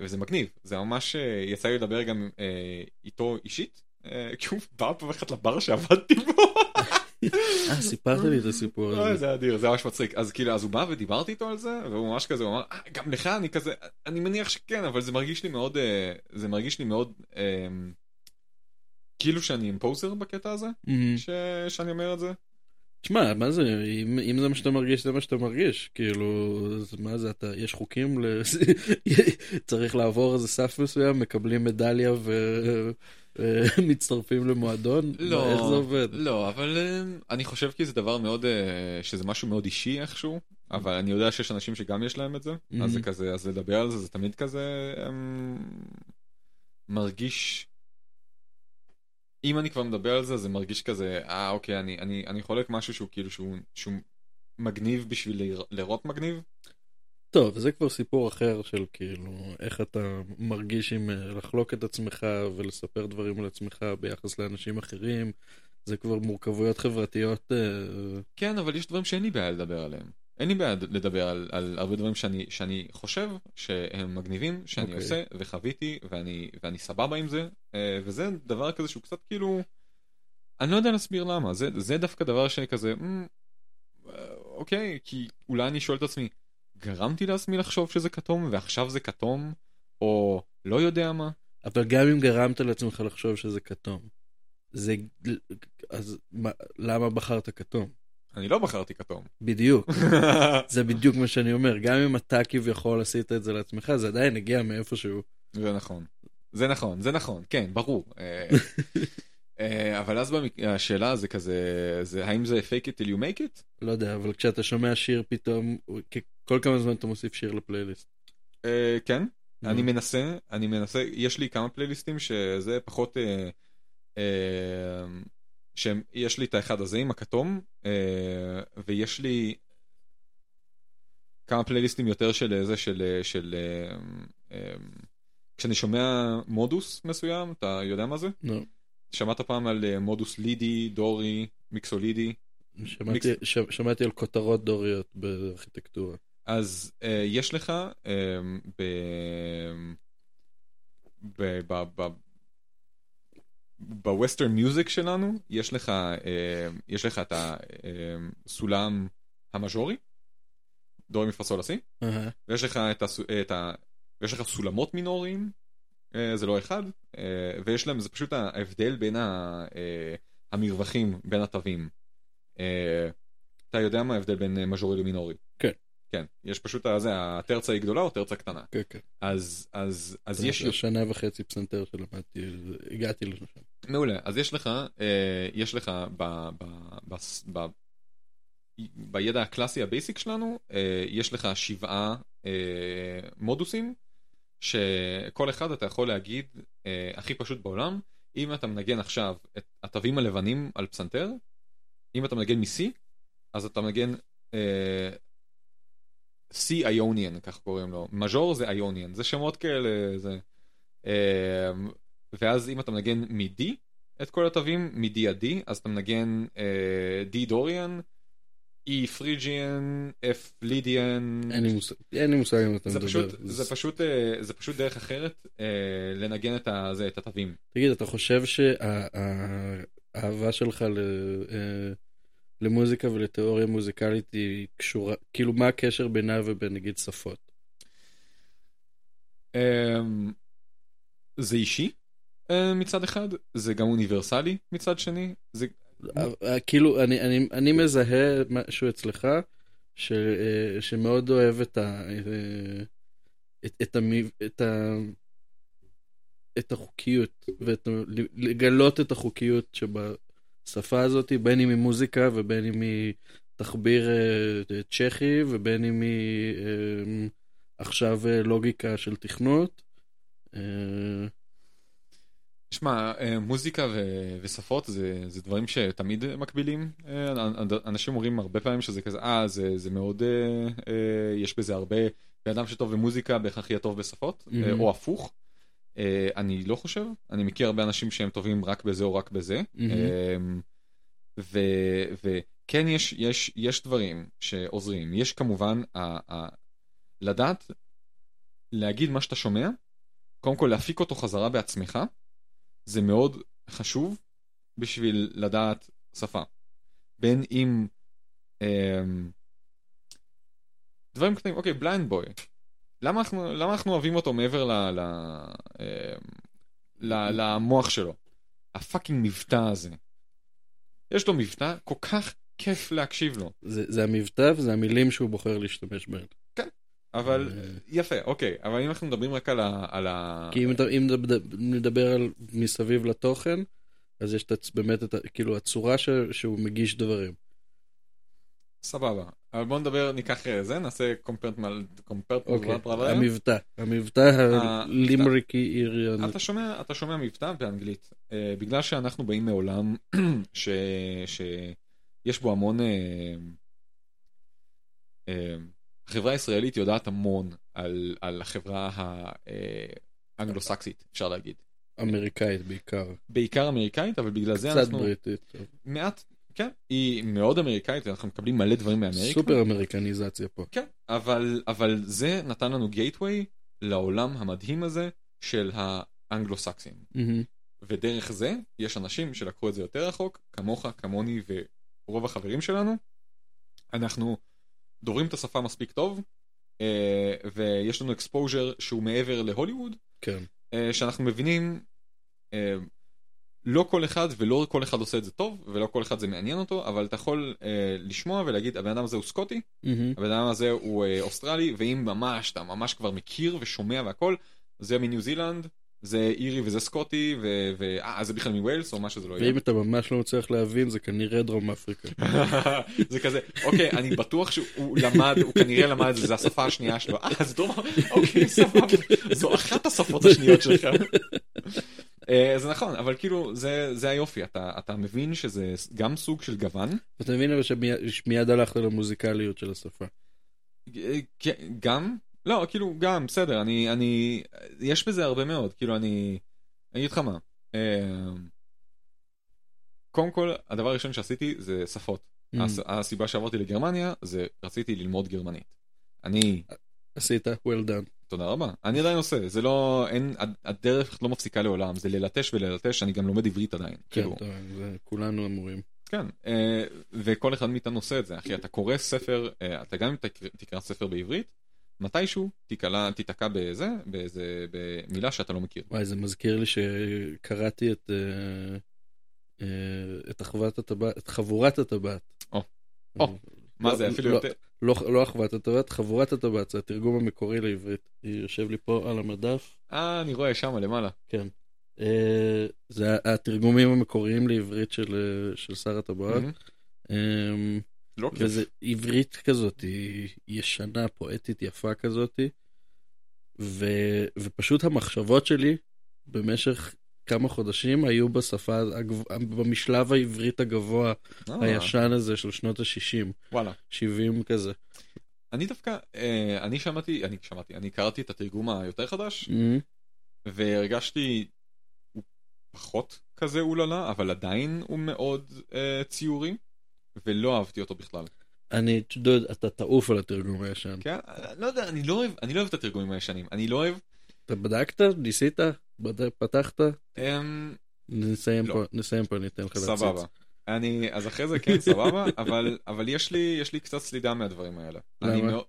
וזה מגניב, זה ממש, אה, יצא לי לדבר גם אה, איתו אישית, אה, כי הוא בא פעם אחת לבר שעבדתי בו. אה, סיפרת לי את הסיפור הזה. זה אדיר, זה ממש מצחיק. אז כאילו, אז הוא בא ודיברתי איתו על זה, והוא ממש כזה, הוא אמר, "אה, גם לך אני כזה, אני מניח שכן, אבל זה מרגיש לי מאוד, אה, זה מרגיש לי מאוד, אה, כאילו שאני אימפוזר בקטע הזה, שאני אומר את זה. תשמע, מה זה, אם, אם זה מה שאתה מרגיש, זה מה שאתה מרגיש. כאילו, אז מה זה, אתה, יש חוקים, ל... צריך לעבור איזה סף מסוים, מקבלים מדליה ומצטרפים למועדון? מה, איך זה עובד? לא, אבל אה, אני חושב כי זה דבר מאוד, אה, שזה משהו מאוד אישי איכשהו, אבל אני יודע שיש אנשים שגם יש להם את זה, אז זה. כזה, אז לדבר על זה זה תמיד כזה אמ, מרגיש, אם אני כבר מדבר על זה, זה מרגיש כזה, אה אוקיי, אני, אני, אני חולק משהו שהוא כאילו שהוא, שהוא מגניב בשביל להיראות מגניב. טוב, זה כבר סיפור אחר של כאילו, איך אתה מרגיש עם אה, לחלוק את עצמך ולספר דברים על עצמך ביחס לאנשים אחרים. זה כבר מורכבויות חברתיות. אה, כן, אבל יש דברים שאין לי בעיה לדבר עליהם. אין לי בעיה לדבר על, על הרבה דברים שאני, שאני חושב שהם מגניבים, שאני okay. אוקיי. עושה וחוויתי ואני, ואני סבבה עם זה, אה, וזה דבר כזה שהוא קצת כאילו, אני לא יודע להסביר למה, זה, זה דווקא דבר שכזה, "מ, אה, אוקיי, כי אולי אני שואל את עצמי, גרמתי לעצמי לחשוב שזה כתום ועכשיו זה כתום, או לא יודע מה. אבל גם אם גרמת לעצמך לחשוב שזה כתום, זה... אז מה, למה בחרת כתום? אני לא בחרתי כתום. בדיוק, זה בדיוק מה שאני אומר. גם אם אתה כביכול עשית את זה לעצמך, זה עדיין הגיע מאיפשהו. זה נכון. זה נכון, זה נכון, כן, ברור. אה, אה, אבל אז במק... השאלה זה כזה, זה האם זה fake it till you make it? לא יודע, אבל כשאתה שומע שיר פתאום, כל כמה זמן אתה מוסיף שיר לפלייליסט. אה, כן, נו. אני מנסה, אני מנסה, יש לי כמה פלייליסטים שזה פחות, שיש לי את האחד הזה עם הכתום, אה, ויש לי כמה פלייליסטים יותר של זה, של, אה, של, אה, אה, כשאני שומע מודוס מסוים, אתה יודע מה זה? נו, שמעת פעם על מודוס לידי, דורי, מיקסולידי? שמעתי, ש, שמעתי על כותרות דוריות בארכיטקטורה. אז uh, יש לך um, ב... ב... ב... ב... בווסטרן מיוזיק שלנו יש לך uh, יש לך את הסולם המז'ורי, דורי מפסול הסי, אהה, ויש לך את, הסו... את ה... ויש לך סולמות מינוריים, אה, זה לא אחד, אה, ויש להם, זה פשוט ההבדל בין ה... אה, המרווחים בין התווים. אה, אתה יודע מה ההבדל בין אה, מז'ורי למינורי? כן. כן, יש פשוט, זה, הטרצה היא גדולה או טרצה קטנה. כן, כן. אז, אז, אז זה יש, שנה וחצי פסנתר שלמדתי, הגעתי לשם. מעולה, אז יש לך, אה, יש לך ב, ב, ב, ב, בידע הקלאסי ה basic שלנו, אה, יש לך שבעה אה, מודוסים, שכל אחד אתה יכול להגיד הכי פשוט בעולם, אם אתה מנגן עכשיו את התווים הלבנים על פסנתר, אם אתה מנגן מ-C, אז אתה מנגן C איוניאן, ככה קוראים לו. מז'ור זה איוניאן, זה שמות כאלה, זה... אה, ואז אם אתה מנגן מ-D את כל התווים, מ-D עד D, אז אתה מנגן אה, D דוריאן, E פריג'יאן, F לידיאן. אין לי מושג- אין לי מושג אם אתה זה מדבר. פשוט, זה פשוט, אה, זה פשוט דרך אחרת אה, לנגן את, זה, את התווים. תגיד, אתה חושב שהאהבה שלך ל, אה, למוזיקה ולתיאוריה מוזיקלית היא קשורה, כאילו מה הקשר בינה ובין נגיד שפות? אמ, זה אישי אה, מצד אחד, זה גם אוניברסלי מצד שני, זה אה, כאילו, אני, אני, אני מזהה משהו אצלך, ש, אה, שמאוד אוהב את ה... את, את, המב, את, ה, את החוקיות, ואת, לגלות את החוקיות שבשפה הזאת, בין אם היא מוזיקה ובין אם היא תחביר אה, צ'כי ובין אם היא אה, עכשיו אה, לוגיקה של תכנות. אה, שמע, אה, מוזיקה ו- ושפות זה, זה דברים שתמיד מקבילים. אה, אנ- אנשים אומרים הרבה פעמים שזה כזה, אה, זה, זה מאוד, אה, אה, יש בזה הרבה, בן אדם שטוב במוזיקה בהכרח יהיה טוב בשפות, אה, מהמם. או הפוך. אה, אני לא חושב, אני מכיר הרבה אנשים שהם טובים רק בזה או רק בזה. ו- וכן יש, יש, יש דברים שעוזרים. יש כמובן ה- ה- לדעת להגיד מה שאתה שומע, קודם כל להפיק אותו חזרה בעצמך, זה מאוד חשוב בשביל לדעת שפה. בין אם... אמ, דברים קטנים, אוקיי, בליינד בוי. למה אנחנו, למה אנחנו אוהבים אותו מעבר ל, ל, אמ, ל, למוח שלו? ה fucking מבטא הזה. יש לו מבטא, כל כך כיף להקשיב לו. זה, זה המבטא וזה המילים שהוא בוחר להשתמש בהן. אבל אה, יפה, אוקיי, אבל אם אנחנו מדברים רק על ה... על ה... כי אם, אם נדבר- על מסביב לתוכן, אז יש את, באמת את, כאילו הצורה ש, שהוא מגיש דברים. סבבה. אבל בוא נדבר, ניקח אה, זה, נעשה קומפרט מל... קומפרט אוקיי, מל... המבטא, המבטא אה, הלימריקי איריאני. אתה שומע, אתה שומע מבטא באנגלית. Uh, בגלל שאנחנו באים מעולם. שיש בו המון... החברה הישראלית יודעת המון על, על החברה האנגלו-סקסית, אפשר להגיד. אמריקאית בעיקר. בעיקר אמריקאית, אבל בגלל זה קצת אנחנו... בריטית. מעט, כן, היא מאוד אמריקאית, אנחנו מקבלים מלא דברים מאמריקה. סופר אמריקניזציה פה. כן, אבל, אבל זה נתן לנו גייטווי לעולם המדהים הזה של האנגלו-סקסים. מהמם. ודרך זה יש אנשים שלקחו את זה יותר רחוק, כמוך, כמוני ורוב החברים שלנו. אנחנו דוברים את השפה מספיק טוב, אה, ויש לנו exposure שהוא מעבר להוליווד, כן. אה, שאנחנו מבינים, אה, לא כל אחד ולא כל אחד עושה את זה טוב, ולא כל אחד זה מעניין אותו, אבל אתה יכול אה, לשמוע ולהגיד, הבן אדם הזה הוא סקוטי, מהמם. הבן אדם הזה הוא אה, אוסטרלי, ואם ממש, אתה ממש כבר מכיר ושומע והכל, זה מניו זילנד, זה אירי וזה סקוטי, ו... אה, זה בכלל מווילס או מה שזה לא יהיה. ואם אתה ממש לא מצליח להבין, זה כנראה דרום אפריקה. זה כזה, אוקיי, אני בטוח שהוא למד, הוא כנראה למד את זה, זה השפה השנייה שלו. אה, אז דרום, אוקיי, סבבה, זו אחת השפות השניות שלך. אה, זה נכון, אבל כאילו, זה זה היופי, אתה אתה מבין שזה גם סוג של גוון, אתה מבין אבל שמיד הלכת למוזיקליות של השפה. אה, כן, גם, לא, כאילו, גם, בסדר, אני, אני, יש בזה הרבה מאוד, כאילו, אני, אני אגיד לך מה, אה, קודם כל, הדבר הראשון שעשיתי זה שפות. Mm. הס- הסיבה שעברתי לגרמניה זה רציתי ללמוד גרמנית. אני, עשית, well done. תודה רבה, אני עדיין עושה, זה לא, אין, הד- הדרך לא מפסיקה לעולם, זה ללטש וללטש, אני גם לומד עברית עדיין. כן, כאילו, טוב, זה כולנו אמורים. כן, אה, וכל אחד מאיתנו עושה את זה, אחי, אתה קורא ספר, אה, אתה גם אם תקרא ספר בעברית, מתישהו תיקלע, תיתקע בזה, באיזה, במילה שאתה לא מכיר. וואי, זה מזכיר לי שקראתי את... אה, אה, את הטבעת, את חבורת הטבעת. או, או, מה זה, לא- אפילו לא- יותר, לא, לא אחוות הטבעת, חבורת הטבעת, זה התרגום המקורי לעברית. היא יושב לי פה על המדף. אה, אני רואה שם למעלה. כן. אה, זה התרגומים המקוריים לעברית של, אה, של שר הטבעות. מהמם. לא כיף. וזה עברית כזאת, היא ישנה, פואטית, יפה כזאת. ו, ופשוט המחשבות שלי במשך כמה חודשים היו בשפה, הגב- במשלב העברית הגבוה אה, הישן הזה של שנות ה-60, וואלה. 70 כזה. אני דווקא, אה, אני שמעתי, אני שמעתי, אני קראתי את התרגום היותר חדש, Mhm. והרגשתי, הוא פחות כזה אוללה, אבל עדיין הוא מאוד אה, ציורי, ולא אהבתי אותו בכלל. אני, דוד, אתה תעוף על התרגום הישן. כן, לא יודע, אני לא אוהב, אני לא אוהב את התרגומים הישנים, אני לא אוהב, אתה בדקת? ניסית? פתחת? אמ, נסיים לא. פה, נסיים פה, ניתן לך להציץ. סבבה. אני, אז אחרי זה כן, סבבה, אבל, אבל יש לי, יש לי קצת סלידה מהדברים האלה. אני למה? מאוד...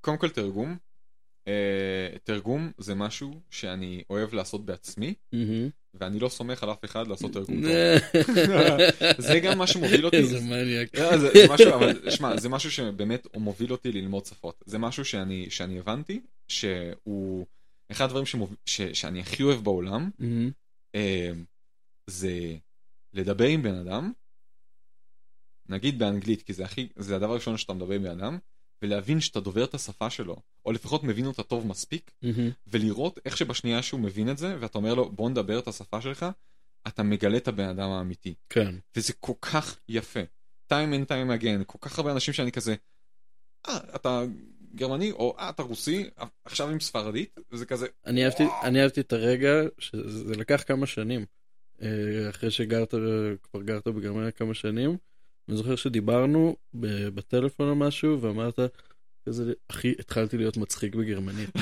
קודם כל תרגום. אה, תרגום זה משהו שאני אוהב לעשות בעצמי, מהמם. ואני לא סומך על אף אחד לעשות תרגום טוב. זה גם מה שמוביל אותי. איזה מניאק. לא, זה, זה משהו, אבל שמע, זה משהו שבאמת מוביל אותי ללמוד שפות. זה משהו שאני, שאני הבנתי, שהוא אחד הדברים שמוב... ש, שאני הכי אוהב בעולם, מהמם. אה, זה לדבר עם בן אדם, נגיד באנגלית, כי זה, הכי, זה הדבר הראשון שאתה מדבר עם בן אדם, ולהבין שאתה דובר את השפה שלו, או לפחות מבין אותה טוב מספיק, מהמם. ולראות איך שבשנייה שהוא מבין את זה, ואתה אומר לו בוא נדבר את השפה שלך, אתה מגלה את הבן אדם האמיתי. כן. וזה כל כך יפה. time and time again, כל כך הרבה אנשים שאני כזה, אה, אתה גרמני, או אה, אתה רוסי, עכשיו עם ספרדית, וזה כזה, אני אהבתי, אני אהבתי את הרגע, שזה לקח כמה שנים. אה, אחרי שגרת, כבר גרת בגרמניה כמה שנים. אני זוכר שדיברנו בטלפון או משהו, ואמרת, כזה, אחי, התחלתי להיות מצחיק בגרמנית.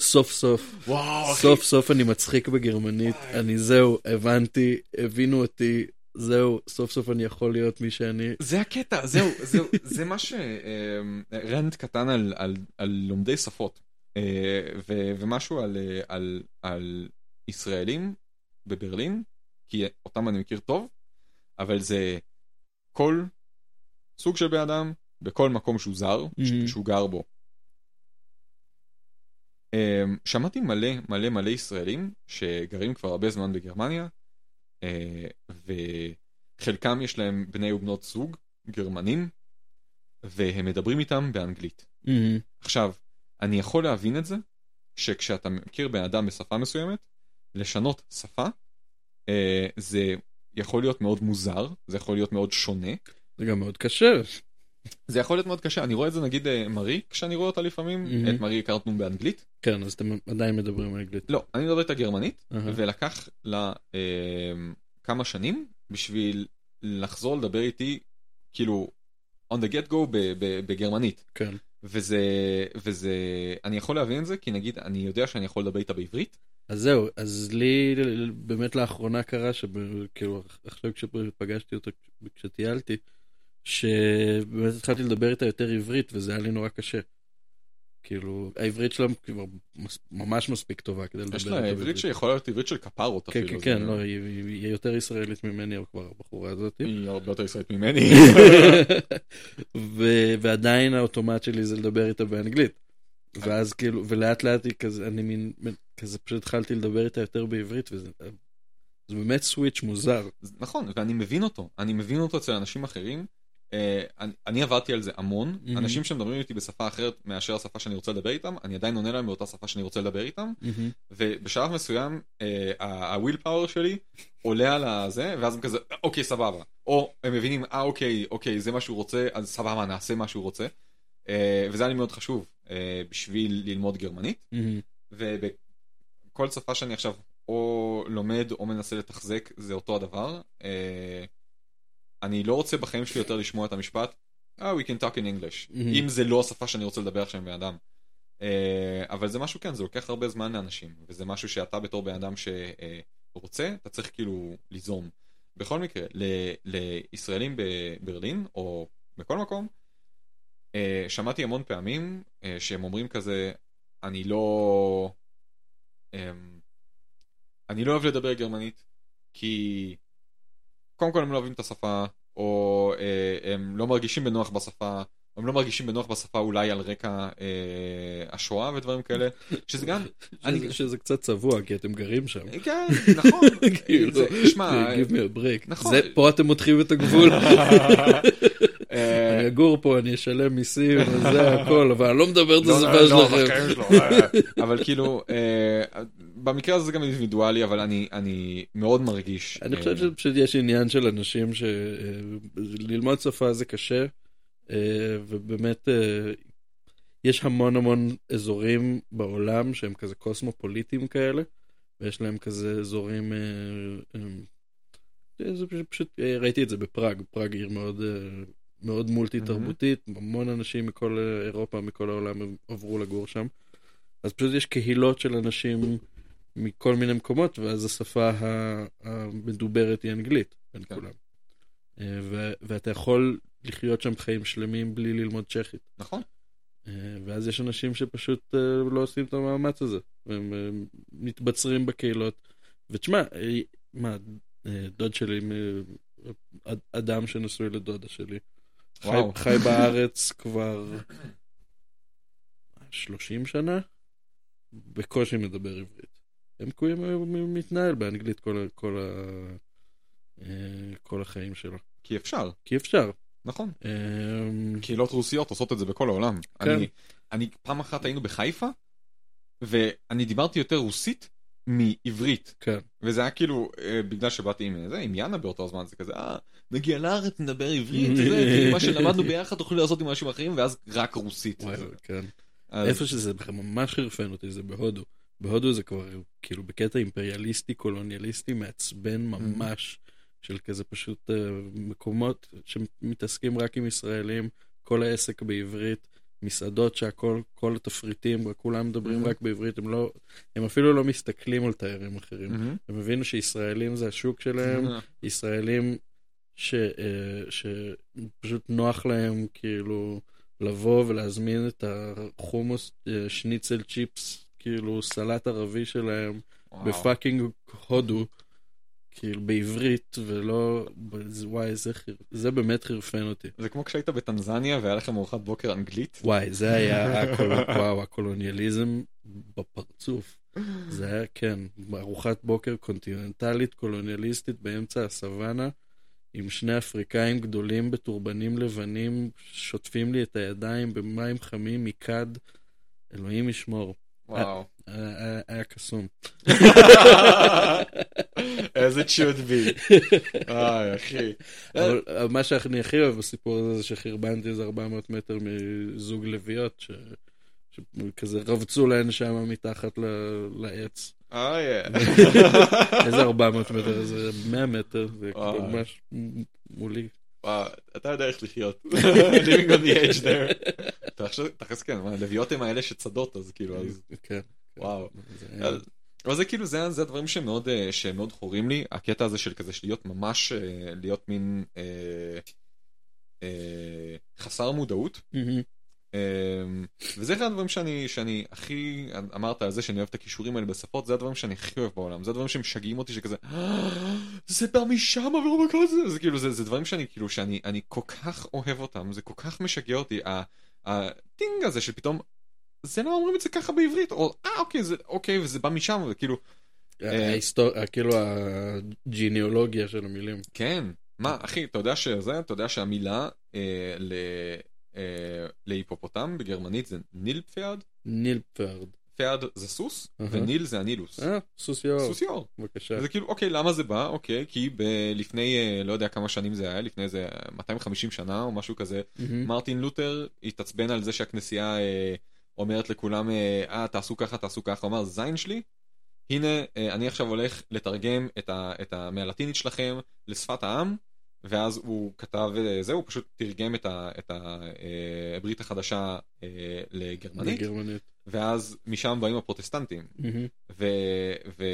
סוף סוף, וואו. סוף סוף אני מצחיק בגרמנית. אני זהו, הבנתי, הבינו אותי, זהו, סוף סוף אני יכול להיות מי שאני. זה הקטע, זהו, זהו, זה מה ש... אמ, רנט קטן על, על, על לומדי שפות, אה, ו, ומשהו על, אה, על, על ישראלים בברלין, כי אותם אני מכיר טוב, אבל זה כל סוג של בן אדם, בכל מקום שהוא זר, Mhm. שהוא גר בו. אמ, שמעתי מלא מלא מלא ישראלים שגרים כבר הרבה זמן בגרמניה, אה, וחלקם יש להם בני ובנות זוג גרמנים, והם מדברים איתם באנגלית. מהמם. עכשיו, אני יכול להבין את זה, שכשאתה מכיר בן אדם בשפה מסוימת, לשנות שפה, זה יכול להיות מאוד מוזר, זה יכול להיות מאוד שונה. זה גם מאוד קשה. זה יכול להיות מאוד קשה, אני רואה את זה נגיד אה, מרי, כשאני רואה אותה לפעמים, מהמם. את מרי הכרתנו באנגלית. כן, אז אתם עדיין מדברים אנגלית. לא, אני מדבר איתה גרמנית, אהה. ולקח לה אה, כמה שנים בשביל לחזור לדבר איתי, כאילו, on the get go ב- ב- בגרמנית. כן. וזה, וזה, אני יכול להבין את זה, כי נגיד, אני יודע שאני יכול לדבר איתה בעברית, אז זהו, אז לי באמת לאחרונה קרה שכאילו עכשיו כשפגשתי אותה כשטיילתי, שבאמת התחלתי לדבר איתה יותר עברית וזה היה לי נורא קשה. כאילו העברית שלה כבר ממש מספיק טובה כדי לדבר יש לה עברית שיכולה להיות עברית של כפרות כן, אפילו. כן, כן, זה- לא, היא היא יותר ישראלית ממני כבר הבחורה הזאת. היא הרבה יותר ישראלית ממני. ו- ועדיין האוטומט שלי זה לדבר איתה באנגלית. ואז כאילו, ולאט לאט היא כזה, אני מין, כזה פשוט התחלתי לדבר איתה יותר בעברית, וזה זה באמת סוויץ' מוזר. נכון, ואני מבין אותו, אני מבין אותו אצל אנשים אחרים. אה, אני, אני עבדתי על זה המון, Mhm. אנשים שמדברים איתי בשפה אחרת מאשר השפה שאני רוצה לדבר איתם, אני עדיין עונה להם באותה שפה שאני רוצה לדבר איתם, ובשלב מסוים הוויל פאוור שלי עולה על הזה, ואז הם כזה, אוקיי, סבבה. או הם מבינים, אה, אוקיי, אוקיי, זה מה שהוא רוצה, אז סבבה, נעשה מה שהוא רוצה. אה, וזה היה לי מאוד חשוב אה, בשביל ללמוד גרמנית. ובכל שפה שאני עכשיו או לומד או מנסה לתחזק זה אותו הדבר. אה, אני לא רוצה בחיים שלי יותר לשמוע את המשפט, אה, we can talk in English, Mhm. אם זה לא השפה שאני רוצה לדבר עכשיו עם בן אדם. אה, אבל זה משהו כן, זה לוקח הרבה זמן לאנשים, וזה משהו שאתה בתור בן אדם שרוצה, אתה צריך כאילו ליזום. בכל מקרה, ל- לישראלים בברלין, או בכל מקום, אה, שמעתי המון פעמים אה, שהם אומרים כזה, אני לא... אמ, אני לא אוהב לדבר גרמנית, כי קודם כל הם לא אוהבים את השפה, או אה, הם לא מרגישים בנוח בשפה, הם לא מרגישים בנוח בשפה אולי על רקע אה, השואה ודברים כאלה, שזה גם, אני- שזה- שזה קצת צבוע, כי אתם גרים שם. כן, נכון, כאילו, שמע, give me a break. נכון. זה- פה אתם מותחים את הגבול. אה, אני אגור פה, אני אשלם מיסים, וזה הכל, אבל אני לא מדבר את לא, השפה לא, שלכם. שלו, אה. אבל כאילו, אה, במקרה הזה זה גם אינדיבידואלי, אבל אני, מאוד מרגיש. אני אה, חושב שפשוט יש עניין של אנשים שללמוד שפה זה קשה, ובאמת יש המון המון אזורים בעולם שהם כזה קוסמופוליטיים כאלה, ויש להם כזה אזורים, זה פשוט, פשוט ראיתי את זה בפראג, פראג עיר מאוד, מאוד מולטי תרבותית, המון אנשים מכל אירופה, מכל העולם עברו לגור שם, אז פשוט יש קהילות של אנשים מכל מיני מקומות, ואז השפה המדוברת היא אנגלית בין כן. כולם. אה, ו- ואתה יכול לחיות שם חיים שלמים בלי ללמוד צ'כית. נכון. אה, ואז יש אנשים שפשוט אה, לא עושים את המאמץ הזה, והם מתבצרים בקהילות. ותשמע, מה, דוד שלי, אד- אדם שנשוי לדודה שלי, חי. חי בארץ כבר 30 שנה, בקושי מדבר עברית. הם מתנהל באנגלית כל, כל, ה, אה, כל החיים שלו. כי אפשר, כי אפשר. נכון. אה, קהילות רוסיות עושות את זה בכל העולם. כן. אני, אני פעם אחת היינו בחיפה, ואני דיברתי יותר רוסית מעברית. כן. וזה היה כאילו, אה, בגלל שבאתי עם זה, עם יאנה באותו זמן, זה כזה, אה, נגיע לארץ, נדבר עברית, זה, כאילו מה שלמדנו ביחד תוכלו לעשות עם אנשים אחרים, ואז רק רוסית. כן. איפה שזה ממש חרפן אותי זה בהודו. בהודו זה כבר כאילו בקטע אימפריאליסטי קולוניאליסטי מעצבן ממש של כזה פשוט אה, מקומות שמתעסקים רק עם ישראלים, כל העסק בעברית, מסעדות שהכל, כל התפריטים, כולם מדברים Mhm. רק בעברית, הם לא, הם אפילו לא מסתכלים על תיירים אחרים. מהמם. הם הבינו שישראלים זה השוק שלהם, ישראלים ש, אה, שפשוט נוח להם כאילו לבוא ולהזמין את החומוס אה, שניצל צ'יפס, כאילו סלט ערבי שלהם וואו. ב fucking הודו, כאילו בעברית, ולא, וואי, זה, חיר- זה באמת חרפן אותי. זה כמו כשהיית בטנזניה והיה לכם ארוחת בוקר אנגלית. וואי, זה היה, הקול, וואו, הקולוניאליזם בפרצוף. זה היה, כן, ארוחת בוקר קונטיננטלית, קולוניאליסטית באמצע הסוואנה, עם שני אפריקאים גדולים בטורבנים לבנים, שוטפים לי את הידיים במים חמים מכד, אלוהים ישמור. וואו. היה היה קסום. as it should be. איי, אחי. אבל אבל מה שאני הכי אוהב בסיפור הזה זה שחרבנתי איזה 400 מטר מזוג לביאות, שכזה רבצו להן שם מתחת לעץ. איי. איזה 400 מטר? איזה 100 מטר, זה. כאילו ממש מולי. וואו, אתה יודע איך לחיות. living on the edge there. אתה תכלס כן, מה, לביאות הם האלה שצדות, אז כאילו, אז כן. וואו. זה היה- אז- אבל זה כאילו, זה זה הדברים שמאוד אה, שמאוד חורים לי, הקטע הזה של כזה, של להיות ממש, אה, להיות מין אה, אה, חסר מודעות. אמ, וזה אחד הדברים שאני, שאני הכי, אמרת על זה שאני אוהב את הכישורים האלה בשפות, זה הדברים שאני הכי אוהב בעולם, זה הדברים שמשגעים אותי שכזה, "אה, זה בא משם ולא בכל זה, זה כאילו, זה, זה דברים שאני כאילו, שאני אני כל כך אוהב אותם, זה כל כך משגע אותי, ה thing הזה שפתאום, זה לא אומרים את זה ככה בעברית, או אה אוקיי, זה, אוקיי, וזה בא משם, וכאילו, ההיסטוריה, כאילו הג'יניאולוגיה של המילים. כן, מה אחי, אתה יודע שזה, אתה יודע שהמילה אה, ל... אה, להיפופוטם בגרמנית זה Nilpferd, Nilpferd. Pferd זה סוס, אהה. ו Nil זה הנילוס. אה, סוס יאור. סוס יאור. בבקשה. וזה כאילו, אוקיי, למה זה בא? אוקיי, כי ב- לפני, אה, לא יודע כמה שנים זה היה, לפני איזה 250 שנה או משהו כזה, מהמם. מרטין לותר התעצבן על זה שהכנסייה אה, אומרת לכולם, אה, "אה, תעשו ככה, תעשו ככה, הוא אמר, זין שלי, הנה, אה, אני עכשיו הולך לתרגם את ה- את ה- מהלטינית שלכם לשפת העם, ואז הוא כתב, אה, זה, הוא פשוט תרגם את ה- את ה- אה, הברית החדשה אה, לגרמנית, בגרמנית. ואז משם באים הפרוטסטנטים. מהמם. ו-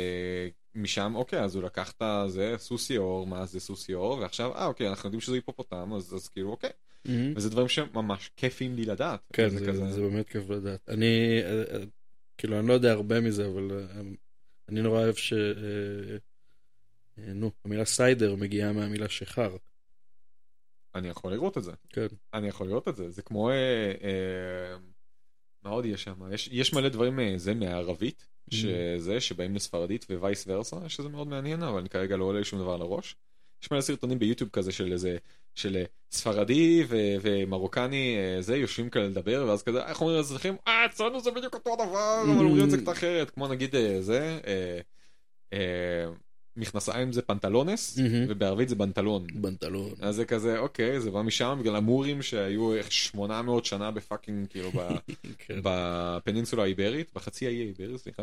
ומשם אוקיי אז הוא לקח את זה סוס יאור מה זה סוס יאור ועכשיו אה אוקיי אנחנו יודעים שזה היפופוטם אז, אז כאילו אוקיי מהמם. וזה דברים שממש כיפים לי לדעת. כן, זה זה, כזה- זה באמת כיף לדעת. אני, אה, אה, כאילו, אני לא יודע הרבה מזה, אבל אה, אני נורא אוהב ש... נו, המילה סיידר מגיעה מהמילה שיכר. אני יכול לראות את זה כן. אני יכול לראות את זה זה כמו אה, אה, מה עוד יש שם יש יש מלא דברים זה מהערבית שזה שבאים לספרדית ווייס ורסה שזה מאוד מעניין אבל אני כרגע לא עולה לי שום דבר לראש. יש מלא סרטונים ביוטיוב כזה של איזה של ספרדי ו- ומרוקני אה, זה יושבים כאלה לדבר ואז כזה איך אומרים לאזרחים? אה אצלנו זה בדיוק אותו דבר אבל אומרים את זה קצת אחרת. כמו נגיד אה, זה אה, אה, מכנסיים זה pantalones. ובערבית זה بنطلون. بنطلون. אז זה כזה אוקיי זה בא משם בגלל המורים שהיו איך 800 שנה ב fucking כאילו ב- כן. ב peninsula האיברית בחצי האי האיברי סליחה.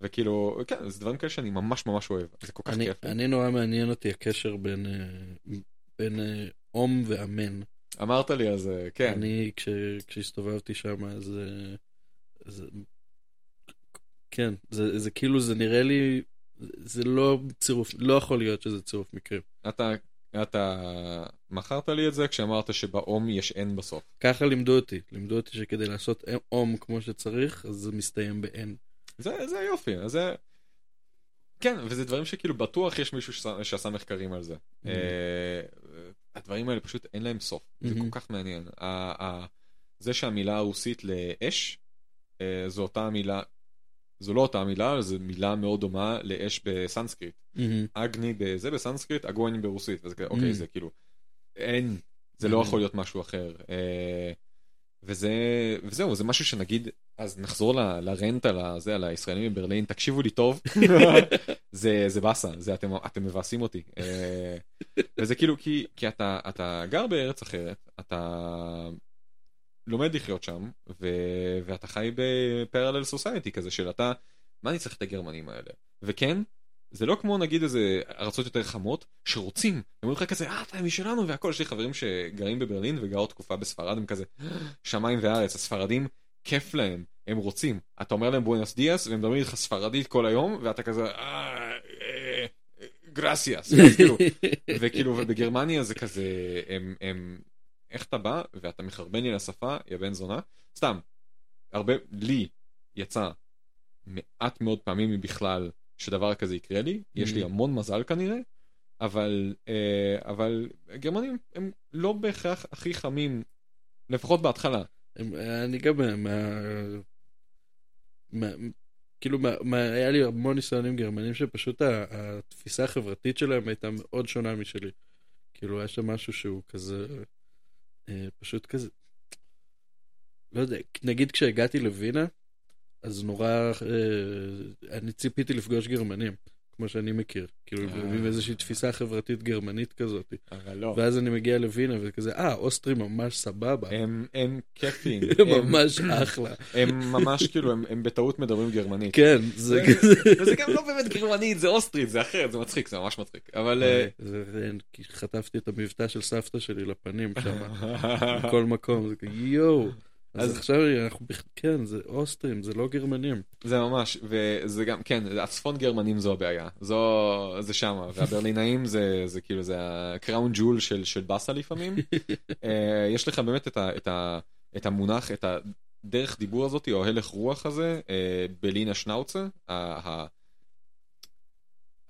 וכאילו כן זה דברים כאלה שאני ממש ממש אוהב זה כל כך אני, כיף. אני נורא מעניין אותי הקשר בין, אה, בין אה, אום ואמן. אמרת לי אז אה, כן אני, כש, כשהסתובבתי שם, אז... אה, אז כן, זה, זה כאילו, זה נראה לי, זה לא צירוף, לא יכול להיות שזה צירוף מקרים. אתה אתה מכרת לי את זה כשאמרת שבאום יש N בסוף. ככה לימדו אותי, לימדו אותי שכדי לעשות אום כמו שצריך, אז זה מסתיים ב-N. זה זה יופי אז זה. כן וזה דברים שכאילו בטוח יש מישהו שעשה- שעשה מחקרים על זה. Mhm. אה, הדברים האלה פשוט אין להם סוף זה Mhm. כל כך מעניין. ה- ה- זה שהמילה הרוסית לאש אה, זו אותה מילה. זו לא אותה מילה, זו מילה מאוד דומה לאש בסנסקריט. אגני בזה בסנסקריט, אגוני ברוסית. וזה כזה. אוקיי, זה כאילו, אין, זה לא. יכול להיות משהו אחר. אה, וזה, וזהו, זה משהו שנגיד, אז נחזור ל- לרנט על הזה, על הישראלים בברלין, תקשיבו לי טוב, זה, זה באסה, זה אתם, אתם מבאסים אותי. אה, וזה כאילו, כי, כי אתה, אתה גר בארץ אחרת, אתה לומד לחיות שם, ו, ואתה חי בפרלל סוסייטי כזה של אתה, מה אני צריך את הגרמנים האלה? וכן, זה לא כמו נגיד איזה ארצות יותר חמות שרוצים, הם אומרים לך כזה אה אתה משלנו והכל, יש לי חברים שגרים בברלין וגרו תקופה בספרד הם כזה שמיים וארץ, הספרדים כיף להם, הם רוצים, אתה אומר להם בואנוס דיאס והם מדברים איתך ספרדית כל היום ואתה כזה אה, אה, גרסיאס, ואז כאילו, וכאילו ובגרמניה זה כזה הם הם איך אתה בא ואתה מחרבן לי לשפה יא בן זונה סתם הרבה לי יצא מעט מאוד פעמים מבכלל שדבר כזה יקרה לי יש לי. המון מזל כנראה אבל אה, אבל גרמנים הם לא בהכרח הכי חמים לפחות בהתחלה הם- אני גם מה... מה... מה... כאילו, מה, מה, היה לי המון ניסיונים גרמנים שפשוט התפיסה החברתית שלהם הייתה מאוד שונה משלי. כאילו, היה שם משהו שהוא כזה, אה, פשוט כזה, לא יודע, נגיד כשהגעתי לווינה, אז נורא, אה, אני ציפיתי לפגוש גרמנים, כמו שאני מכיר, כאילו, אה. עם איזושהי תפיסה חברתית גרמנית כזאת. אבל לא. ואז אני מגיע לווינה וכזה, אה, אוסטרים ממש סבבה, הם, הם כיפים. הם ממש אחלה. הם ממש כאילו, הם, הם בטעות מדברים גרמנית. כן, זה זה- כזה. וזה גם לא באמת גרמנית, זה אוסטרית, זה אחרת, זה מצחיק, זה ממש מצחיק. אבל... אה, זה- זה- כי חטפתי את המבטא של סבתא שלי לפנים שם, בכל מקום, זה כזה, יואו. אז עכשיו אנחנו, כן, זה אוסטרים, זה לא גרמנים. זה ממש, וזה גם, כן, הצפון גרמנים זו הבעיה, זו, זה שמה, והברלינאים זה, זה כאילו, זה הקראון ג'ול של, של באסה לפעמים. אה, יש לך באמת את, ה, את, ה, את המונח, את הדרך דיבור הזאת, או הלך רוח הזה, אה, בלינה שנאוצה, ה- ה-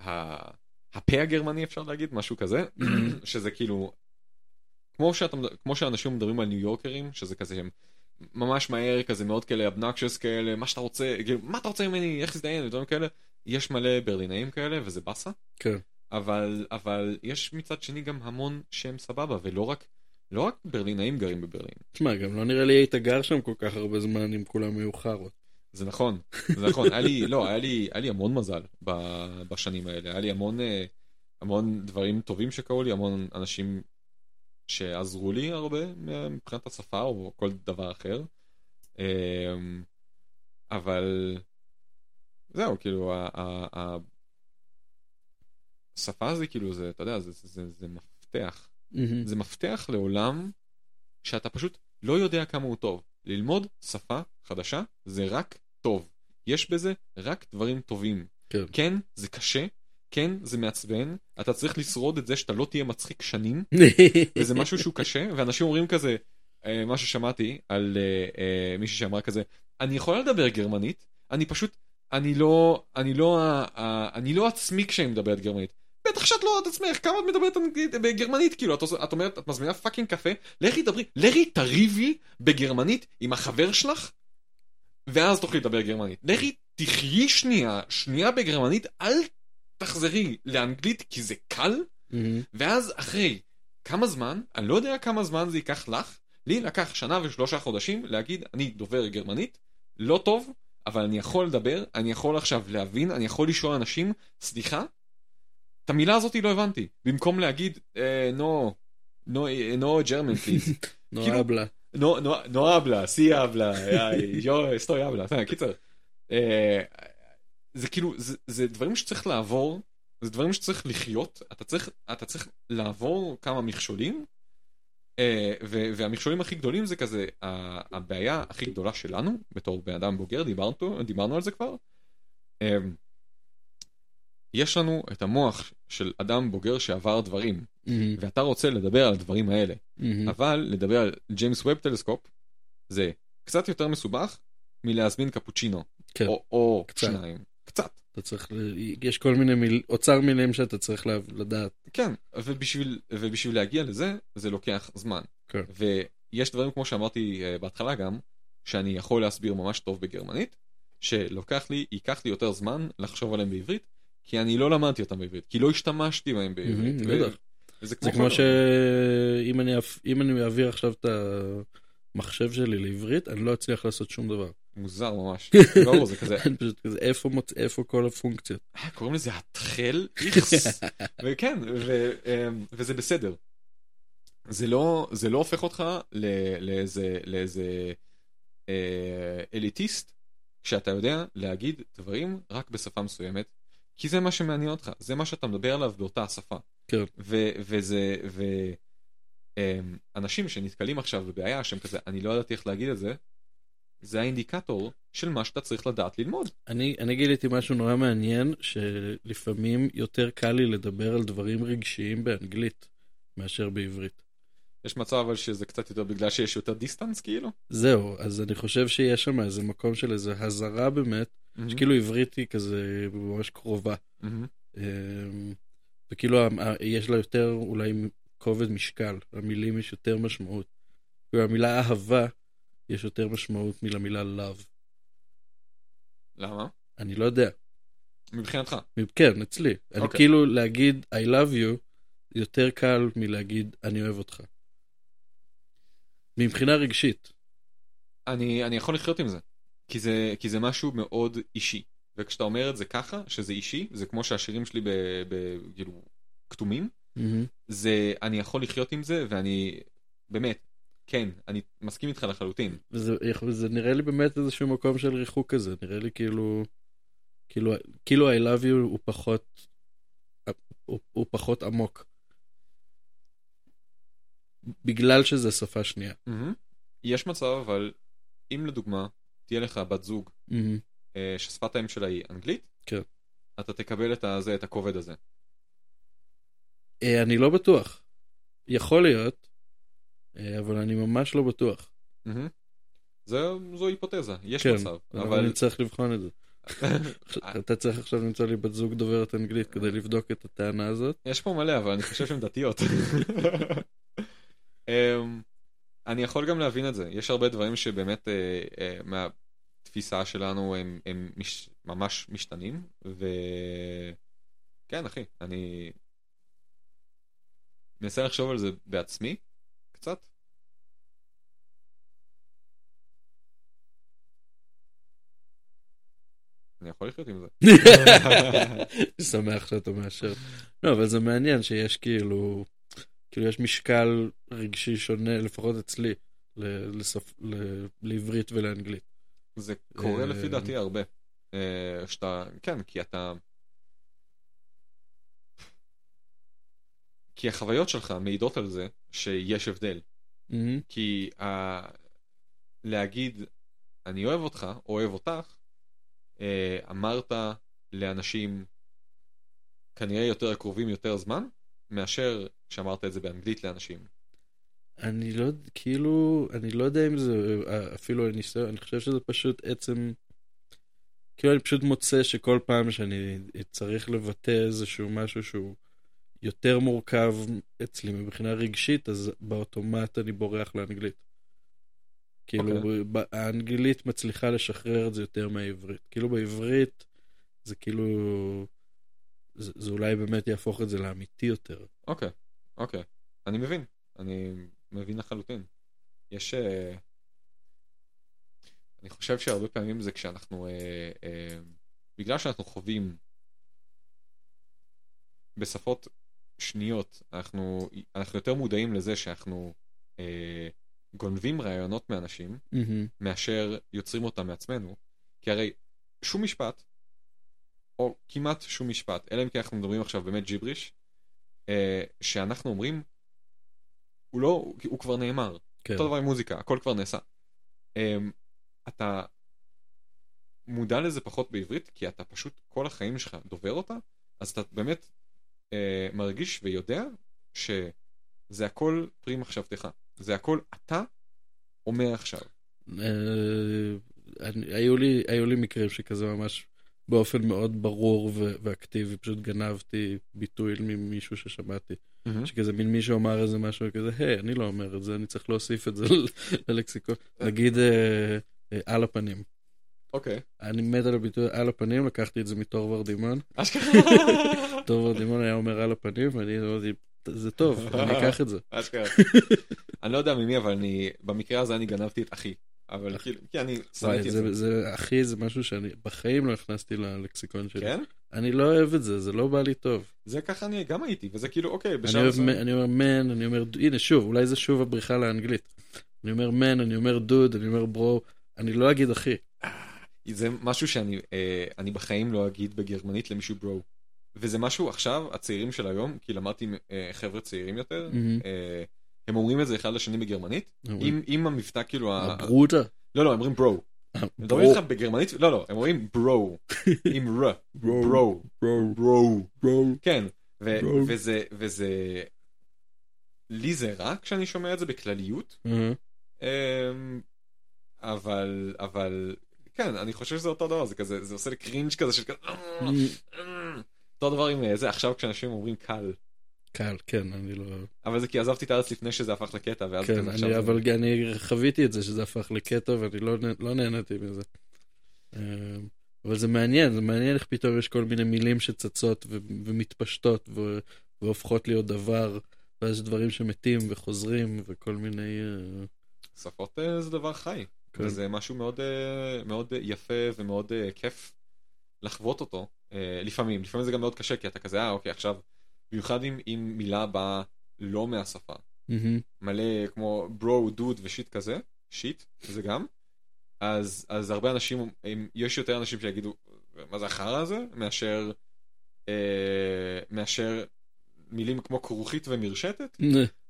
ה- הפה הגרמני אפשר להגיד, משהו כזה, שזה כאילו, כמו, שאתה, מד- כמו שאנשים מדברים על ניו יורקרים, שזה כזה הם ממש מהר, כזה מאוד כאלה אבנקשס כאלה, מה שאתה רוצה, כאילו, מה אתה רוצה ממני, איך תזדיין, ודברים כאלה, יש מלא ברלינאים כאלה, וזה באסה, כן. אבל, אבל יש מצד שני גם המון שהם סבבה, ולא רק, לא רק ברלינאים גרים בברלין. תשמע, גם לא נראה לי היית גר שם כל כך הרבה זמן אם כולם היו חארות. זה נכון, זה נכון, היה לי, לא, היה לי, היה לי המון מזל בשנים האלה, היה לי המון, אה, המון דברים טובים שקרו לי, המון אנשים שעזרו לי הרבה מבחינת השפה או כל דבר אחר. אמ, אבל זהו, כאילו, השפה זה כאילו, זה, אתה יודע, זה, זה, זה, מפתח. מהמם. זה מפתח לעולם שאתה פשוט לא יודע כמה הוא טוב. ללמוד שפה חדשה זה רק טוב. יש בזה רק דברים טובים. כן. כן, זה קשה, כן, זה מעצבן, אתה צריך לשרוד את זה שאתה לא תהיה מצחיק שנים, וזה משהו שהוא קשה, ואנשים אומרים כזה, אה, מה ששמעתי על אה, אה, מישהי שאמרה כזה, אני יכולה לדבר גרמנית, אני פשוט, אני לא, אני לא, אני לא עצמי כשאני מדברת גרמנית. בטח שאת לא את עצמך, כמה את מדברת בגרמנית, כאילו, את, את אומרת, את מזמינה fucking קפה, לכי דברי, לכי תריבי בגרמנית עם החבר שלך, ואז תוכלי לדבר גרמנית. לכי תחיי שנייה, שנייה בגרמנית, אל תחזרי לאנגלית כי זה קל, מהמם. ואז אחרי כמה זמן, אני לא יודע כמה זמן זה ייקח לך, לי לקח שנה ושלושה חודשים להגיד, אני דובר גרמנית, לא טוב, אבל אני יכול לדבר, אני יכול עכשיו להבין, אני יכול לשאול אנשים, סליחה, את המילה הזאת לא הבנתי. במקום להגיד, אה, no, no, no German please. נורא כאילו- אבלה. habla, ay, yo estoy habla, אתה יודע, קיצר. זה כאילו, זה, זה דברים שצריך לעבור, זה דברים שצריך לחיות, אתה צריך, אתה צריך לעבור כמה מכשולים, אה, ו- והמכשולים הכי גדולים זה כזה, הבעיה הכי גדולה שלנו, בתור בן אדם בוגר, דיברנו, דיברנו על זה כבר, אה, יש לנו את המוח של אדם בוגר שעבר דברים, מהמם. ואתה רוצה לדבר על הדברים האלה. מהמם. אבל לדבר על ג'יימס ווב טלסקופ זה קצת יותר מסובך מלהזמין קפוצ'ינו כן. או, או קצת. שניים קצת אתה צריך, יש כל מיני מיל, אוצר מילים שאתה צריך לה- לדעת. כן ובשביל ובשביל להגיע לזה זה לוקח זמן כן. ויש דברים כמו שאמרתי אה, בהתחלה גם שאני יכול להסביר ממש טוב בגרמנית שלוקח לי ייקח לי יותר זמן לחשוב עליהם בעברית כי אני לא למדתי אותם בעברית כי לא השתמשתי בהם בעברית. בטח. זה כמו. שאם אני אני אעביר עכשיו את המחשב שלי לעברית, אני לא אצליח לעשות שום דבר. מוזר ממש. ברור זה כזה פשוט כזה, איפה מוצ- איפה כל הפונקציות? אה, קוראים לזה התחל איכס וכן ו, אמ, וזה בסדר. זה לא זה לא הופך אותך לאיזה לאיזה אה, אליטיסט כשאתה יודע להגיד דברים רק בשפה מסוימת כי זה מה שמעניין אותך זה מה שאתה מדבר עליו באותה השפה. כן. ו- וזה ו... אמ, אנשים שנתקלים עכשיו בבעיה שהם כזה אני לא ידעתי איך להגיד את זה זה האינדיקטור של מה שאתה צריך לדעת ללמוד. אני, אני גיליתי משהו נורא מעניין, שלפעמים יותר קל לי לדבר על דברים רגשיים באנגלית מאשר בעברית. יש מצב אבל שזה קצת יותר בגלל שיש יותר דיסטנס כאילו? זהו, אז אני חושב שיש שם איזה מקום של איזה הזרה באמת, שכאילו עברית היא כזה ממש קרובה. אמ, וכאילו יש לה יותר אולי כובד משקל, למילים יש יותר משמעות. כאילו המילה אהבה, יש יותר משמעות מלמילה love. למה? אני לא יודע. מבחינתך. כן, אצלי. אני אוקיי. כאילו להגיד I love you יותר קל מלהגיד אני אוהב אותך. מבחינה רגשית. אני, אני יכול לחיות עם זה. כי זה, כי זה משהו מאוד אישי. וכשאתה אומר את זה ככה, שזה אישי, זה כמו שהשירים שלי ב, ב, כאילו, כתומים, מהמם. זה, אני יכול לחיות עם זה, ואני, באמת, כן, אני מסכים איתך לחלוטין. וזה, זה נראה לי באמת איזשהו מקום של ריחוק כזה, נראה לי כאילו, כאילו, כאילו I love you הוא פחות, הוא, הוא פחות עמוק. בגלל שזה שפה שנייה. מהמם. יש מצב, אבל אם לדוגמה, תהיה לך בת זוג. אה, ששפת האם שלה היא אנגלית, כן. אתה תקבל את, הזה, את הכובד הזה. אה, אני לא בטוח. יכול להיות, אבל אני ממש לא בטוח. זה, זו היפותזה, יש כן, מצב, אבל אבל... אני צריך לבחון את זה. אתה צריך עכשיו למצוא לי בת זוג דוברת אנגלית כדי לבדוק את הטענה הזאת. יש פה מלא, אבל אני חושב שהן דתיות. אמ, אני יכול גם להבין את זה, יש הרבה דברים שבאמת אה, אה, מהתפיסה שלנו הם, הם מש, ממש משתנים, וכן אחי, אני מנסה לחשוב על זה בעצמי, קצת. אני יכול לחיות עם זה. שמח שאתה מאשר. לא, אבל זה מעניין שיש כאילו, כאילו יש משקל רגשי שונה, לפחות אצלי, ל- לשפ- ל- לעברית ולאנגלית. זה קורה אה, לפי דעתי הרבה. אה, שאתה, כן, כי אתה... כי החוויות שלך מעידות על זה שיש הבדל. מהמם. כי ה... להגיד אני אוהב אותך, או אוהב אותך, אה, אמרת לאנשים כנראה יותר קרובים יותר זמן, מאשר שאמרת את זה באנגלית לאנשים. אני לא, כאילו, אני לא יודע אם זה אה, אפילו הניסיון, אני חושב שזה פשוט עצם, כאילו אני פשוט מוצא שכל פעם שאני צריך לבטא איזשהו משהו שהוא יותר מורכב אצלי מבחינה רגשית, אז באוטומט אני בורח לאנגלית. כאילו, אוקיי. ב- האנגלית מצליחה לשחרר את זה יותר מהעברית. כאילו בעברית, זה כאילו, זה, זה אולי באמת יהפוך את זה לאמיתי יותר. אוקיי, אוקיי. אני מבין, אני מבין לחלוטין. יש... אה, אני חושב שהרבה פעמים זה כשאנחנו... אה, אה, בגלל שאנחנו חווים בשפות שניות, אנחנו, אנחנו יותר מודעים לזה שאנחנו אה, גונבים רעיונות מאנשים, מהמם. מאשר יוצרים אותם מעצמנו, כי הרי שום משפט, או כמעט שום משפט, אלא אם כן אנחנו מדברים עכשיו באמת ג'יבריש, אה, שאנחנו אומרים, הוא לא, הוא כבר נאמר. כן. אותו דבר עם מוזיקה, הכל כבר נעשה. אה, אתה מודע לזה פחות בעברית, כי אתה פשוט כל החיים שלך דובר אותה, אז אתה באמת מרגיש ויודע שזה הכל פרי מחשבתך. זה הכל אתה אומר עכשיו. אה, היו לי, היו לי מקרים שכזה ממש באופן מאוד ברור ואקטיבי, פשוט גנבתי ביטוי ממישהו ששמעתי. שכזה מין מישהו אמר איזה משהו כזה, היי, אני לא אומר את זה, אני צריך להוסיף את זה ללקסיקון. נגיד אה, אה, על הפנים. אוקיי. אני מת על הביטוי על הפנים, לקחתי את זה מתור ורדימן. אשכרה. תור ורדימן היה אומר על הפנים, ואני אמרתי, זה טוב, אני אקח את זה. אשכרה. אני לא יודע ממי, אבל אני, במקרה הזה אני גנבתי את אחי. אבל כאילו, כי אני שנאתי את זה, זה. אחי, זה משהו שאני בחיים לא הכנסתי ללקסיקון שלי. כן? אני לא אוהב את זה, זה לא בא לי טוב. זה ככה אני גם הייתי, וזה כאילו, אוקיי, בשלב אוהב, מסוים. אני אומר מן, אני אומר, הנה שוב, אולי זה שוב הבריחה לאנגלית. אני אומר מן, אני אומר דוד, אני אומר ברו, אני לא אגיד אחי. זה משהו שאני אה, אני בחיים לא אגיד בגרמנית למישהו ברו. וזה משהו עכשיו, הצעירים של היום, כי למדתי עם אה, חבר'ה צעירים יותר, מהמם. אה, הם אומרים את זה אחד לשני בגרמנית, עם עם המבטא כאילו, ה- הברוטה. לא לא, הם אומרים ברו. הם מדברים איתך בגרמנית, לא לא, הם אומרים ברו, עם ר, ברו, ברו, ברו, ברו, ברו. כן, ו- ברו. וזה, וזה, לי זה רע כשאני שומע את זה בכלליות, אה, אמ, אבל, אבל, כן, אני חושב שזה אותו דבר, זה כזה, זה עושה לי קרינג' כזה של כזה, אה, אותו דבר עם אה, זה, עכשיו כשאנשים אומרים קל, קל, כן, אני לא... אבל זה כי עזבתי את הארץ לפני שזה הפך לקטע, ואז כן, כזה אני, זה- אבל אני חוויתי את זה שזה הפך לקטע ואני לא, לא נהניתי מזה. אה, אבל זה מעניין, זה מעניין איך פתאום יש כל מיני מילים שצצות ו- ומתפשטות ו- והופכות להיות דבר, ואז דברים שמתים וחוזרים וכל מיני... אה, שפות אה, זה דבר חי, כן. וזה משהו מאוד, אה, מאוד יפה ומאוד אה, כיף לחוות אותו. אה, לפעמים, לפעמים זה גם מאוד קשה, כי אתה כזה, אה, אוקיי, עכשיו, במיוחד אם, אם מילה באה לא מהשפה. מהמם. מלא כמו ברו, דוד ושיט כזה, שיט, זה גם. אז, אז הרבה אנשים, הם, יש יותר אנשים שיגידו, מה זה החרא הזה? מאשר, אה, מאשר מילים כמו כרוכית ומרשתת.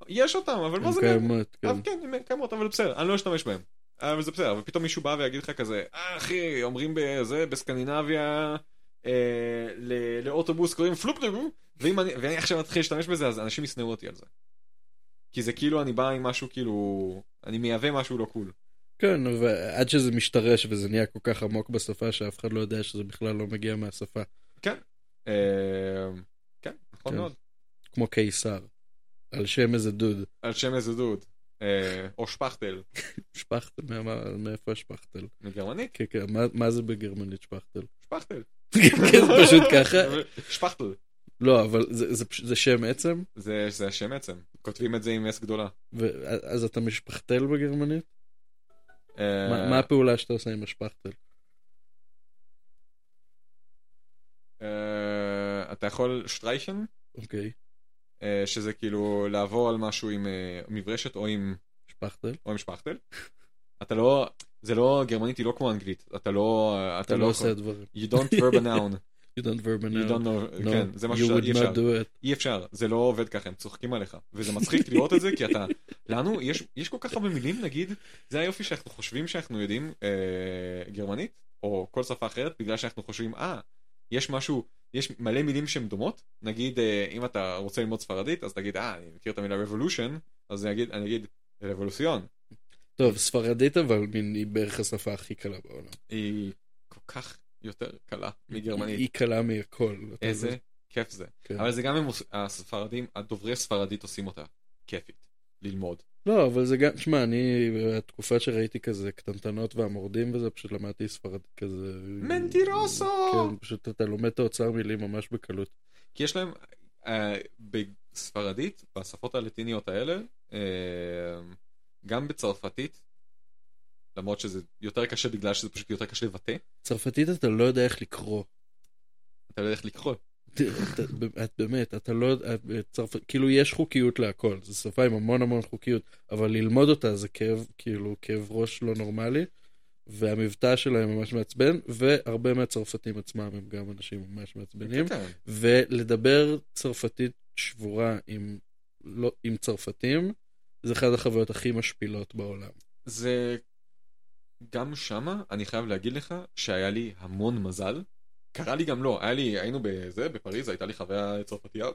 יש אותם, אבל מה הן זה... קיימות, כן. כן, הן קיימות, אבל בסדר, אני לא אשתמש בהם. אבל זה בסדר, ופתאום מישהו בא ויגיד לך כזה, אה אחי, אומרים בזה, בסקנדינביה, אה, לאוטובוס קוראים פלופדגו, ואם אני, ואני עכשיו אתחיל להשתמש בזה, אז אנשים ישנאו אותי על זה. כי זה כאילו אני בא עם משהו כאילו, אני מייבא משהו לא קול. כן, ועד שזה משתרש וזה נהיה כל כך עמוק בשפה שאף אחד לא יודע שזה בכלל לא מגיע מהשפה. כן. אה, כן, נכון כן. מאוד. כמו קיסר. על שם איזה דוד. על שם איזה דוד. אה, או שפכטל, שפכטל, מאיפה השפכטל? מגרמנית, כן, כן, מה- זה בגרמנית שפכטל? שפכטל. כן, זה פשוט ככה? שפכטל. לא, אבל זה- שם עצם? זה השם עצם. כותבים את זה עם אס גדולה. אז אתה משפכטל בגרמנית? אה, מה- הפעולה שאתה עושה עם השפכטל? אה, אתה יכול שטרייכן, אוקיי, שזה כאילו לעבור על משהו עם אה, מברשת או עם שפכטל. או עם שפכטל. אתה לא, זה לא, גרמנית היא לא כמו אנגלית. אתה לא, אתה לא עושה דברים. You don't verb a noun. You don't verb a You noun. don't know, No, כן, זה you משהו would שאי not אפשר. do it. אי אפשר, זה לא עובד ככה, הם צוחקים עליך. וזה מצחיק לראות את זה, כי אתה, לנו יש, יש כל כך הרבה מילים, נגיד, זה היופי שאנחנו חושבים שאנחנו יודעים אה, גרמנית, או כל שפה אחרת, בגלל שאנחנו חושבים, אה, יש משהו, יש מלא מילים שהן דומות, נגיד, אה, אם אתה רוצה ללמוד ספרדית, אז תגיד, אה, אני מכיר את המילה revolution, אז אני אגיד, אני אגיד, רבולוציון. טוב, ספרדית אבל היא בערך השפה הכי קלה בעולם. היא כל כך יותר קלה היא מגרמנית. היא קלה מהכל. איזה יודע. כיף זה. כן. אבל זה גם עוש- הספרדים, הדוברי ספרדית עושים אותה כיפית, ללמוד. לא, אבל זה גם, שמע, אני, בתקופה שראיתי כזה קטנטנות והמורדים וזה, פשוט למדתי ספרדית כזה. מנטירוסו! כן, פשוט אתה לומד את האוצר מילים ממש בקלות. כי יש להם, אה, בספרדית, בשפות הלטיניות האלה, אה, גם בצרפתית, למרות שזה יותר קשה בגלל שזה פשוט יותר קשה לבטא, צרפתית אתה לא יודע איך לקרוא. אתה לא יודע איך לקרוא. את באמת, אתה לא, צרפ... כאילו יש חוקיות להכל, זו שפה עם המון המון חוקיות, אבל ללמוד אותה זה כאב, כאילו כאב ראש לא נורמלי, והמבטא שלהם ממש מעצבן, והרבה מהצרפתים עצמם הם גם אנשים ממש מעצבנים, ולדבר צרפתית שבורה עם, לא, עם צרפתים, זה אחת החוויות הכי משפילות בעולם. זה גם שמה, אני חייב להגיד לך שהיה לי המון מזל. קרה לי גם לא, היה לי, היינו בזה, בפריז, הייתה לי חוויה צרפתייה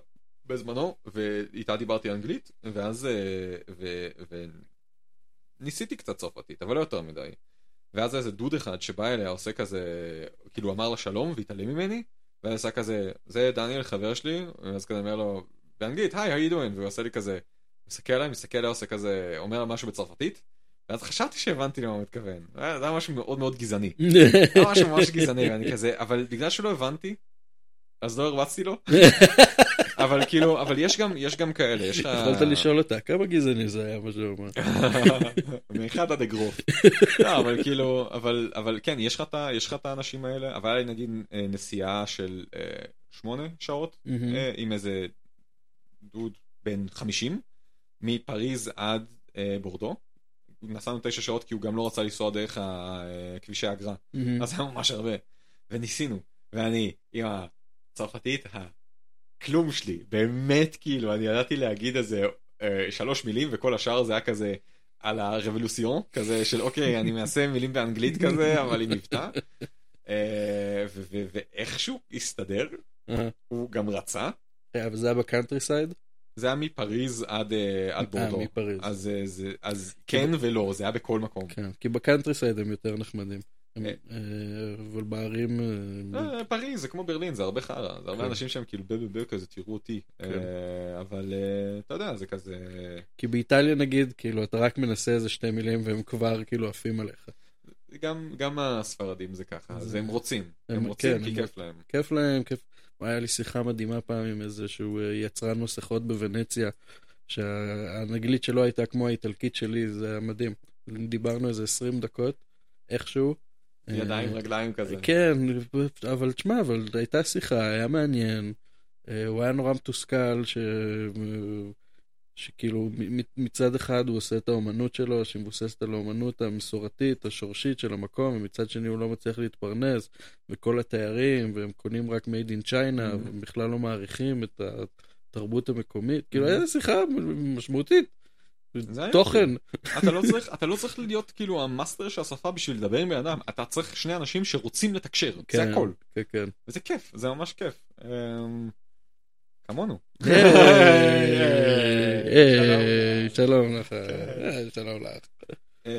בזמנו, ואיתה דיברתי אנגלית, ואז, אה, ו, וניסיתי קצת צרפתית, אבל לא יותר מדי. ואז איזה דוד אחד שבא אליה, עושה כזה, כאילו אמר לה שלום והתעלם ממני, ואז עשה כזה, זה דניאל חבר שלי, ואז כזה אומר לו, באנגלית, היי, how you doing? והוא עושה לי כזה, מסתכל עליי, מסתכל עליה, עושה כזה, אומר לה משהו בצרפתית, ואז חשבתי שהבנתי למה הוא מתכוון. זה היה זה היה משהו מאוד מאוד גזעני. זה היה משהו ממש גזעני, ואני כזה, אבל בגלל שלא הבנתי, אז לא הרבצתי לו. אבל כאילו, אבל יש גם, יש גם כאלה, יש לך... יכולת לשאול אותה, כמה גזעני זה היה מה שהוא אמר. מאחד עד אגרוף. לא, אבל כאילו, אבל, אבל כן, יש לך את האנשים האלה, אבל היה לי נגיד אה, נסיעה של אה, שמונה שעות. אה, עם איזה דוד בן 50, מפריז עד אה, בורדו. נסענו תשע שעות כי הוא גם לא רצה לנסוע דרך אה, כבישי האגרה. אז היה ממש הרבה. וניסינו, ואני עם הצרפתית הכלום שלי, באמת כאילו, אני ידעתי להגיד איזה אה, שלוש מילים, וכל השאר זה היה כזה על הרבולוציון, כזה של אוקיי, אני מנסה מילים באנגלית כזה, אבל עם מבטא. אה, ואיכשהו הסתדר. הוא גם רצה. אבל זה היה ב countryside? זה היה מפריז עד, אה, עד בורדו. אה, מפריז. אז, אה, זה, אז כן ולא, זה היה בכל מקום. כן, כי ב countryside הם יותר נחמדים. אה. אבל בערים... פריז זה כמו ברלין זה הרבה חרא זה הרבה כן. אנשים שהם כאילו בבב כזה תראו אותי כן. אבל אתה יודע זה כזה כי באיטליה נגיד, כאילו, אתה רק מנסה איזה שתי מילים והם כבר כאילו עפים עליך. גם גם הספרדים זה ככה אז הם רוצים הם- רוצים כן, כי כיף להם כיף להם, כיף. היה לי שיחה מדהימה פעם עם איזשהו אה, יצרן מסכות בוונציה, שהאנגלית שלו הייתה כמו האיטלקית שלי, זה היה מדהים. דיברנו איזה 20 דקות, איכשהו. ידיים, אה, רגליים כזה. כן, אבל תשמע, אבל הייתה שיחה, היה מעניין. אה, הוא היה נורא מתוסכל, ש... שכאילו מצד אחד הוא עושה את האומנות שלו, שמבוססת על האומנות המסורתית, השורשית של המקום, ומצד שני הוא לא מצליח להתפרנס, וכל התיירים, והם קונים רק made in China, Mhm. והם בכלל לא מעריכים את התרבות המקומית. כאילו, Mhm. הייתה שיחה משמעותית. זה תוכן. אתה לא צריך, אתה לא צריך להיות כאילו המאסטר של השפה בשביל לדבר עם בן אדם, אתה צריך שני אנשים שרוצים לתקשר, זה כן, הכל. כן, כן. וזה כיף, זה ממש כיף. כמונו. היי, היי, שלום לך, היי, שלום לך. אמ,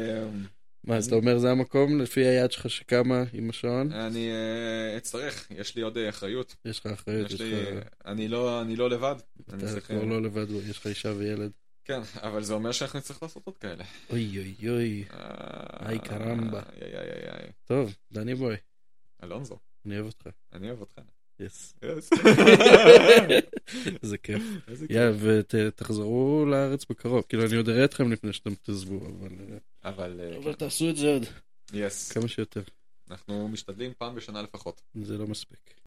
מה, אז אתה אומר זה המקום לפי היד שלך שקמה עם השעון? אני אה, אצטרך, יש לי עוד אה, אחריות. יש לך אחריות, יש לך... אני לא אני לא לבד. אתה כבר אה, לא לבד, יש לך אישה וילד. כן, אבל זה אומר שאנחנו נצטרך לעשות עוד כאלה. אוי אוי אוי. אה, איי, קרמבה. טוב, דני בוי, אלונזו, אני אוהב אותך. אני אוהב אותך. יס. Yes. זה כיף. איזה כיף. יא, ותחזרו לארץ בקרוב. כאילו, אני עוד אראה אתכם לפני שאתם תעזבו, אבל... אבל אה, אבל תעשו את זה עוד יס, כמה שיותר. אנחנו משתדלים פעם בשנה לפחות. זה לא מספיק.